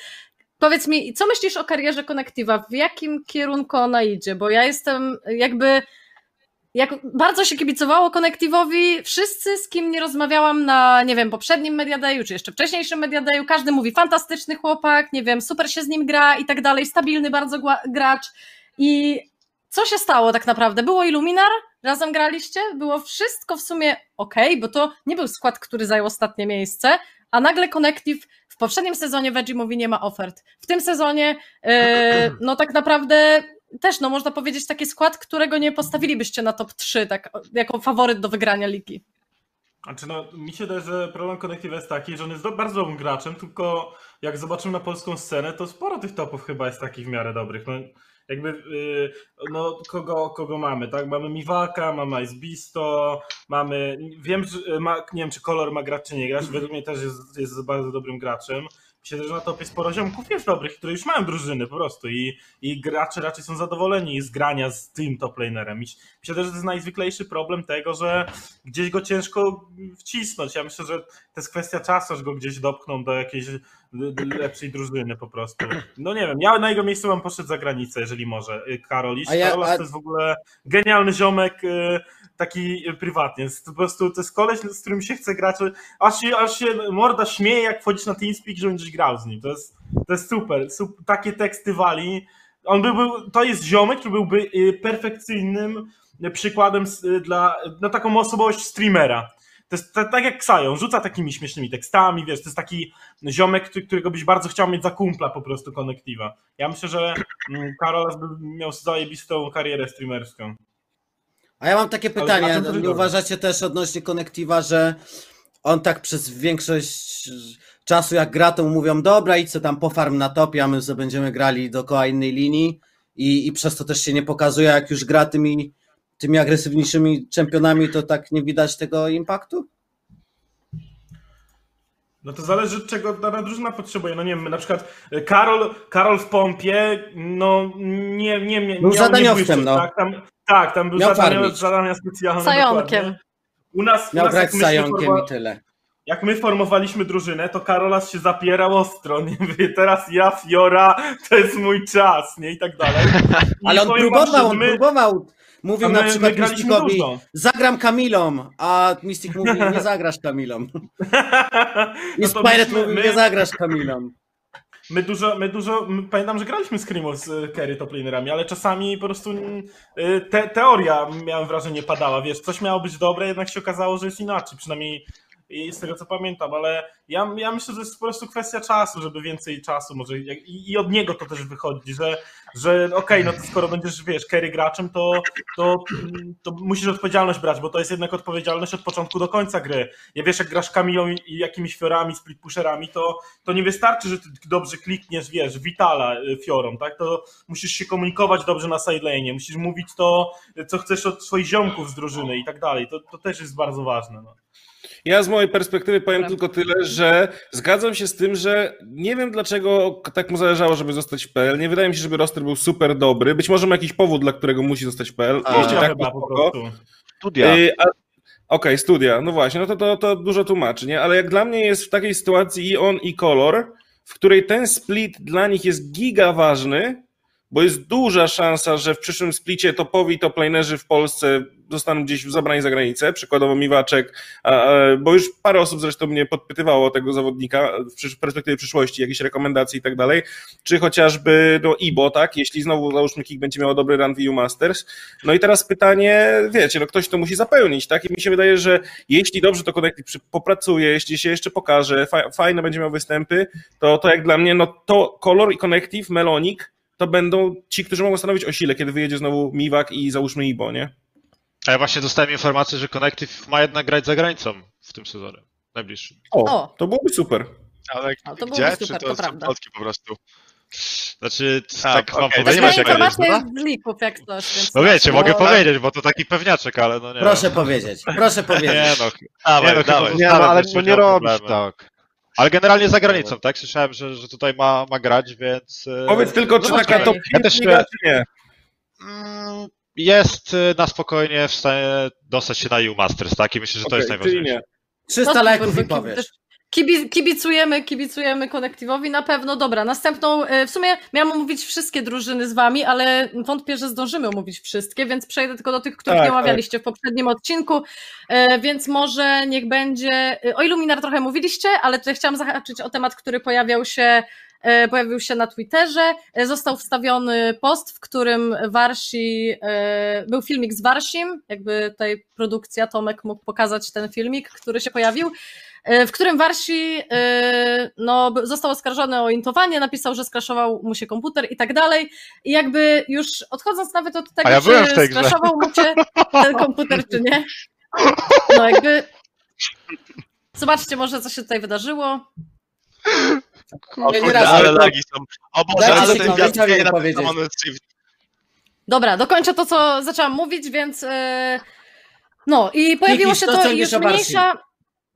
powiedz mi, co myślisz o karierze Connectiva? W jakim kierunku ona idzie? Bo ja jestem jakby. Jak bardzo się kibicowało Connectivowi, wszyscy z kim nie rozmawiałam na, nie wiem, poprzednim Mediadayu, czy jeszcze wcześniejszym Mediadayu, każdy mówi fantastyczny chłopak, nie wiem, super się z nim gra i tak dalej, stabilny bardzo gracz. I co się stało tak naprawdę? Było Illuminar, razem graliście, było wszystko w sumie ok, bo to nie był skład, który zajął ostatnie miejsce, a nagle Connective w poprzednim sezonie Veggie mówi nie ma ofert. W tym sezonie, e, no tak naprawdę też, no można powiedzieć, taki skład, którego nie postawilibyście na top 3, tak jako faworyt do wygrania ligi. Znaczy no, mi się wydaje, że problem Connective jest taki, że on jest bardzo dobrym graczem, tylko jak zobaczymy na polską scenę, to sporo tych topów chyba jest takich w miarę dobrych. No, jakby, yy, no kogo, kogo mamy, tak? Mamy Miwaka, mamy Ice Bisto, mamy, wiem, że ma, nie wiem, czy Kolor ma grać, czy nie grać, według mnie też jest, jest bardzo dobrym graczem. Myślę, że na topie sporo ziomków jest dobrych, które już mają drużyny po prostu i, i gracze raczej są zadowoleni z grania z tym top lanerem. I Myślę też, że to jest najzwyklejszy problem tego, że gdzieś go ciężko wcisnąć. Ja myślę, że to jest kwestia czasu, aż go gdzieś dopchną do jakiejś lepszej drużyny po prostu. No nie wiem, ja na jego miejscu bym poszedł za granicę, jeżeli może. Y, Karoliś. A ja- Karolas a- to jest w ogóle genialny ziomek, y, taki prywatnie. Jest po prostu to jest koleś, z którym się chce grać. Aż się, aż się morda śmieje, jak wchodzisz na TeamSpeak, że będziesz grał z nim. To jest, to jest super. super. Takie teksty wali. On by był, to jest ziomek, który byłby y, perfekcyjnym przykładem y, dla, na taką osobowość streamera. To jest ta- tak jak Ksajon, rzuca takimi śmiesznymi tekstami, wiesz, to jest taki ziomek, który- którego byś bardzo chciał mieć za kumpla po prostu Connectiva. Ja myślę, że mm, Karolas by miał zajebistą karierę streamerską. A A ja mam takie pytanie, nie uważacie też odnośnie konektywa, że on tak przez większość czasu jak gra, to mu mówią, dobra, idź co tam po farm na topie, a my sobie będziemy grali dookoła innej linii i, i przez to też się nie pokazuje, jak już gra tymi, tymi agresywniejszymi czempionami, to tak nie widać tego impaktu? No to zależy, czego dana drużyna potrzebuje. No nie wiem, na przykład Karol, Karol w pompie, no nie, nie, nie, Był zadaniowcem, no. Tak, tam, tak, tam był zadania, zadania specjalne. Zająkiem. dokładnie. U nas, u Miał nas grać z forma- i tyle. jak my formowaliśmy drużynę, to Karolas się zapierał ostro, nie Mówię, teraz ja, Fiora, to jest mój czas, nie, i tak dalej. I Ale on próbował, że on my, próbował. Mówił na przykład dużo. zagram Kamilą, a Mystic mówi, nie zagrasz Kamilą. I No mówi, my- nie zagrasz Kamilą. My dużo, my dużo, my, pamiętam, że graliśmy scrimów z y, carry toplanerami, ale czasami po prostu y, te, teoria, miałem wrażenie, padała, wiesz, coś miało być dobre, jednak się okazało, że jest inaczej, przynajmniej i z tego co pamiętam, ale ja, ja myślę, że jest po prostu kwestia czasu, żeby więcej czasu może i, i od niego to też wychodzi, że, że okej, no to skoro będziesz, wiesz, carry graczem, to, to, to musisz odpowiedzialność brać, bo to jest jednak odpowiedzialność od początku do końca gry. Ja wiesz, jak grasz Kamilą i jakimiś fiorami, split pusherami, to, to nie wystarczy, że ty dobrze klikniesz, wiesz, Vitala y, fiorą, tak? To musisz się komunikować dobrze na sidelane, musisz mówić to, co chcesz od swoich ziomków z drużyny i tak dalej. To, to też jest bardzo ważne. No. Ja z mojej perspektywy powiem Dobra. tylko tyle, że zgadzam się z tym, że nie wiem dlaczego tak mu zależało, żeby zostać w PL. Nie wydaje mi się, żeby roster był super dobry. Być może ma jakiś powód, dla którego musi zostać w PL. A, Jeśli tak, chyba to po prostu. Studia. Y, Okej, studia, no właśnie, no to, to, to dużo tłumaczy, nie? Ale jak dla mnie jest w takiej sytuacji i on, i kolor, w której ten split dla nich jest giga ważny, bo jest duża szansa, że w przyszłym splicie topowi toplanerzy w Polsce zostaną gdzieś zabrani za granicę, przykładowo Miwaczek, bo już parę osób zresztą mnie podpytywało o tego zawodnika w perspektywie przyszłości, jakieś rekomendacje i tak dalej, czy chociażby no Ibo, tak, jeśli znowu załóżmy Kik będzie miał dobry run w EU Masters, no i teraz pytanie, wiecie, no ktoś to musi zapełnić, tak? I mi się wydaje, że jeśli dobrze to Connective przy- popracuje, jeśli się jeszcze pokaże, fa- fajne będzie miał występy, to, to jak dla mnie, no to Color i Connective, Melonik, to będą ci, którzy mogą stanowić o sile, kiedy wyjedzie znowu Miwak i załóżmy Ibo, nie? A ja właśnie dostałem informację, że Connective ma jednak grać za granicą w tym sezonie. Najbliższym. O. to byłoby super. Ale A to gdzie? byłoby Czy super, to to są plotki po prostu? Znaczy, A, tak mam okej, To powiedzieć. nie się informacja jest z lików, jak coś, więc... No wiecie, mogę no, powiedzieć, bo to taki pewniaczek, ale no nie Proszę powiedzieć, proszę Nie powiedzieć. no, Dawaj, nie, no, dawaj. chyba Nie, no, ale no nie robisz problemy. tak. Ale generalnie za granicą, tak? Słyszałem, że, że tutaj ma, ma grać, więc... e, Powiedz tylko, czy taka top Ja też liga, nie- czy nie? Mm, Jest e, na spokojnie w stanie dostać się na EU Masters, tak? I myślę, że to jest najważniejsze. nie. 300 No, lajków i powiesz. Kibi, kibicujemy, kibicujemy Connectivowi na pewno. Dobra, następną, e, w sumie miałam omówić wszystkie drużyny z wami, ale wątpię, że zdążymy omówić wszystkie, więc przejdę tylko do tych, których Tak, nie omawialiście w poprzednim odcinku, E, więc może niech będzie, e, o Illuminar trochę mówiliście, ale tutaj chciałam zahaczyć o temat, który pojawiał się pojawił się na Twitterze, został wstawiony post, w którym Warsi, był filmik z Warsim, jakby tutaj produkcja, Tomek mógł pokazać ten filmik, który się pojawił, w którym Warsi e, no, został oskarżony o intowanie, napisał, że skraszował mu się komputer i tak dalej. I jakby już odchodząc nawet od tego, ja czy skraszował mu się ten komputer, czy nie. No jakby. Zobaczcie może, co się tutaj wydarzyło. O kurde, ale ale- lagi są. O Boże, ale ten wiatr powiedzieć. Dobra, dokończę to, co zaczęłam mówić, więc. e, No i pojawiło Kiki, się to sądzisz już mniejsza.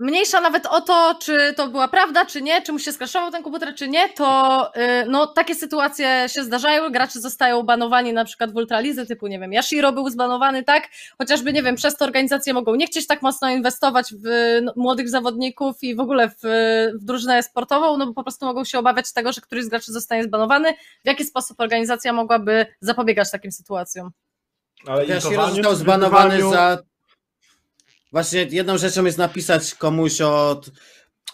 Mniejsza nawet o to, czy to była prawda, czy nie, czy mu się skraszował ten komputer, czy nie, to y, no, takie sytuacje się zdarzają. Gracze zostają banowani na przykład w ultralizy, typu, nie wiem, Yashiro był zbanowany, tak? Chociażby, nie wiem, przez to organizacje mogą nie chcieć tak mocno inwestować w no, młodych zawodników i w ogóle w, w drużynę sportową, no bo po prostu mogą się obawiać tego, że któryś z graczy zostanie zbanowany. W jaki sposób organizacja mogłaby zapobiegać takim sytuacjom? Ale Yashiro został zbanowany za... Właśnie jedną rzeczą jest napisać komuś o,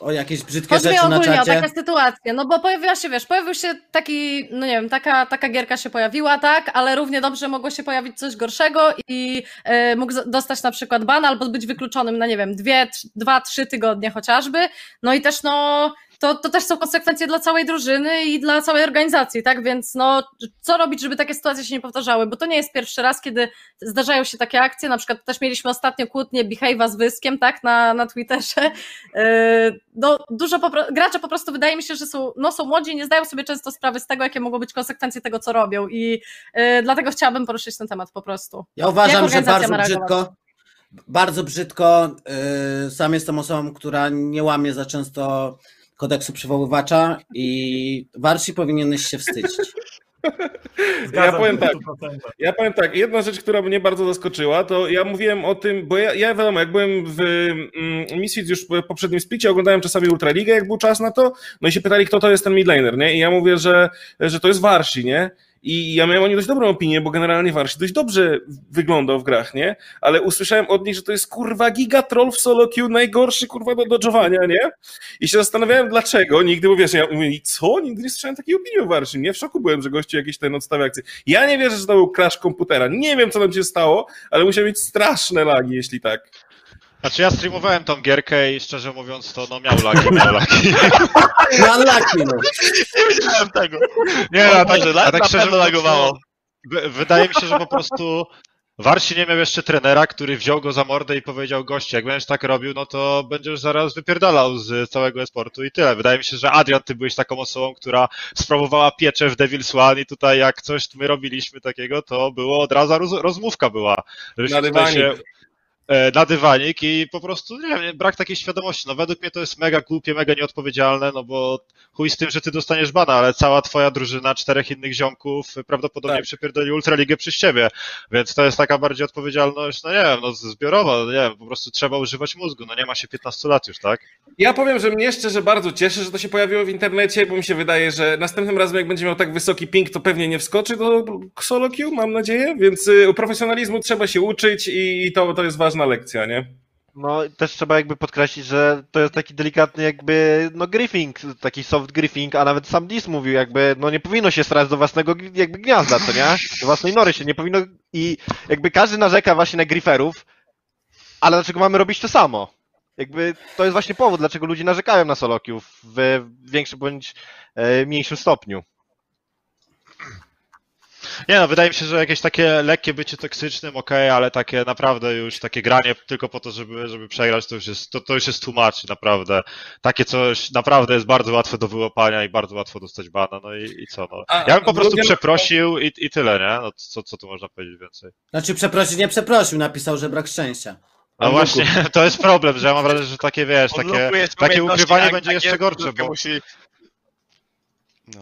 o jakieś brzydkie Chodzi mi rzeczy na ogólnie o czacie. takie sytuacje, no bo pojawiła się, wiesz, pojawił się taki, no nie wiem, taka, taka gierka się pojawiła, tak, ale równie dobrze mogło się pojawić coś gorszego i e, mógł dostać na przykład ban albo być wykluczonym na, nie wiem, dwie, dwa, trzy tygodnie chociażby, no i też no, to, to też są konsekwencje dla całej drużyny i dla całej organizacji, tak? Więc no, co robić, żeby takie sytuacje się nie powtarzały? Bo to nie jest pierwszy raz, kiedy zdarzają się takie akcje. Na przykład też mieliśmy ostatnio kłótnię Behave'a z Wyskiem, tak? Na, na Twitterze. Yy, No, dużo po, pro- gracze po prostu wydaje mi się, że są, no, są młodzi i nie zdają sobie często sprawy z tego, jakie mogą być konsekwencje tego, co robią. I yy, dlatego chciałabym poruszyć ten temat po prostu. Ja uważam, że bardzo brzydko. Bardzo brzydko. Yy, sam jestem osobą, która nie łamie za często kodeksu przywoływacza i Warsi powinieneś się wstydzić. Zgadzam Ja powiem tak. w 100%. Ja powiem tak, jedna rzecz, która mnie bardzo zaskoczyła, to ja mówiłem o tym, bo ja, ja wiadomo, jak byłem w mm, Misfits już w poprzednim splicie, oglądałem czasami Ultraligę, jak był czas na to, no i się pytali, kto to jest ten midlaner, nie? I ja mówię, że, że to jest Warsi, nie? I ja miałem o niej dość dobrą opinię, bo generalnie Warsi dość dobrze wyglądał w grach, nie? Ale usłyszałem od nich, że to jest kurwa giga troll w solo queue, najgorszy kurwa do dodżowania, nie? I się zastanawiałem dlaczego, nigdy, bo wiesz, ja mówię, co? Nigdy nie słyszałem takiej opinii o Warsi, nie? W szoku byłem, że gościu jakiś ten odstawia akcję. Ja nie wierzę, że to był crash komputera. Nie wiem, co tam się stało, ale musiał mieć straszne lagi, jeśli tak. Znaczy ja streamowałem tą gierkę i szczerze mówiąc to no miał lagi, miał lagi. No unlucky, no. Nie wiedziałem tego. Nie, O a tak, Boże, na- a tak na szczerze lagowało. wy- wydaje mi się, że po prostu Warsi nie miał jeszcze trenera, który wziął go za mordę i powiedział goście, jak będziesz tak robił, no to będziesz zaraz wypierdalał z całego esportu i tyle. Wydaje mi się, że Adrian, ty byłeś taką osobą, która sprawowała pieczę w Devil's One i tutaj jak coś my robiliśmy takiego, to było od razu roz, rozmówka była. Tutaj dywanik. E, na dywanik i po prostu, nie wiem, brak takiej świadomości. No według mnie to jest mega głupie, mega nieodpowiedzialne, no bo chuj z tym, że ty dostaniesz bana, ale cała twoja drużyna, czterech innych ziomków prawdopodobnie Tak. przepierdoli Ultraligę przez ciebie, więc to jest taka bardziej odpowiedzialność, no nie wiem, no zbiorowa, no nie wiem, po prostu trzeba używać mózgu, no nie ma się 15 lat już, tak? Ja powiem, że mnie szczerze bardzo cieszy, że to się pojawiło w internecie, bo mi się wydaje, że następnym razem, jak będzie miał tak wysoki ping, to pewnie nie wskoczy do queue, mam nadzieję, więc y, profesjonalizmu trzeba się uczyć i to, to jest ważna lekcja, nie? No też trzeba jakby podkreślić, że to jest taki delikatny jakby, no griefing, taki soft griefing, a nawet sam Dis mówił jakby, no nie powinno się strać do własnego jakby gniazda, co nie? Do własnej nory się nie powinno i jakby każdy narzeka właśnie na grieferów, ale dlaczego mamy robić to samo? Jakby to jest właśnie powód, dlaczego ludzie narzekają na solokiów w większym bądź e, mniejszym stopniu. Nie no, wydaje mi się, że jakieś takie lekkie bycie toksycznym, okej, ale takie naprawdę już, takie granie tylko po to, żeby, żeby przegrać, to już jest, to, to już jest tłumacz, naprawdę. Takie coś naprawdę jest bardzo łatwe do wyłapania i bardzo łatwo dostać bana, no i, i co, no. Ja bym po prostu drugie- przeprosił i, i tyle, nie? No co, co tu można powiedzieć więcej? Znaczy przeprosić, nie przeprosił, napisał, że brak szczęścia. No właśnie, to jest problem, że ja mam wrażenie, że takie, wiesz, takie, takie ukrywanie będzie jeszcze gorsze, bo... Musi...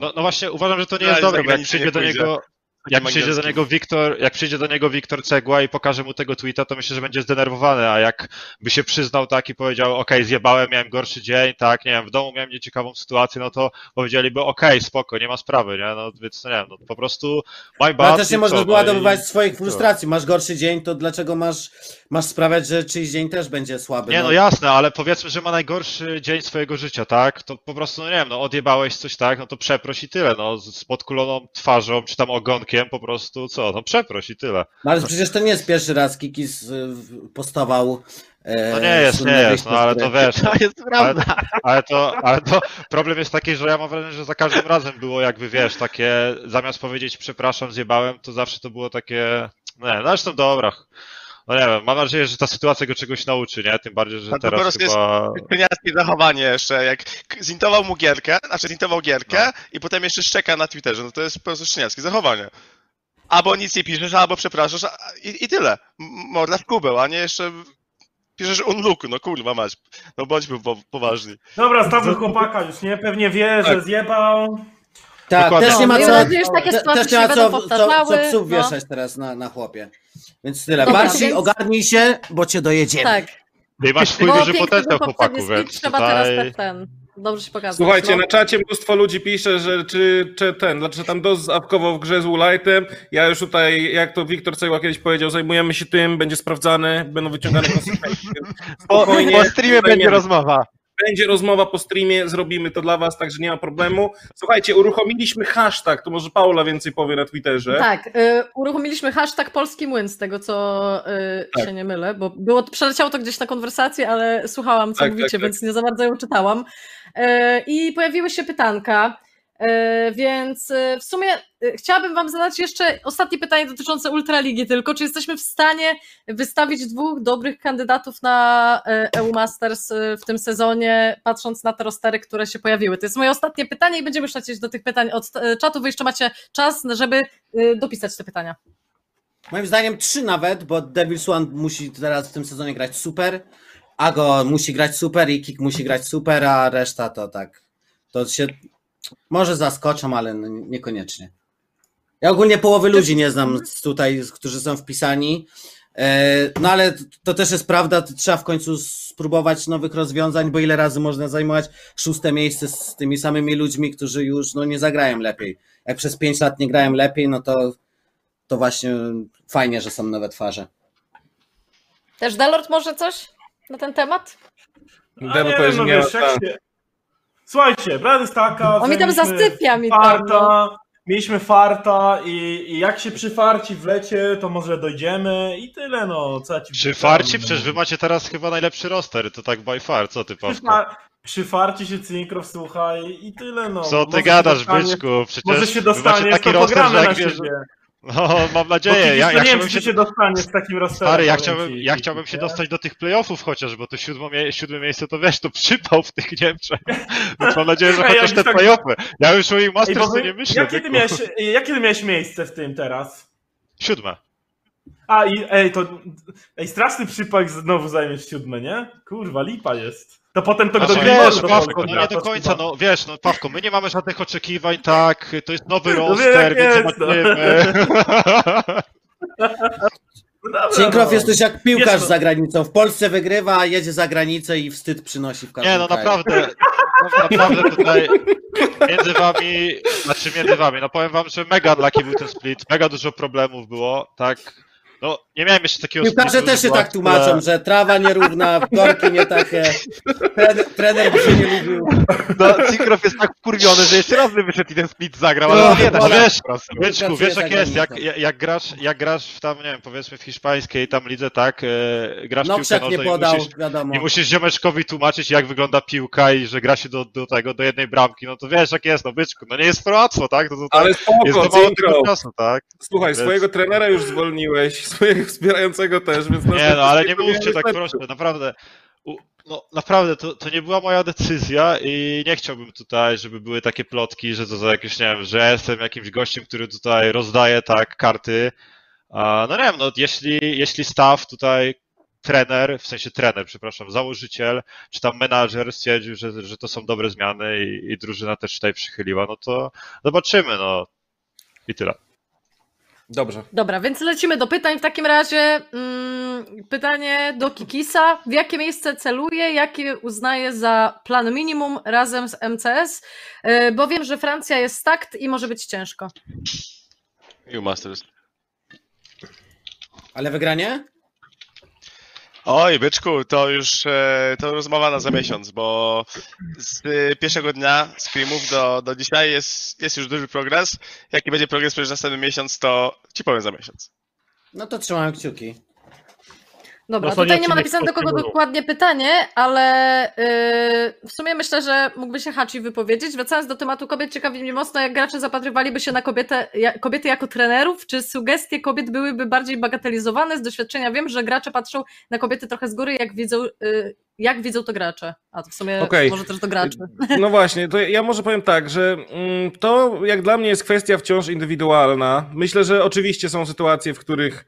No, no właśnie, uważam, że to nie No, jest dobre, bo jak przyjdzie do niego, jak przyjdzie do niego Wiktor, jak przyjdzie do niego Wiktor Cegła i pokaże mu tego tweeta, to myślę, że będzie zdenerwowany, a jak by się przyznał tak i powiedział, okej, zjebałem, miałem gorszy dzień, tak, nie wiem, w domu miałem nieciekawą sytuację, no to powiedzieliby, okej, spoko, nie ma sprawy, nie, no więc no nie wiem, no po prostu my bad Ale też nie co, wyładowywać no i- swoich frustracji. Masz gorszy dzień, to dlaczego masz, masz sprawiać, że czyjś dzień też będzie słaby? Nie, no jasne, ale powiedzmy, że ma najgorszy dzień swojego życia, tak? To po prostu, no nie wiem, no odjebałeś coś tak, no to przeproś i tyle, no z z podkuloną twarzą, czy tam ogonkiem, po prostu co, no przeproś i tyle. No ale przecież to nie jest pierwszy raz, Kikis postował. e, No nie jest, nie jest, wyjście no ale to wiesz, To jest ale, prawda. ale, to, ale to problem jest taki, że ja mam wrażenie, że za każdym razem było jakby, wiesz, takie, zamiast powiedzieć przepraszam, zjebałem, to zawsze to było takie, nie, no zresztą dobra, no nie wiem, mam nadzieję, że ta sytuacja go czegoś nauczy, nie? Tym bardziej, że A to po teraz prostu jest- chyba... Kryniackie zachowanie jeszcze, jak zintował mu gierkę, znaczy zintował gierkę i potem jeszcze szczeka na Twitterze, no to jest po prostu szczeniackie zachowanie. Albo nic nie piszesz, albo przepraszasz i, i tyle. Morda w kubeł, a nie jeszcze piszesz unlook, no kurwa mać. No bądźmy po, poważni. Dobra, stawmy chłopaka już, nie? Pewnie wie, że zjebał. Tak, Dokładnie. też nie ma No, co, nadzieję, że takie te- sytuacje też nie ma co, co, co psów no. wieszać teraz na, na chłopie. Więc tyle. Dobra, Barsi, więc- ogarnij się, bo cię dojedziemy. Tak. I masz swój duży potencjał chłopaku, więc trzeba teraz tutaj... ten, ten. Dobrze się pokazać. Słuchajcie, no. na czacie mnóstwo ludzi pisze, że czy, czy ten, dlaczego tam DOS zawkował w grze z Ulightem. Ja już tutaj, jak to Wiktor Cegła kiedyś powiedział, zajmujemy się tym, będzie sprawdzany, będą wyciągane konsekwencje. Po, Spokojnie, po streamie będzie rozmowa. Będzie rozmowa po streamie, zrobimy to dla was, także nie ma problemu. Słuchajcie, uruchomiliśmy hashtag, to może Paula więcej powie na Twitterze. Tak, y, uruchomiliśmy hashtag Polski Młyn, z tego co y, Tak. się nie mylę, bo było, przeleciało to gdzieś na konwersację, ale słuchałam, co Tak, mówicie, tak, tak. więc nie za bardzo ją czytałam. Y, I pojawiły się pytanka, więc y, w sumie y, chciałabym wam zadać jeszcze ostatnie pytanie dotyczące Ultraligi tylko. Czy jesteśmy w stanie wystawić dwóch dobrych kandydatów na EU Masters w tym sezonie, patrząc na te rostery, które się pojawiły? To jest moje ostatnie pytanie i będziemy już lecieć do tych pytań od czatu. Wy jeszcze macie czas, żeby dopisać te pytania. Moim zdaniem trzy nawet, bo Devil's One musi teraz w tym sezonie grać super, Ago musi grać super i Kik musi grać super, a reszta to tak. To się może zaskoczą, ale no niekoniecznie. Ja ogólnie połowy ludzi nie znam tutaj, którzy są wpisani. E, No ale to też jest prawda, trzeba w końcu spróbować nowych rozwiązań, bo ile razy można zajmować szóste miejsce z tymi samymi ludźmi, którzy już no, nie zagrają lepiej. Jak przez pięć lat nie grają lepiej, no to to właśnie fajnie, że są nowe twarze. Też Delord może coś na ten temat? A Demo no nie wiesz, jak się... Słuchajcie, prawda jest taka, On mi tam zasypia mi tam, farta, no. mieliśmy farta i, i jak się przyfarci w lecie, to może dojdziemy i tyle, no, co ja ci Przy powiem, farci? no. Przecież wy macie teraz chyba najlepszy roster, to tak by far, co ty? Przyfar- Przyfarci się Cinkrow, słuchaj, i tyle, no. Co ty Może gadasz, dostanie- byczku? Przecież Może się macie dostanie, taki roster, że na jak wiesz... No, mam nadzieję, ja, ja nie wiem, czy się... się dostanie z takim rosterem. Stary, ja chciałbym, ci, ja chciałbym się nie? dostać do tych playoffów chociaż, bo to siódme, siódme miejsce to wiesz, to przypał w tych Niemczech. Więc mam nadzieję, że Ej, chociaż jak te tak- playoffy. Ja już o ich Ej, Masters wy- nie myślę. jakie, ty miałeś, jakie ty miałeś miejsce w tym teraz? Siódme. A i ej, to. Ej, straszny przypak znowu zajmiesz siódme, nie? Kurwa, lipa jest. To potem to Znaczy, do wiesz, Pawko, no nie do końca, no wiesz, no Pawko, my nie mamy żadnych oczekiwań, tak, to jest nowy No roster, więc jest, no. zobaczymy. No dobra, Cinkrow no. jesteś jak piłkarz Jest to- za granicą. W Polsce wygrywa, jedzie za granicę i wstyd przynosi w każdym Nie, no kraju. naprawdę, no, naprawdę tutaj między wami, znaczy między wami, no powiem wam, że mega unlucky był ten split, mega dużo problemów było, tak, no nie miałem jeszcze takiego Piłkarze też się tak tłumaczą, że trawa nierówna, korki nie takie, trener, trener by się nie lubił. No, Cinkrow jest tak wkurwiony, że jeszcze raz by wyszedł i ten split zagrał, ale No, no, nie da No się. wiesz, po prostu. Byczku, wiesz jak jest, jak, jak, jak, grasz, jak grasz w tam, nie wiem, powiedzmy w hiszpańskiej tam lidze, tak, e, grasz w No piłkę nie nożną i podał, musisz, wiadomo. i musisz ziomeczkowi tłumaczyć jak wygląda piłka i że gra się do, do tego, do jednej bramki, no to wiesz jak jest, no byczku, no nie jest to łatwo, tak, to, to, tak Ale jest spoko, za mało tego Cinkrow. czasu, tak. Słuchaj, Więc- swojego trenera już zwolniłeś, swojego wspierającego też, więc Nie no, ale nie mówcie tak proszę, naprawdę. U, no naprawdę, to, to nie była moja decyzja i nie chciałbym tutaj, żeby były takie plotki, że to za jakieś, nie wiem, że jestem jakimś gościem, który tutaj rozdaje tak karty. A, no nie wiem, no jeśli, jeśli staff tutaj, trener, w sensie trener, przepraszam, założyciel, czy tam menadżer stwierdził, że, że to są dobre zmiany i, i drużyna też tutaj przychyliła, no to zobaczymy, no. I tyle. Dobrze. Dobra, więc lecimy do pytań. W takim razie mm, pytanie do Kikisa. W jakie miejsce celuje, jakie uznaje za plan minimum razem z MCS? Yy, Bo wiem, że Francja jest stakt i może być ciężko. EU Masters. Ale wygranie? Oj, byczku, to już e, to rozmowa na za miesiąc, bo z e, pierwszego dnia screamów do, do dzisiaj jest, jest już duży progres. Jaki będzie progres przez następny miesiąc, to ci powiem za miesiąc. No to trzymam kciuki. Dobra, No tutaj nie ma napisane do kogo dokładnie pytanie, ale yy, w sumie myślę, że mógłby się Hachi wypowiedzieć. Wracając do tematu kobiet, ciekawi mnie mocno, jak gracze zapatrywaliby się na kobietę, kobiety jako trenerów, czy sugestie kobiet byłyby bardziej bagatelizowane? Z doświadczenia wiem, że gracze patrzą na kobiety trochę z góry, jak widzą, yy, jak widzą to gracze. A to w sumie Okej. może też do graczy. No właśnie, to ja może powiem tak, że mm, to jak dla mnie jest kwestia wciąż indywidualna. Myślę, że oczywiście są sytuacje, w których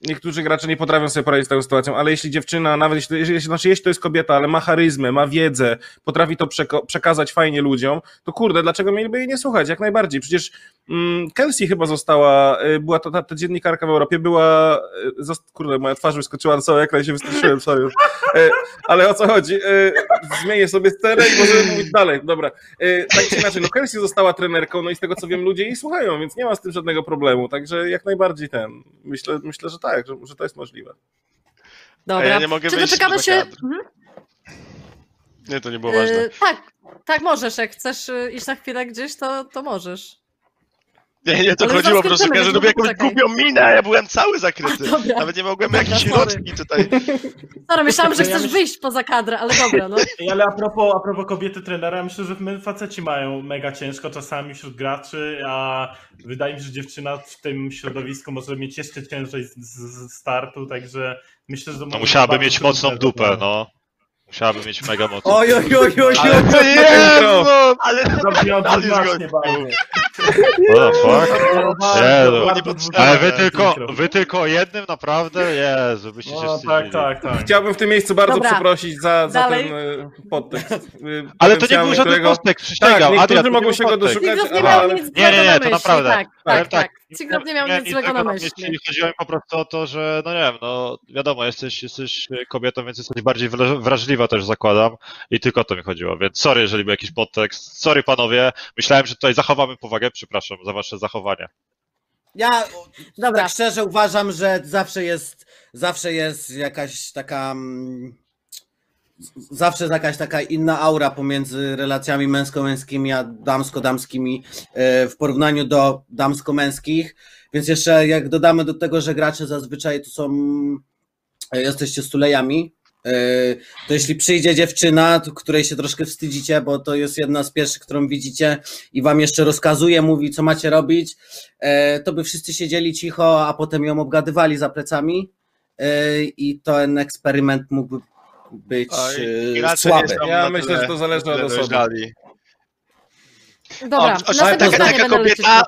niektórzy gracze nie potrafią sobie poradzić z tą sytuacją, ale jeśli dziewczyna, nawet jeśli, znaczy jeśli to jest kobieta, ale ma charyzmę, ma wiedzę, potrafi to przekazać fajnie ludziom, to kurde, dlaczego mieliby jej nie słuchać? Jak najbardziej. Przecież mm, Kelsey chyba została, y, była to ta, ta dziennikarka w Europie, była, y, kurde, moja twarz wyskoczyła na cały ekran i się wystraszyłem, sorry. Y, ale o co chodzi? Y, zmienię sobie scenę i możemy mówić dalej. Dobra. Y, tak czy inaczej, no Kelsey została trenerką, no i z tego co wiem, ludzie jej słuchają, więc nie ma z tym żadnego problemu. Także jak najbardziej ten. Myślę, myślę że tak, że, że to jest możliwe. Dobra. A ja nie mogę Czy doczekamy się. Mhm. Nie, to nie było ważne. Yy, tak, tak możesz, jak chcesz y, iść na chwilę gdzieś, to, to możesz. Nie, nie, to Ale chodziło po prostu, że robię jakąś głupią minę, a ja byłem cały zakryty. Dobra. Nawet nie mogłem Dobra, jakiejś rotki tutaj. Sorry, myślałam, że chcesz wyjść poza kadrę, ale dobra, no. Ale a propos, a propos kobiety trenera, myślę, że my faceci mają mega ciężko czasami wśród graczy, a wydaje mi się, że dziewczyna w tym środowisku może mieć jeszcze ciężej z, z, startu, także myślę, że to No musiałaby mieć mocną dupę, no. Musiałaby mieć mega mocną. Oj, oj, oj, oj, Ale oj. to Jezu! Ale Zabrzmiał zgodnie. bardzo. What the fuck? Jezu. bardzo Ale wy tylko, wy tylko o jednym naprawdę? Jezu, byście się No, wstydzili. tak, tak, tak. Chciałbym w tym miejscu bardzo Dobra. przeprosić za, za Dalej. ten e, podtekst. e, Ale to nie był potencjalny, żaden którego- postek, Tak, przysięgam. niektórzy Adrian, to nie mogą był się go doszukać, nie ale- miał ale- nic Nie, złego nie, nie, na to myśli. naprawdę. Tak, Powiem tak, tak. Cigrow nie miał miałem nic złego na myśli. Chodziło mi po prostu o to, że no nie wiem, no wiadomo, jesteś, jesteś kobietą, więc jesteś bardziej wra- wrażliwa też zakładam i tylko o to mi chodziło, więc sorry, jeżeli był jakiś podtekst. Sorry panowie, myślałem, że tutaj zachowamy powagę, przepraszam za wasze zachowanie. Ja Dobra. tak szczerze uważam, że zawsze jest, zawsze jest jakaś taka. Zawsze jest jakaś taka inna aura pomiędzy relacjami męsko-męskimi a damsko-damskimi e, w porównaniu do damsko-męskich. Więc jeszcze jak dodamy do tego, że gracze zazwyczaj to są. e, Jesteście stulejami. e, To jeśli przyjdzie dziewczyna, której się troszkę wstydzicie, bo to jest jedna z pierwszych, którą widzicie i wam jeszcze rozkazuje, mówi, co macie robić, to by wszyscy siedzieli cicho, a potem ją obgadywali za plecami i ten eksperyment mógłby być Oj, e, nie są Ja myślę, tyle- że to zależy od osoby. dojrzali. Dobra, O, o, następne taka, taka kobieta,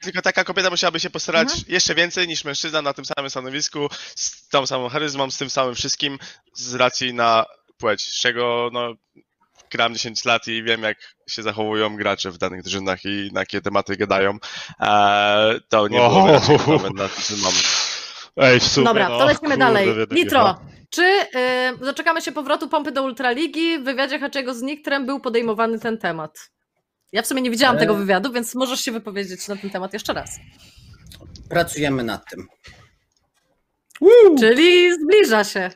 tylko taka kobieta musiałaby się postarać Mhm. jeszcze więcej niż mężczyzna na tym samym stanowisku, z tą samą charyzmą, z tym samym wszystkim, z racji na płeć, z czego no, gram 10 lat i wiem, jak się zachowują gracze w danych drużynach i na jakie tematy gadają. Eee, to nie było Wow. na tym mam. Ej, w sumie, Dobra, no, to lecimy dalej. Nitro. Czy y, doczekamy się powrotu pompy do Ultraligi? W wywiadzie Haczego z Niktrem był podejmowany ten temat. Ja w sumie nie widziałam E. tego wywiadu, więc możesz się wypowiedzieć na ten temat jeszcze raz. Pracujemy nad tym. Czyli zbliża się.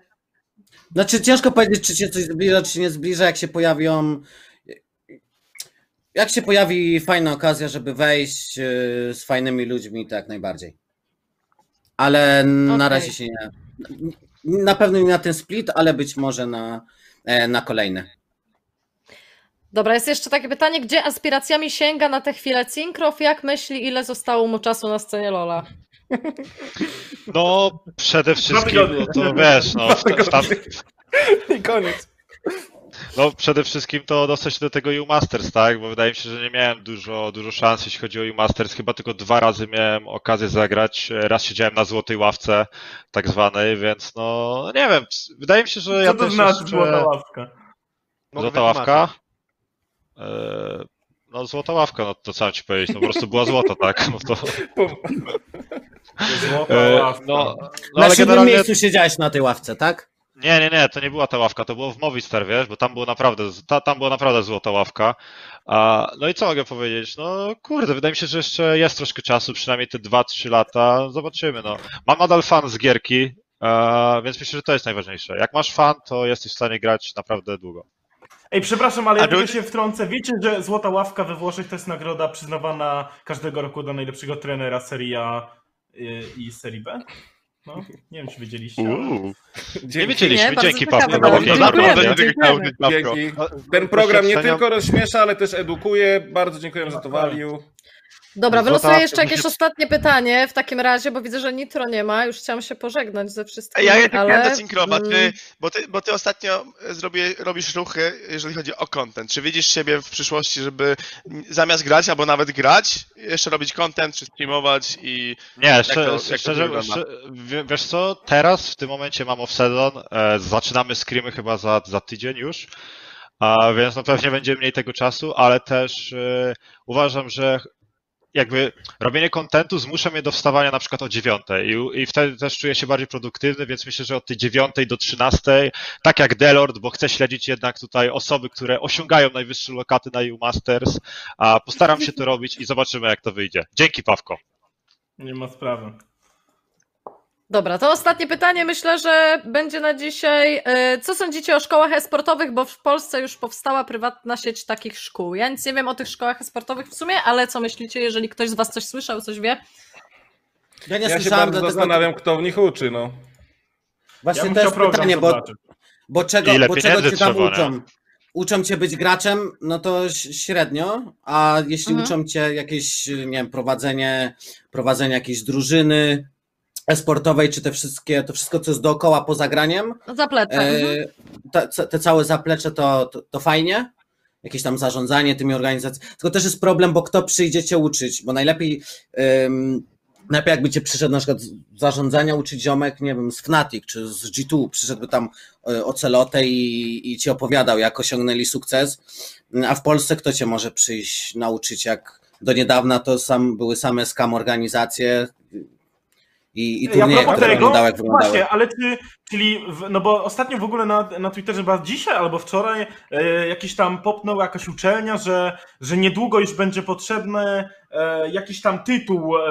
Znaczy ciężko powiedzieć, czy się coś zbliża, czy się nie zbliża, jak się pojawią. Jak się pojawi fajna okazja, żeby wejść e, z fajnymi ludźmi, to jak najbardziej. Ale na Okej. razie się nie. Na pewno nie na ten split, ale być może na, e, na kolejny. Dobra, jest jeszcze takie pytanie, gdzie aspiracjami sięga na tę chwilę Cinkrow? Jak myśli, ile zostało mu czasu na scenie Lola? No, przede wszystkim, no to wiesz, no, w, w, tam, I koniec. No, przede wszystkim to dostać się do tego U Masters, tak? Bo wydaje mi się, że nie miałem dużo, dużo szans, jeśli chodzi o U Masters. Chyba tylko dwa razy miałem okazję zagrać. Raz siedziałem na złotej ławce, tak zwanej, więc no, nie wiem. Wydaje mi się, że ja Co to też znaczy jeszcze... złota ławka? Mogę Złota ławka? Eee, No, złota ławka, no to co mam ci powiedzieć, no po prostu była złoto, tak? No to, Złota e, ławka. no, no na ale siódmym generalnie... miejscu siedziałeś na tej ławce, tak? Nie, nie, nie, to nie była ta ławka, to było w Movistar, wiesz, bo tam było naprawdę, ta, tam była naprawdę złota ławka. A, no i co mogę powiedzieć? No kurde, wydaje mi się, że jeszcze jest troszkę czasu, przynajmniej te 2-3 lata, zobaczymy, no. Mam nadal fan z gierki, e, więc myślę, że to jest najważniejsze. Jak masz fan, to jesteś w stanie grać naprawdę długo. Ej, przepraszam, ale A ja tylko się wtrącę. Wiecie, że Złota Ławka we Włoszech to jest nagroda przyznawana każdego roku dla najlepszego trenera Serie A y, i Serie B? No, nie wiem, czy wiedzieliście, ale... Uuu. Nie Dzięki. wiedzieliśmy, Nie, dzięki Paweł. Dziękujemy. dziękujemy. Dzięki. Ten program nie tylko rozśmiesza, ale też edukuje. Bardzo dziękujemy za to waliu. Dobra, wylosuję jeszcze musi- jakieś ostatnie pytanie w takim razie, bo widzę, że Nitro nie ma. Już chciałam się pożegnać ze wszystkimi, Ja jednak ale... miałem do Synkrowa, ty, mm, bo, ty, bo ty ostatnio zrobię, robisz ruchy, jeżeli chodzi o content. Czy widzisz siebie w przyszłości, żeby zamiast grać, albo nawet grać, jeszcze robić content, czy streamować i... Nie, to- szczerze, jak to szczerze wygląda? szczerze, wie- wiesz co, teraz w tym momencie mam off-sezon, e, zaczynamy screamy chyba za, za tydzień już, a więc no pewnie będzie mniej tego czasu, ale też e, uważam, że jakby robienie kontentu zmusza mnie do wstawania na przykład o dziewiątej i, wtedy też czuję się bardziej produktywny, więc myślę, że od tej dziewiątej do trzynastej, tak jak Delord, bo chcę śledzić jednak tutaj osoby, które osiągają najwyższe lokaty na EU Masters, a postaram się to robić i zobaczymy jak to wyjdzie. Dzięki Pawko. Nie ma sprawy. Dobra, to ostatnie pytanie myślę, że będzie na dzisiaj. E, Co sądzicie o szkołach e-sportowych, bo w Polsce już powstała prywatna sieć takich szkół. Ja nic nie wiem o tych szkołach e-sportowych w sumie, ale co myślicie, jeżeli ktoś z was coś słyszał, coś wie? Ja nie Ja się słyszałem, bardzo dlatego zastanawiam, kto w nich uczy, no. Ja właśnie bym to jest pytanie, bo, bo czego, Ile bo czego cię tam trzeba, nie? uczą? Uczą cię być graczem, no to średnio, a jeśli Mhm. uczą cię jakieś, nie wiem, prowadzenie, prowadzenie jakiejś drużyny e-sportowej, czy te wszystkie, to wszystko, co jest dookoła poza graniem, No zaplecze. Mhm. E, te, ce- te całe zaplecze to, to, to fajnie, jakieś tam zarządzanie tymi organizacjami. Tylko też jest problem, bo kto przyjdzie cię uczyć, bo najlepiej, ym, najlepiej jakby cię przyszedł na przykład z zarządzania uczyć ziomek, nie wiem, z Fnatic czy z G2, przyszedłby tam y, ocelotę i, i ci opowiadał, jak osiągnęli sukces, a w Polsce kto cię może przyjść nauczyć, jak do niedawna to sam, były same scam organizacje i, i turnieje, propos które wyglądały jak wyglądały. Właśnie, ale czy, czyli, w, no bo ostatnio w ogóle na, na Twitterze, chyba dzisiaj albo wczoraj, e, jakiś tam popnął jakaś uczelnia, że, że niedługo już będzie potrzebny e, jakiś tam tytuł e,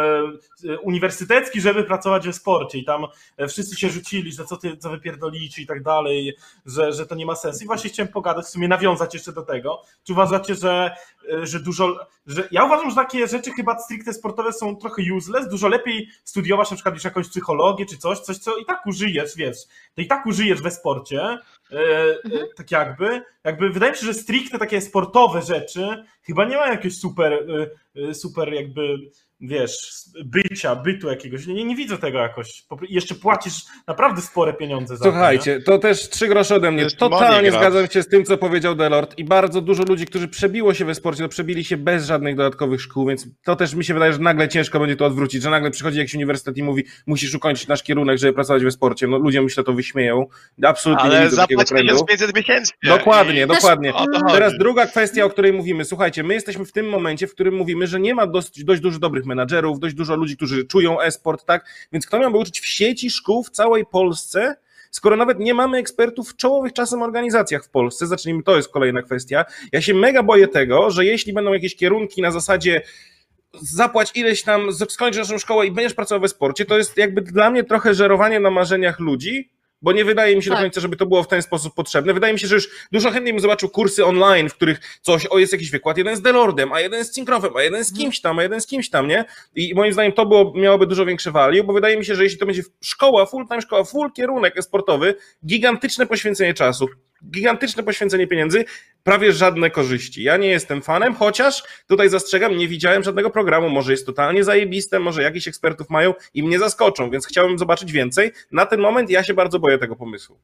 uniwersytecki, żeby pracować we sporcie. I tam e, wszyscy się rzucili, że co ty, co wy pierdolicie i tak dalej, że, że to nie ma sensu. I właśnie chciałem pogadać, w sumie nawiązać jeszcze do tego. Czy uważacie, że, e, że dużo, że ja uważam, że takie rzeczy chyba stricte sportowe są trochę useless, dużo lepiej studiować na przykład już jakąś psychologię czy coś, coś co i tak użyjesz, wiesz, to i tak użyjesz we sporcie, e, e, tak jakby, jakby wydaje mi się, że stricte takie sportowe rzeczy chyba nie mają jakiegoś super, e, super jakby, wiesz, bycia, bytu jakiegoś, nie, nie widzę tego jakoś, jeszcze płacisz naprawdę spore pieniądze za to, nie? Słuchajcie, to też trzy grosze ode mnie. Totalnie zgadzam się z tym, co powiedział Delord i bardzo dużo ludzi, którzy przebiło się we sporcie, to przebili się bez żadnych dodatkowych szkół, więc to też mi się wydaje, że nagle ciężko będzie to odwrócić, że nagle przychodzi jakiś uniwersytet i mówi, musisz ukończyć nasz kierunek, żeby pracować we sporcie. No ludzie myślę to wyśmieją. Absolutnie nie Ale widzę takiego trendu. 1500 miesięcznie. Dokładnie, dokładnie. Teraz druga kwestia, o której mówimy. Słuchajcie, my jesteśmy w tym momencie, w którym mówimy, że nie ma dość, dość dużo dobrych menadżerów, dość dużo ludzi, którzy czują e-sport, tak? Więc kto miałby uczyć w sieci szkół w całej Polsce, skoro nawet nie mamy ekspertów w czołowych czasem organizacjach w Polsce? Zacznijmy, to jest kolejna kwestia. Ja się mega boję tego, że jeśli będą jakieś kierunki na zasadzie zapłać ileś tam, skończ naszą szkołę i będziesz pracował we sporcie, to jest jakby dla mnie trochę żerowanie na marzeniach ludzi, bo nie wydaje mi się do Tak. końca, żeby to było w ten sposób potrzebne. Wydaje mi się, że już dużo chętniej bym zobaczył kursy online, w których coś, o jest jakiś wykład, jeden z Delordem, a jeden z Cinkrowem, a jeden z kimś tam, a jeden z kimś tam, nie? I moim zdaniem to było, miałoby dużo większe value, bo wydaje mi się, że jeśli to będzie szkoła, full-time szkoła, full kierunek sportowy, gigantyczne poświęcenie czasu, gigantyczne poświęcenie pieniędzy, prawie żadne korzyści. Ja nie jestem fanem, chociaż tutaj zastrzegam, nie widziałem żadnego programu, może jest totalnie zajebiste, może jakichś ekspertów mają i mnie zaskoczą, więc chciałbym zobaczyć więcej. Na ten moment ja się bardzo boję tego pomysłu.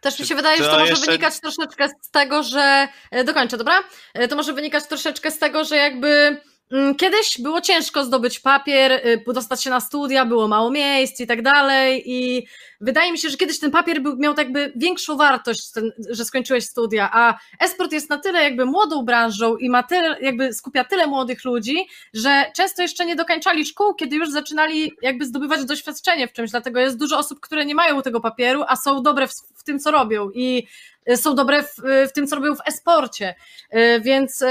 Też mi się wydaje, że to może jeszcze- wynikać troszeczkę z tego, że. e, Dokończę, dobra? E, To może wynikać troszeczkę z tego, że jakby. Mm, Kiedyś było ciężko zdobyć papier, y, dostać się na studia, było mało miejsc i tak dalej. I wydaje mi się, że kiedyś ten papier był, miał jakby większą wartość, ten, że skończyłeś studia. A esport jest na tyle jakby młodą branżą i ma tyle, jakby skupia tyle młodych ludzi, że często jeszcze nie dokończali szkół, kiedy już zaczynali jakby zdobywać doświadczenie w czymś. Dlatego jest dużo osób, które nie mają tego papieru, a są dobre w, w tym, co robią. I y, są dobre w, w tym, co robią w e-sporcie. Y, Więc y,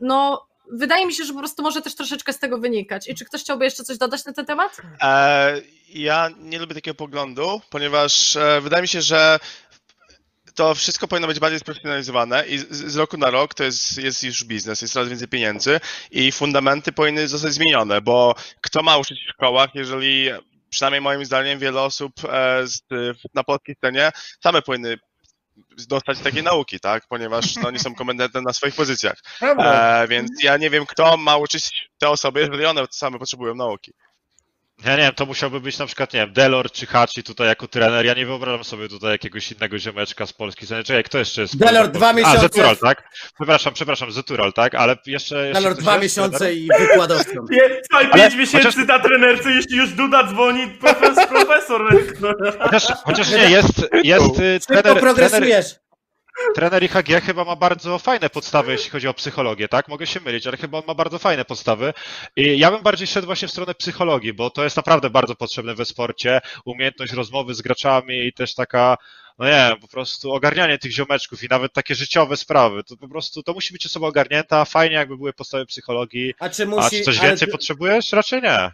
no. Wydaje mi się, że po prostu może też troszeczkę z tego wynikać. I czy ktoś chciałby jeszcze coś dodać na ten temat? E, ja nie lubię takiego poglądu, ponieważ e, wydaje mi się, że to wszystko powinno być bardziej sprofesjonalizowane i z, roku na rok to jest, jest już biznes, jest coraz więcej pieniędzy i fundamenty powinny zostać zmienione, bo kto ma uczyć w szkołach, jeżeli przynajmniej moim zdaniem wiele osób e, na polskiej scenie same powinny dostać takiej nauki, tak? Ponieważ no, nie są kompetentem na swoich pozycjach. E, więc ja nie wiem, kto ma uczyć te osoby, jeżeli one same potrzebują nauki. Ja nie wiem, to musiałby być na przykład, nie wiem, Delor czy Hachi tutaj jako trener. Ja nie wyobrażam sobie tutaj jakiegoś innego ziomeczka z Polski. Czekaj, kto jeszcze jest? Delor, dwa A, miesiące. Zetural, tak? Przepraszam, przepraszam, Zetural, tak? Ale jeszcze... jeszcze ktoś dwa jest? miesiące i wykładowcą. Słuchaj, Ale pięć miesięcy chociaż- na trenerce, jeśli już Duda dzwoni, profes, profesor. no. Chociaż, chociaż nie, jest, jest y, Szybko trener, trener, progresujesz. Trener IHG chyba ma bardzo fajne podstawy, jeśli chodzi o psychologię, tak? Mogę się mylić, ale chyba on ma bardzo fajne podstawy. I ja bym bardziej szedł właśnie w stronę psychologii, bo to jest naprawdę bardzo potrzebne we sporcie. Umiejętność rozmowy z graczami i też taka, no nie wiem, po prostu ogarnianie tych ziomeczków i nawet takie życiowe sprawy. To po prostu, to musi być osoba ogarnięta. Fajnie jakby były podstawy psychologii. A czy A musi. czy coś więcej ty- potrzebujesz? Raczej nie.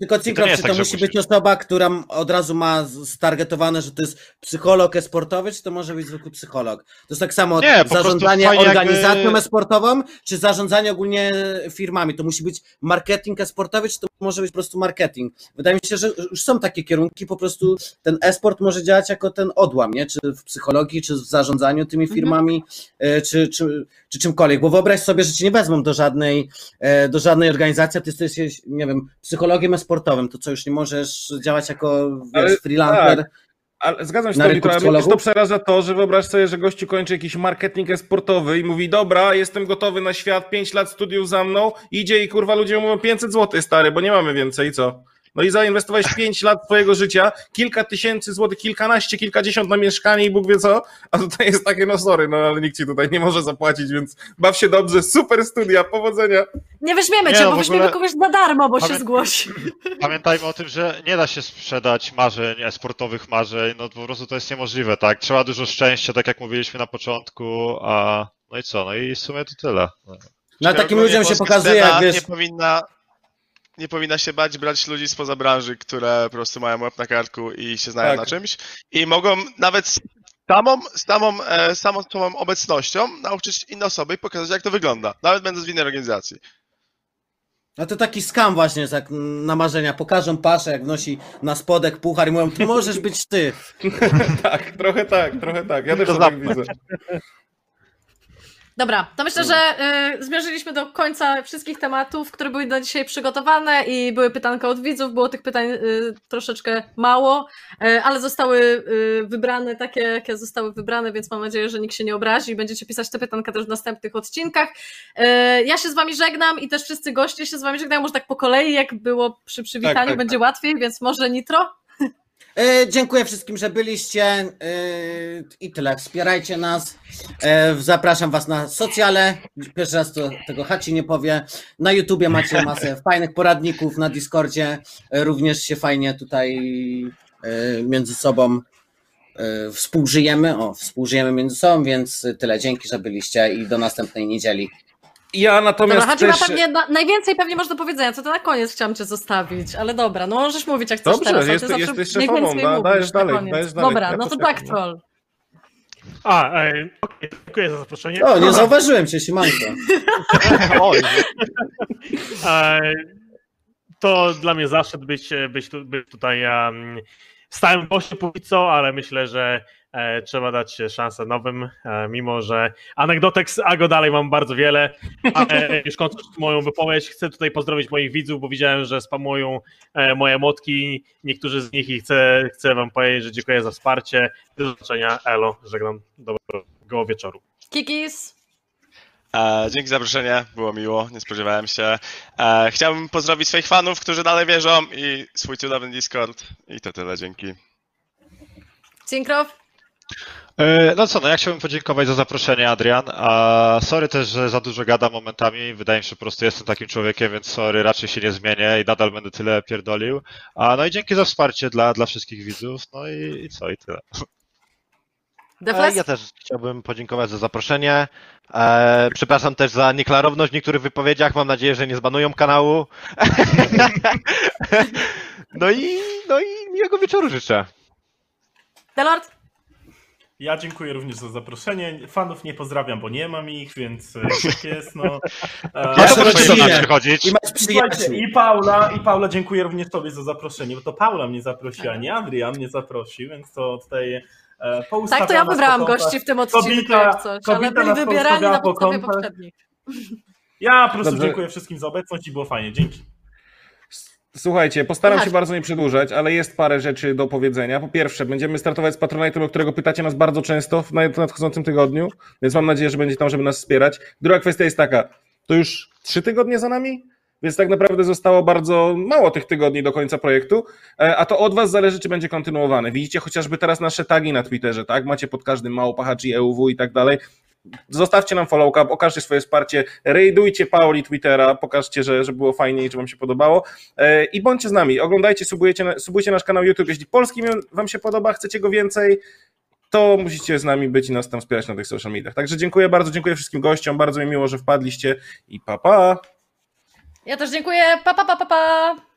Tylko Cinkrow, czy to tak, musi być osoba, która od razu ma stargetowane, że to jest psycholog e-sportowy, czy to może być zwykły psycholog? To jest tak samo Nie, zarządzanie fajnie jakby- organizacją e-sportową, czy zarządzanie ogólnie firmami? To musi być marketing e-sportowy, czy to może być po prostu marketing? Wydaje mi się, że już są takie kierunki, po prostu ten e-sport może działać jako ten odłam, nie? Czy w psychologii, czy w zarządzaniu tymi Mhm. firmami, e, czy, czy, czy czymkolwiek. Bo wyobraź sobie, że cię nie wezmą do żadnej, e, do żadnej organizacji, a ty jesteś, nie wiem, psychologiem e-sportowym, to co już nie możesz działać jako Ale wiesz, freelancer. tak. Ale zgadzam się Na z tobą, ale mnie to przeraża to, że wyobraź sobie, że gościu kończy jakiś marketing sportowy i mówi, dobra, jestem gotowy na świat, 5 lat studiów za mną, idzie i kurwa ludzie mówią 500 zł stary, bo nie mamy więcej, co? No i zainwestowałeś 5 lat twojego życia, kilka tysięcy złotych, kilkanaście, kilkadziesiąt na mieszkanie i Bóg wie co, a tutaj jest takie, no sorry, no ale nikt ci tutaj nie może zapłacić, więc baw się dobrze, super studia, powodzenia. Nie weźmiemy Nie, cię, no bo weźmiemy ogóle- kogoś za darmo, bo się Pamię- zgłosi. Pamiętajmy o tym, że nie da się sprzedać marzeń, sportowych marzeń, no po prostu to jest niemożliwe, tak? Trzeba dużo szczęścia, tak jak mówiliśmy na początku, a no i co, no i w sumie to tyle. No. No takim ludziom się pokazuje, jak wiesz, Nie powinna, nie powinna się bać brać ludzi spoza branży, które po prostu mają łeb na kartku i się znają Tak. na czymś i mogą nawet z samą, z samą, e, samą swoją obecnością nauczyć inne osoby i pokazać, jak to wygląda, nawet będąc w innej organizacji. no to taki skam właśnie jak na marzenia. Pokażą paszę, jak wnosi na spodek puchar i mówią, to możesz być ty. tak, trochę tak, trochę tak, ja też To to tak widzę. Dobra, to myślę, że y, zmierzyliśmy do końca wszystkich tematów, które były na dzisiaj przygotowane i były pytanka od widzów. Było tych pytań y, troszeczkę mało, y, ale zostały y, wybrane takie, jakie zostały wybrane, więc mam nadzieję, że nikt się nie obrazi i będziecie pisać te pytanka też w następnych odcinkach. Y, ja się z wami żegnam i też wszyscy goście się z wami żegnają, może tak po kolei, jak było przy przywitaniu, Tak, tak, będzie łatwiej, więc może Nitro? E, dziękuję wszystkim, że byliście e, i tyle. Wspierajcie nas. E, zapraszam was na socjale. Pierwszy raz to, tego Haci nie powie. Na YouTubie macie masę fajnych poradników, na Discordzie również się fajnie tutaj między sobą współżyjemy. O, współżyjemy między sobą, więc tyle. Dzięki, że byliście i do następnej niedzieli. Ja natomiast ma też... pewnie, na, najwięcej pewnie masz do powiedzenia, co to na koniec chciałam cię zostawić, ale dobra, no możesz mówić jak chcesz Dobrze, teraz, ale jest- ty zawsze jesteś szefową, najwięcej da- mówisz dajesz dalej, koniec. dajesz dalej. Dobra, Ja no to tak, no. troll. A, ej, okej, dziękuję za zaproszenie. O, nie zauważyłem cię, Siemanko. Oj, E, To dla mnie zaszczyt być, być, być tutaj um, stałym gościem póki co, ale myślę, że trzeba dać szansę nowym, e, mimo że anegdotek z Ago dalej mam bardzo wiele. Ale już kończąc moją wypowiedź, chcę tutaj pozdrowić moich widzów, bo widziałem, że spamują e, moje motki, niektórzy z nich i chcę, chcę wam powiedzieć, że dziękuję za wsparcie. Do zobaczenia, elo, żegnam, dobrego wieczoru. Kikis. E, dzięki za zaproszenie, było miło, nie spodziewałem się. E, chciałbym pozdrowić swoich fanów, którzy dalej wierzą i swój cudowny Discord i to tyle, dzięki. Cinkrow. E, No co, no ja chciałbym podziękować za zaproszenie, Adrian. A sorry też, że za dużo gadam momentami. Wydaje mi się, że po prostu jestem takim człowiekiem, więc sorry, raczej się nie zmienię i nadal będę tyle pierdolił. A no i dzięki za wsparcie dla, dla wszystkich widzów. No i, i co, i tyle. E? Ja też chciałbym podziękować za zaproszenie. E, przepraszam też za nieklarowność w niektórych wypowiedziach. Mam nadzieję, że nie zbanują kanału. no i no i miłego wieczoru życzę. Delord? Ja dziękuję również za zaproszenie. Fanów nie pozdrawiam, bo nie mam ich, więc e, tak jest. No. E, Masz Proszę do nas przychodzić. I Słuchajcie, i Paula, i Paula dziękuję również Tobie za zaproszenie, bo to Paula mnie zaprosiła, nie Adrian mnie zaprosił, więc to tutaj e, Tak, to ja wybrałam po gości w tym odcinku, Kobita- jak coś, ale byli wybierani na po podstawie kątach. poprzednich. Ja po prostu Dobrze. dziękuję wszystkim za obecność i było fajnie. Dzięki. Słuchajcie, postaram się bardzo nie przedłużać, ale jest parę rzeczy do powiedzenia. Po pierwsze, będziemy startować z Patronite'em, o którego pytacie nas bardzo często w nad- nadchodzącym tygodniu, więc mam nadzieję, że będzie tam, żeby nas wspierać. Druga kwestia jest taka, to już trzy tygodnie za nami, więc tak naprawdę zostało bardzo mało tych tygodni do końca projektu, e, a to od was zależy, czy będzie kontynuowany. Widzicie chociażby teraz nasze tagi na Twitterze, tak? Macie pod każdym małpa Hachi, EUW i tak dalej. Zostawcie nam followka, pokażcie swoje wsparcie, rejdujcie Pauli Twittera, pokażcie, że, że było fajnie i że wam się podobało. E, I bądźcie z nami, oglądajcie, subujcie, na- subujcie nasz kanał YouTube. Jeśli polski wam się podoba, chcecie go więcej, to musicie z nami być i nas tam wspierać na tych social mediach. Także dziękuję bardzo, dziękuję wszystkim gościom, bardzo mi miło, że wpadliście i pa pa! Ja też dziękuję. Pa, pa, pa, pa, pa.